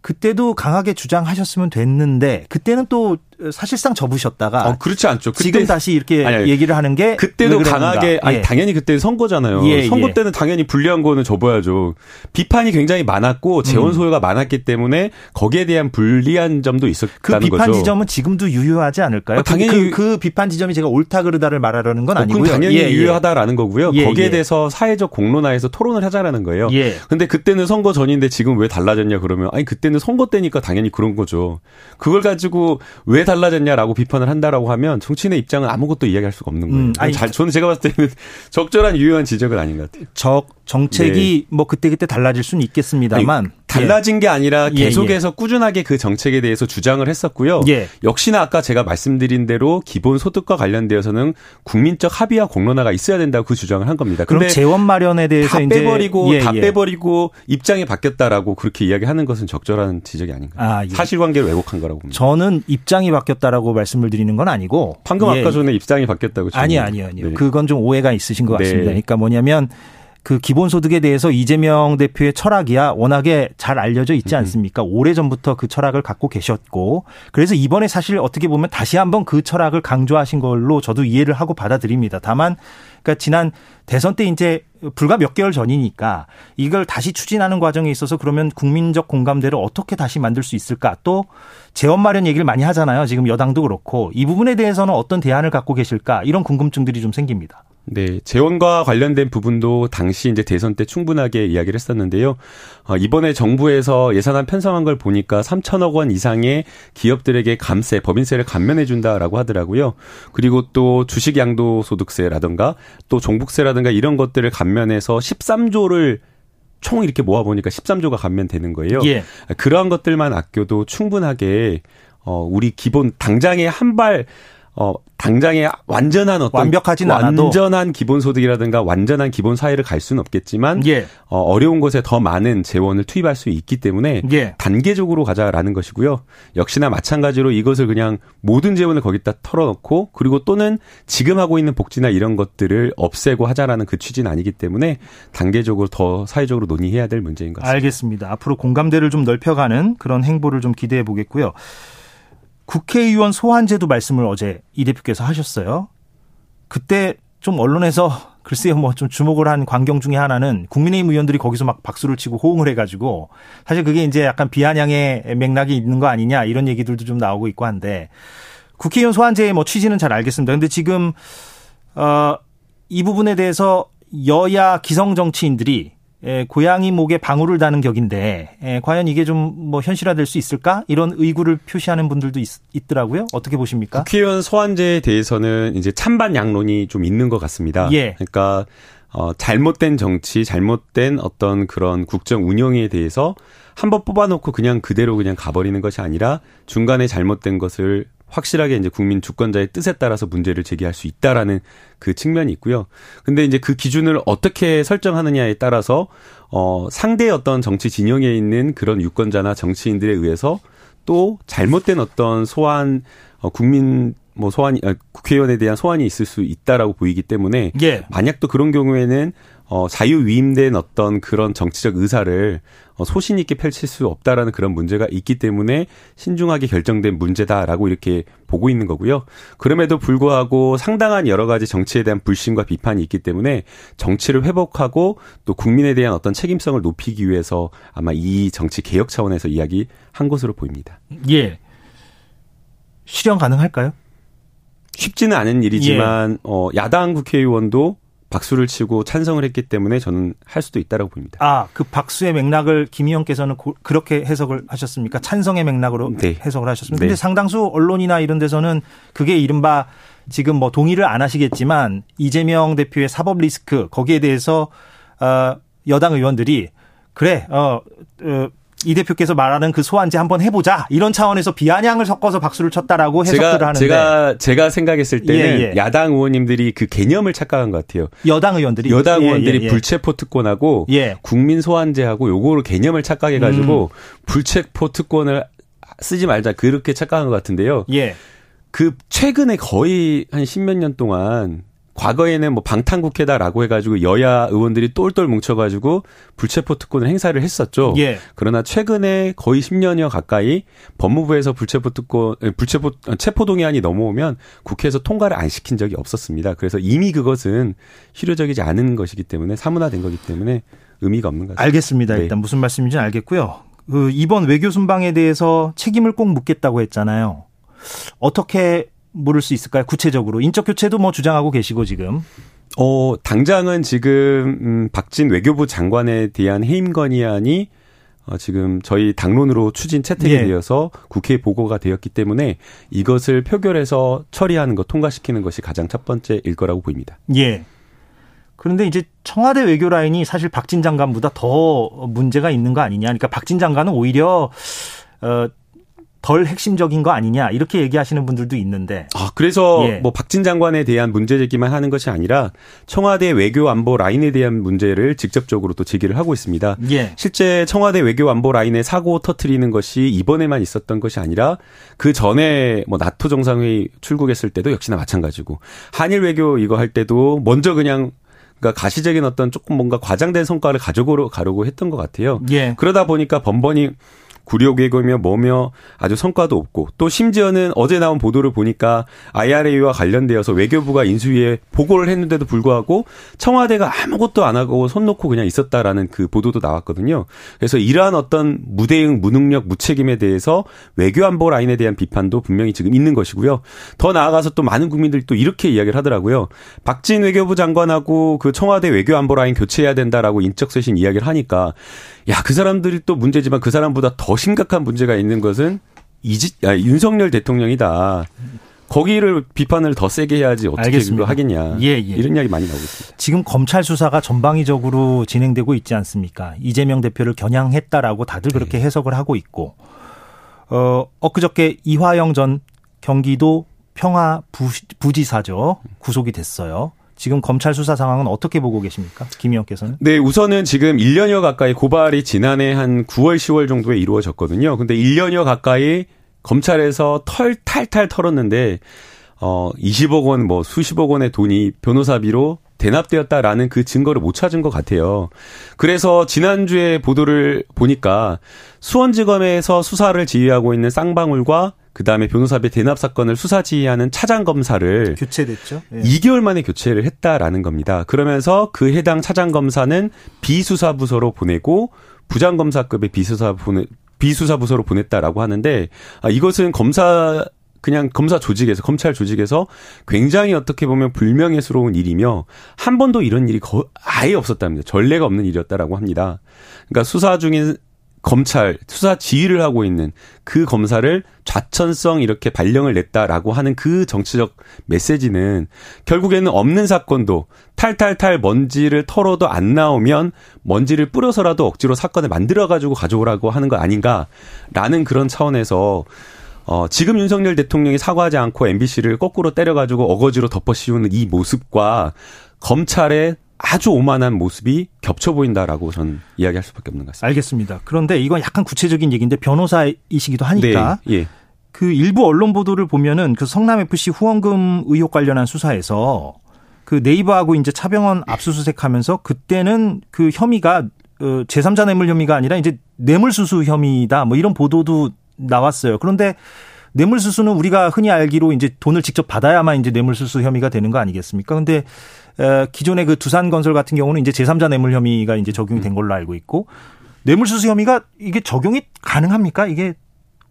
B: 그때도 강하게 주장하셨으면 됐는데 그때는 또 사실상 접으셨다가
L: 어, 그렇지 않죠.
B: 그때, 지금 다시 이렇게 아니, 얘기를 하는 게
L: 그때도 강하게 아니 예. 당연히 그때 선거잖아요. 예, 선거 예. 때는 당연히 불리한 거는 접어야죠. 비판이 굉장히 많았고 재원 음. 소요가 음. 많았기 때문에 거기에 대한 불리한 점도 있었다는
B: 그 비판
L: 거죠.
B: 지점은 지금도 유효하지 않을까요? 아, 당연히 그, 그, 비판 지점이 제가 옳다 그르다를 말하려는 건 어, 아니고요.
L: 당연히 예, 예, 유효하다라는 거고요. 예, 거기에 대해서 사회적 공론화에서 토론을 하자라는 거예요. 예. 근데 그때는 선거 전인데 지금 왜 달라졌냐 그러면 아니 그때는 선거 때니까 당연히 그런 거죠. 그걸 가지고 왜 달라졌냐라고 비판을 한다라고 하면 정치인의 입장은 아무것도 이야기할 수가 없는 거예요. 음, 아니, 잘, 저는 제가 봤을 때는 (laughs) 적절한 유효한 지적은 아닌 것 같아요.
B: 적 정책이 네. 뭐 그때 그때 달라질 수는 있겠습니다만. 아니,
L: 달라진 게 아니라 예, 계속해서 예, 예. 꾸준하게 그 정책에 대해서 주장을 했었고요. 예. 역시나 아까 제가 말씀드린 대로 기본 소득과 관련되어서는 국민적 합의와 공론화가 있어야 된다고 그 주장을 한 겁니다.
B: 그럼 재원 마련에 대해서
L: 다 빼버리고 예, 다 빼버리고 입장이 바뀌었다라고 그렇게 이야기하는 것은 적절한 지적이 아닌가. 아, 사실관계를 왜곡한 거라고 봅니다.
B: 저는 입장이 바뀌었다라고 말씀을 드리는 건 아니고
L: 방금 아까 전에 입장이 바뀌었다고.
B: 아니 아니요 아니요. 네. 그건 좀 오해가 있으신 것 같습니다. 네. 그러니까 뭐냐면 그 기본소득에 대해서 이재명 대표의 철학이야 워낙에 잘 알려져 있지 않습니까? 오래 전부터 그 철학을 갖고 계셨고 그래서 이번에 사실 어떻게 보면 다시 한번 그 철학을 강조하신 걸로 저도 이해를 하고 받아들입니다. 다만 그러니까 지난 대선 때 이제 불과 몇 개월 전이니까 이걸 다시 추진하는 과정에 있어서 그러면 국민적 공감대를 어떻게 다시 만들 수 있을까? 또 재원 마련 얘기를 많이 하잖아요. 지금 여당도 그렇고 이 부분에 대해서는 어떤 대안을 갖고 계실까? 이런 궁금증들이 좀 생깁니다.
L: 네, 재원과 관련된 부분도 당시 이제 대선 때 충분하게 이야기를 했었는데요. 어, 이번에 정부에서 예산안 편성한 걸 보니까 3천억 원 이상의 기업들에게 감세, 법인세를 감면해 준다라고 하더라고요. 그리고 또 주식 양도 소득세라든가 또 종북세라든가 이런 것들을 감면해서 13조를 총 이렇게 모아 보니까 13조가 감면되는 거예요. 예. 그러한 것들만 아껴도 충분하게 어 우리 기본 당장에 한발 어, 당장에 완전한 어떤
B: 완벽하진
L: 않아도 완전한 기본 소득이라든가 완전한 기본 사회를 갈 수는 없겠지만 예. 어, 어려운 곳에 더 많은 재원을 투입할 수 있기 때문에 예. 단계적으로 가자라는 것이고요. 역시나 마찬가지로 이것을 그냥 모든 재원을 거기다 털어놓고 그리고 또는 지금 하고 있는 복지나 이런 것들을 없애고 하자라는 그 취지는 아니기 때문에 단계적으로 더 사회적으로 논의해야 될 문제인 것 같습니다.
B: 알겠습니다. 앞으로 공감대를 좀 넓혀가는 그런 행보를 좀 기대해 보겠고요. 국회의원 소환제도 말씀을 어제 이 대표께서 하셨어요. 그때 좀 언론에서 (laughs) 글쎄요, 뭐 좀 주목을 한 광경 중에 하나는 국민의힘 의원들이 거기서 막 박수를 치고 호응을 해가지고 사실 그게 이제 약간 비아냥의 맥락이 있는 거 아니냐 이런 얘기들도 좀 나오고 있고 한데 국회의원 소환제의 뭐 취지는 잘 알겠습니다. 근데 지금 어, 이 부분에 대해서 여야 기성 정치인들이 예, 고양이 목에 방울을 다는 격인데 예, 과연 이게 좀 뭐 현실화될 수 있을까 이런 의구를 표시하는 분들도 있, 더라고요 어떻게 보십니까?
L: 국회의원 소환제에 대해서는 이제 찬반 양론이 좀 있는 것 같습니다. 예. 그러니까 어, 잘못된 정치, 잘못된 어떤 그런 국정 운영에 대해서 한 번 뽑아놓고 그냥 그대로 그냥 가버리는 것이 아니라 중간에 잘못된 것을 확실하게 이제 국민 주권자의 뜻에 따라서 문제를 제기할 수 있다라는 그 측면이 있고요. 근데 이제 그 기준을 어떻게 설정하느냐에 따라서 어 상대의 어떤 정치 진영에 있는 그런 유권자나 정치인들에 의해서 또 잘못된 어떤 소환 어 국민 뭐 소환이 아, 국회의원에 대한 소환이 있을 수 있다라고 보이기 때문에 예. 만약 또 그런 경우에는 어, 자유 위임된 어떤 그런 정치적 의사를 어, 소신 있게 펼칠 수 없다라는 그런 문제가 있기 때문에 신중하게 결정된 문제다라고 이렇게 보고 있는 거고요. 그럼에도 불구하고 상당한 여러 가지 정치에 대한 불신과 비판이 있기 때문에 정치를 회복하고 또 국민에 대한 어떤 책임성을 높이기 위해서 아마 이 정치 개혁 차원에서 이야기한 것으로 보입니다.
B: 예. 실현 가능할까요?
L: 쉽지는 않은 일이지만 예. 어, 야당 국회의원도 박수를 치고 찬성을 했기 때문에 저는 할 수도 있다라고 봅니다.
B: 아, 그 박수의 맥락을 김 의원께서는 그렇게 해석을 하셨습니까? 찬성의 맥락으로 네. 해석을 하셨습니다. 네. 근데 상당수 언론이나 이런 데서는 그게 이른바 지금 뭐 동의를 안 하시겠지만 이재명 대표의 사법 리스크 거기에 대해서 어 여당 의원들이 그래 어, 어 이 대표께서 말하는 그 소환제 한번 해보자 이런 차원에서 비아냥을 섞어서 박수를 쳤다라고 해석들을 제가, 하는데
L: 제가 제가 생각했을 때는 예, 예. 야당 의원님들이 그 개념을 착각한 것 같아요.
B: 여당 의원들이
L: 여당 예, 의원들이 예, 예. 불체포 특권하고 예. 국민 소환제하고 요거를 개념을 착각해가지고 음. 불체포 특권을 쓰지 말자 그렇게 착각한 것 같은데요. 예. 그 최근에 거의 한 십몇 년 동안 과거에는 뭐 방탄국회다라고 해가지고 여야 의원들이 똘똘 뭉쳐가지고 불체포 특권을 행사를 했었죠. 예. 그러나 최근에 거의 10년여 가까이 법무부에서 불체포 특권, 불체포 체포 동의안이 넘어오면 국회에서 통과를 안 시킨 적이 없었습니다. 그래서 이미 그것은 실효적이지 않은 것이기 때문에 사문화된 거기 때문에 의미가 없는 거죠.
B: 알겠습니다. 네. 일단 무슨 말씀인지 알겠고요. 그 이번 외교 순방에 대해서 책임을 꼭 묻겠다고 했잖아요. 어떻게 물을 수 있을까요? 구체적으로 인적 교체도 뭐 주장하고 계시고 지금.
L: 어 당장은 지금 음, 박진 외교부 장관에 대한 해임 건의안이 어, 지금 저희 당론으로 추진 채택이 예. 되어서 국회에 보고가 되었기 때문에 이것을 표결해서 처리하는 것 통과시키는 것이 가장 첫 번째일 거라고 보입니다.
B: 예. 그런데 이제 청와대 외교 라인이 사실 박진 장관보다 더 문제가 있는 거 아니냐. 그러니까 박진 장관은 오히려 어 덜 핵심적인 거 아니냐 이렇게 얘기하시는 분들도 있는데.
L: 아 그래서 예. 뭐 박진 장관에 대한 문제 제기만 하는 것이 아니라 청와대 외교 안보 라인에 대한 문제를 직접적으로 또 제기를 하고 있습니다. 예. 실제 청와대 외교 안보 라인에 사고 터트리는 것이 이번에만 있었던 것이 아니라 그 전에 뭐 나토 정상회의 출국했을 때도 역시나 마찬가지고 한일 외교 이거 할 때도 먼저 그냥 그러니까 가시적인 어떤 조금 뭔가 과장된 성과를 가져고 가려고 했던 것 같아요. 예. 그러다 보니까 번번이 구력외교며 뭐며 아주 성과도 없고 또 심지어는 어제 나온 보도를 보니까 IRA와 관련되어서 외교부가 인수위에 보고를 했는데도 불구하고 청와대가 아무것도 안 하고 손 놓고 그냥 있었다라는 그 보도도 나왔거든요. 그래서 이러한 어떤 무대응, 무능력, 무책임에 대해서 외교안보 라인에 대한 비판도 분명히 지금 있는 것이고요. 더 나아가서 또 많은 국민들이 또 이렇게 이야기를 하더라고요. 박진 외교부 장관하고 그 청와대 외교안보 라인 교체해야 된다라고 인적 쇄신 이야기를 하니까 야, 그 사람들이 또 문제지만 그 사람보다 더 심각한 문제가 있는 것은 이지, 야, 윤석열 대통령이다. 거기를 비판을 더 세게 해야지 어떻게 알겠습니다. 하겠냐. 예, 예. 이런 이야기 많이 나오고 있습니다.
B: 지금 검찰 수사가 전방위적으로 진행되고 있지 않습니까? 이재명 대표를 겨냥했다라고 다들 그렇게 네. 해석을 하고 있고, 어, 엊그저께 이화영 전 경기도 평화 부지사죠. 구속이 됐어요. 지금 검찰 수사 상황은 어떻게 보고 계십니까? 김 의원께서는?
L: 네, 우선은 지금 1년여 가까이 고발이 지난해 한 9월, 10월 정도에 이루어졌거든요. 근데 1년여 가까이 검찰에서 털 탈탈 털었는데 어 20억 원, 뭐 수십억 원의 돈이 변호사비로 대납되었다라는 그 증거를 못 찾은 것 같아요. 그래서 지난주에 보도를 보니까 수원지검에서 수사를 지휘하고 있는 쌍방울과 그 다음에 변호사비 대납 사건을 수사 지휘하는 차장 검사를
B: 교체됐죠.
L: 예. 2개월 만에 교체를 했다라는 겁니다. 그러면서 그 해당 차장 검사는 비수사 부서로 보내고 부장 검사급의 비수사 보내 비수사 부서로 보냈다라고 하는데 아, 이것은 검사 그냥 검사 조직에서 검찰 조직에서 굉장히 어떻게 보면 불명예스러운 일이며 한 번도 이런 일이 거, 아예 없었답니다. 전례가 없는 일이었다라고 합니다. 그러니까 수사 중인 검찰 수사 지휘를 하고 있는 그 검사를 좌천성 이렇게 발령을 냈다라고 하는 그 정치적 메시지는 결국에는 없는 사건도 탈탈탈 먼지를 털어도 안 나오면 먼지를 뿌려서라도 억지로 사건을 만들어 가지고 가져오라고 하는 거 아닌가라는 그런 차원에서 어, 지금 윤석열 대통령이 사과하지 않고 MBC를 거꾸로 때려가지고 어거지로 덮어 씌우는 이 모습과 검찰의 아주 오만한 모습이 겹쳐 보인다라고 저는 이야기할 수밖에 없는 것 같습니다.
B: 알겠습니다. 그런데 이건 약간 구체적인 얘기인데 변호사이시기도 하니까 네, 예. 그 일부 언론 보도를 보면은 그 성남 FC 후원금 의혹 관련한 수사에서 그 네이버하고 이제 차병원 압수수색하면서 그때는 그 혐의가 어, 제3자 뇌물 혐의가 아니라 이제 뇌물수수 혐의다 뭐 이런 보도도 나왔어요. 그런데 뇌물수수는 우리가 흔히 알기로 이제 돈을 직접 받아야만 이제 뇌물수수 혐의가 되는 거 아니겠습니까? 근데 기존의 그 두산건설 같은 경우는 이제 제3자 뇌물 혐의가 이제 적용이 된 걸로 알고 있고 뇌물수수 혐의가 이게 적용이 가능합니까? 이게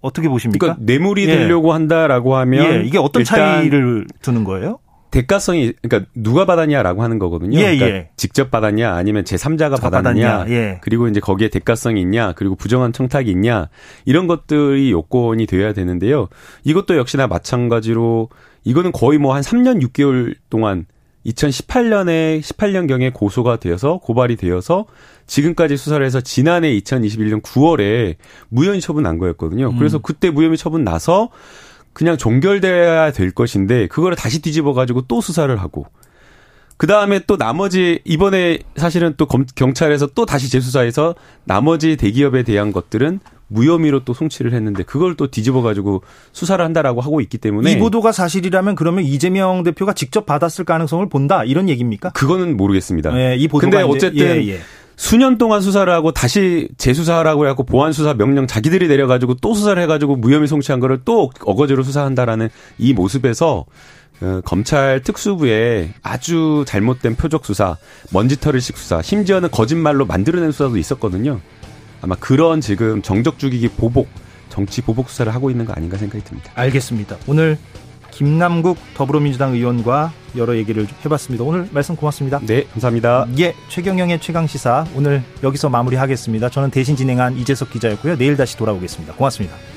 B: 어떻게 보십니까?
L: 그러니까 뇌물이 예. 되려고 한다라고 하면
B: 예. 이게 어떤 차이를 두는 거예요?
L: 대가성이 그러니까 누가 받았냐라고 하는 거거든요. 예, 그러니까 예. 직접 받았냐 아니면 제3자가 받았느냐. 받았냐. 예. 그리고 이제 거기에 대가성이 있냐 그리고 부정한 청탁이 있냐 이런 것들이 요건이 되어야 되는데요. 이것도 역시나 마찬가지로 이거는 거의 뭐 한 3년 6개월 동안 2018년에 18년경에 고소가 되어서 고발이 되어서 지금까지 수사를 해서 지난해 2021년 9월에 무혐의 처분 난 거였거든요. 음. 그래서 그때 무혐의 처분 나서 그냥 종결돼야 될 것인데 그거를 다시 뒤집어 가지고 또 수사를 하고 그 다음에 또 나머지 이번에 사실은 또 검, 경찰에서 또 다시 재수사해서 나머지 대기업에 대한 것들은 무혐의로 또 송치를 했는데 그걸 또 뒤집어 가지고 수사를 한다라고 하고 있기 때문에
B: 이 보도가 사실이라면 그러면 이재명 대표가 직접 받았을 가능성을 본다 이런 얘기입니까?
L: 그거는 모르겠습니다. 네, 이 보도가 근데 어쨌든 예, 예. 수년 동안 수사를 하고 다시 재수사하라고 해갖고 보안 수사 명령 자기들이 내려가지고 또 수사를 해가지고 무혐의 송치한 거를 또 어거지로 수사한다라는 이 모습에서 어, 검찰 특수부에 아주 잘못된 표적 수사, 먼지털이식 수사, 심지어는 거짓말로 만들어낸 수사도 있었거든요. 아마 그런 지금 정적 죽이기 보복, 정치 보복 수사를 하고 있는 거 아닌가 생각이 듭니다.
B: 알겠습니다. 오늘 김남국 더불어민주당 의원과 여러 얘기를 해봤습니다. 오늘 말씀 고맙습니다.
L: 네, 감사합니다.
B: 예, 최경영의 최강 시사 오늘 여기서 마무리하겠습니다. 저는 대신 진행한 이재석 기자였고요. 내일 다시 돌아오겠습니다. 고맙습니다.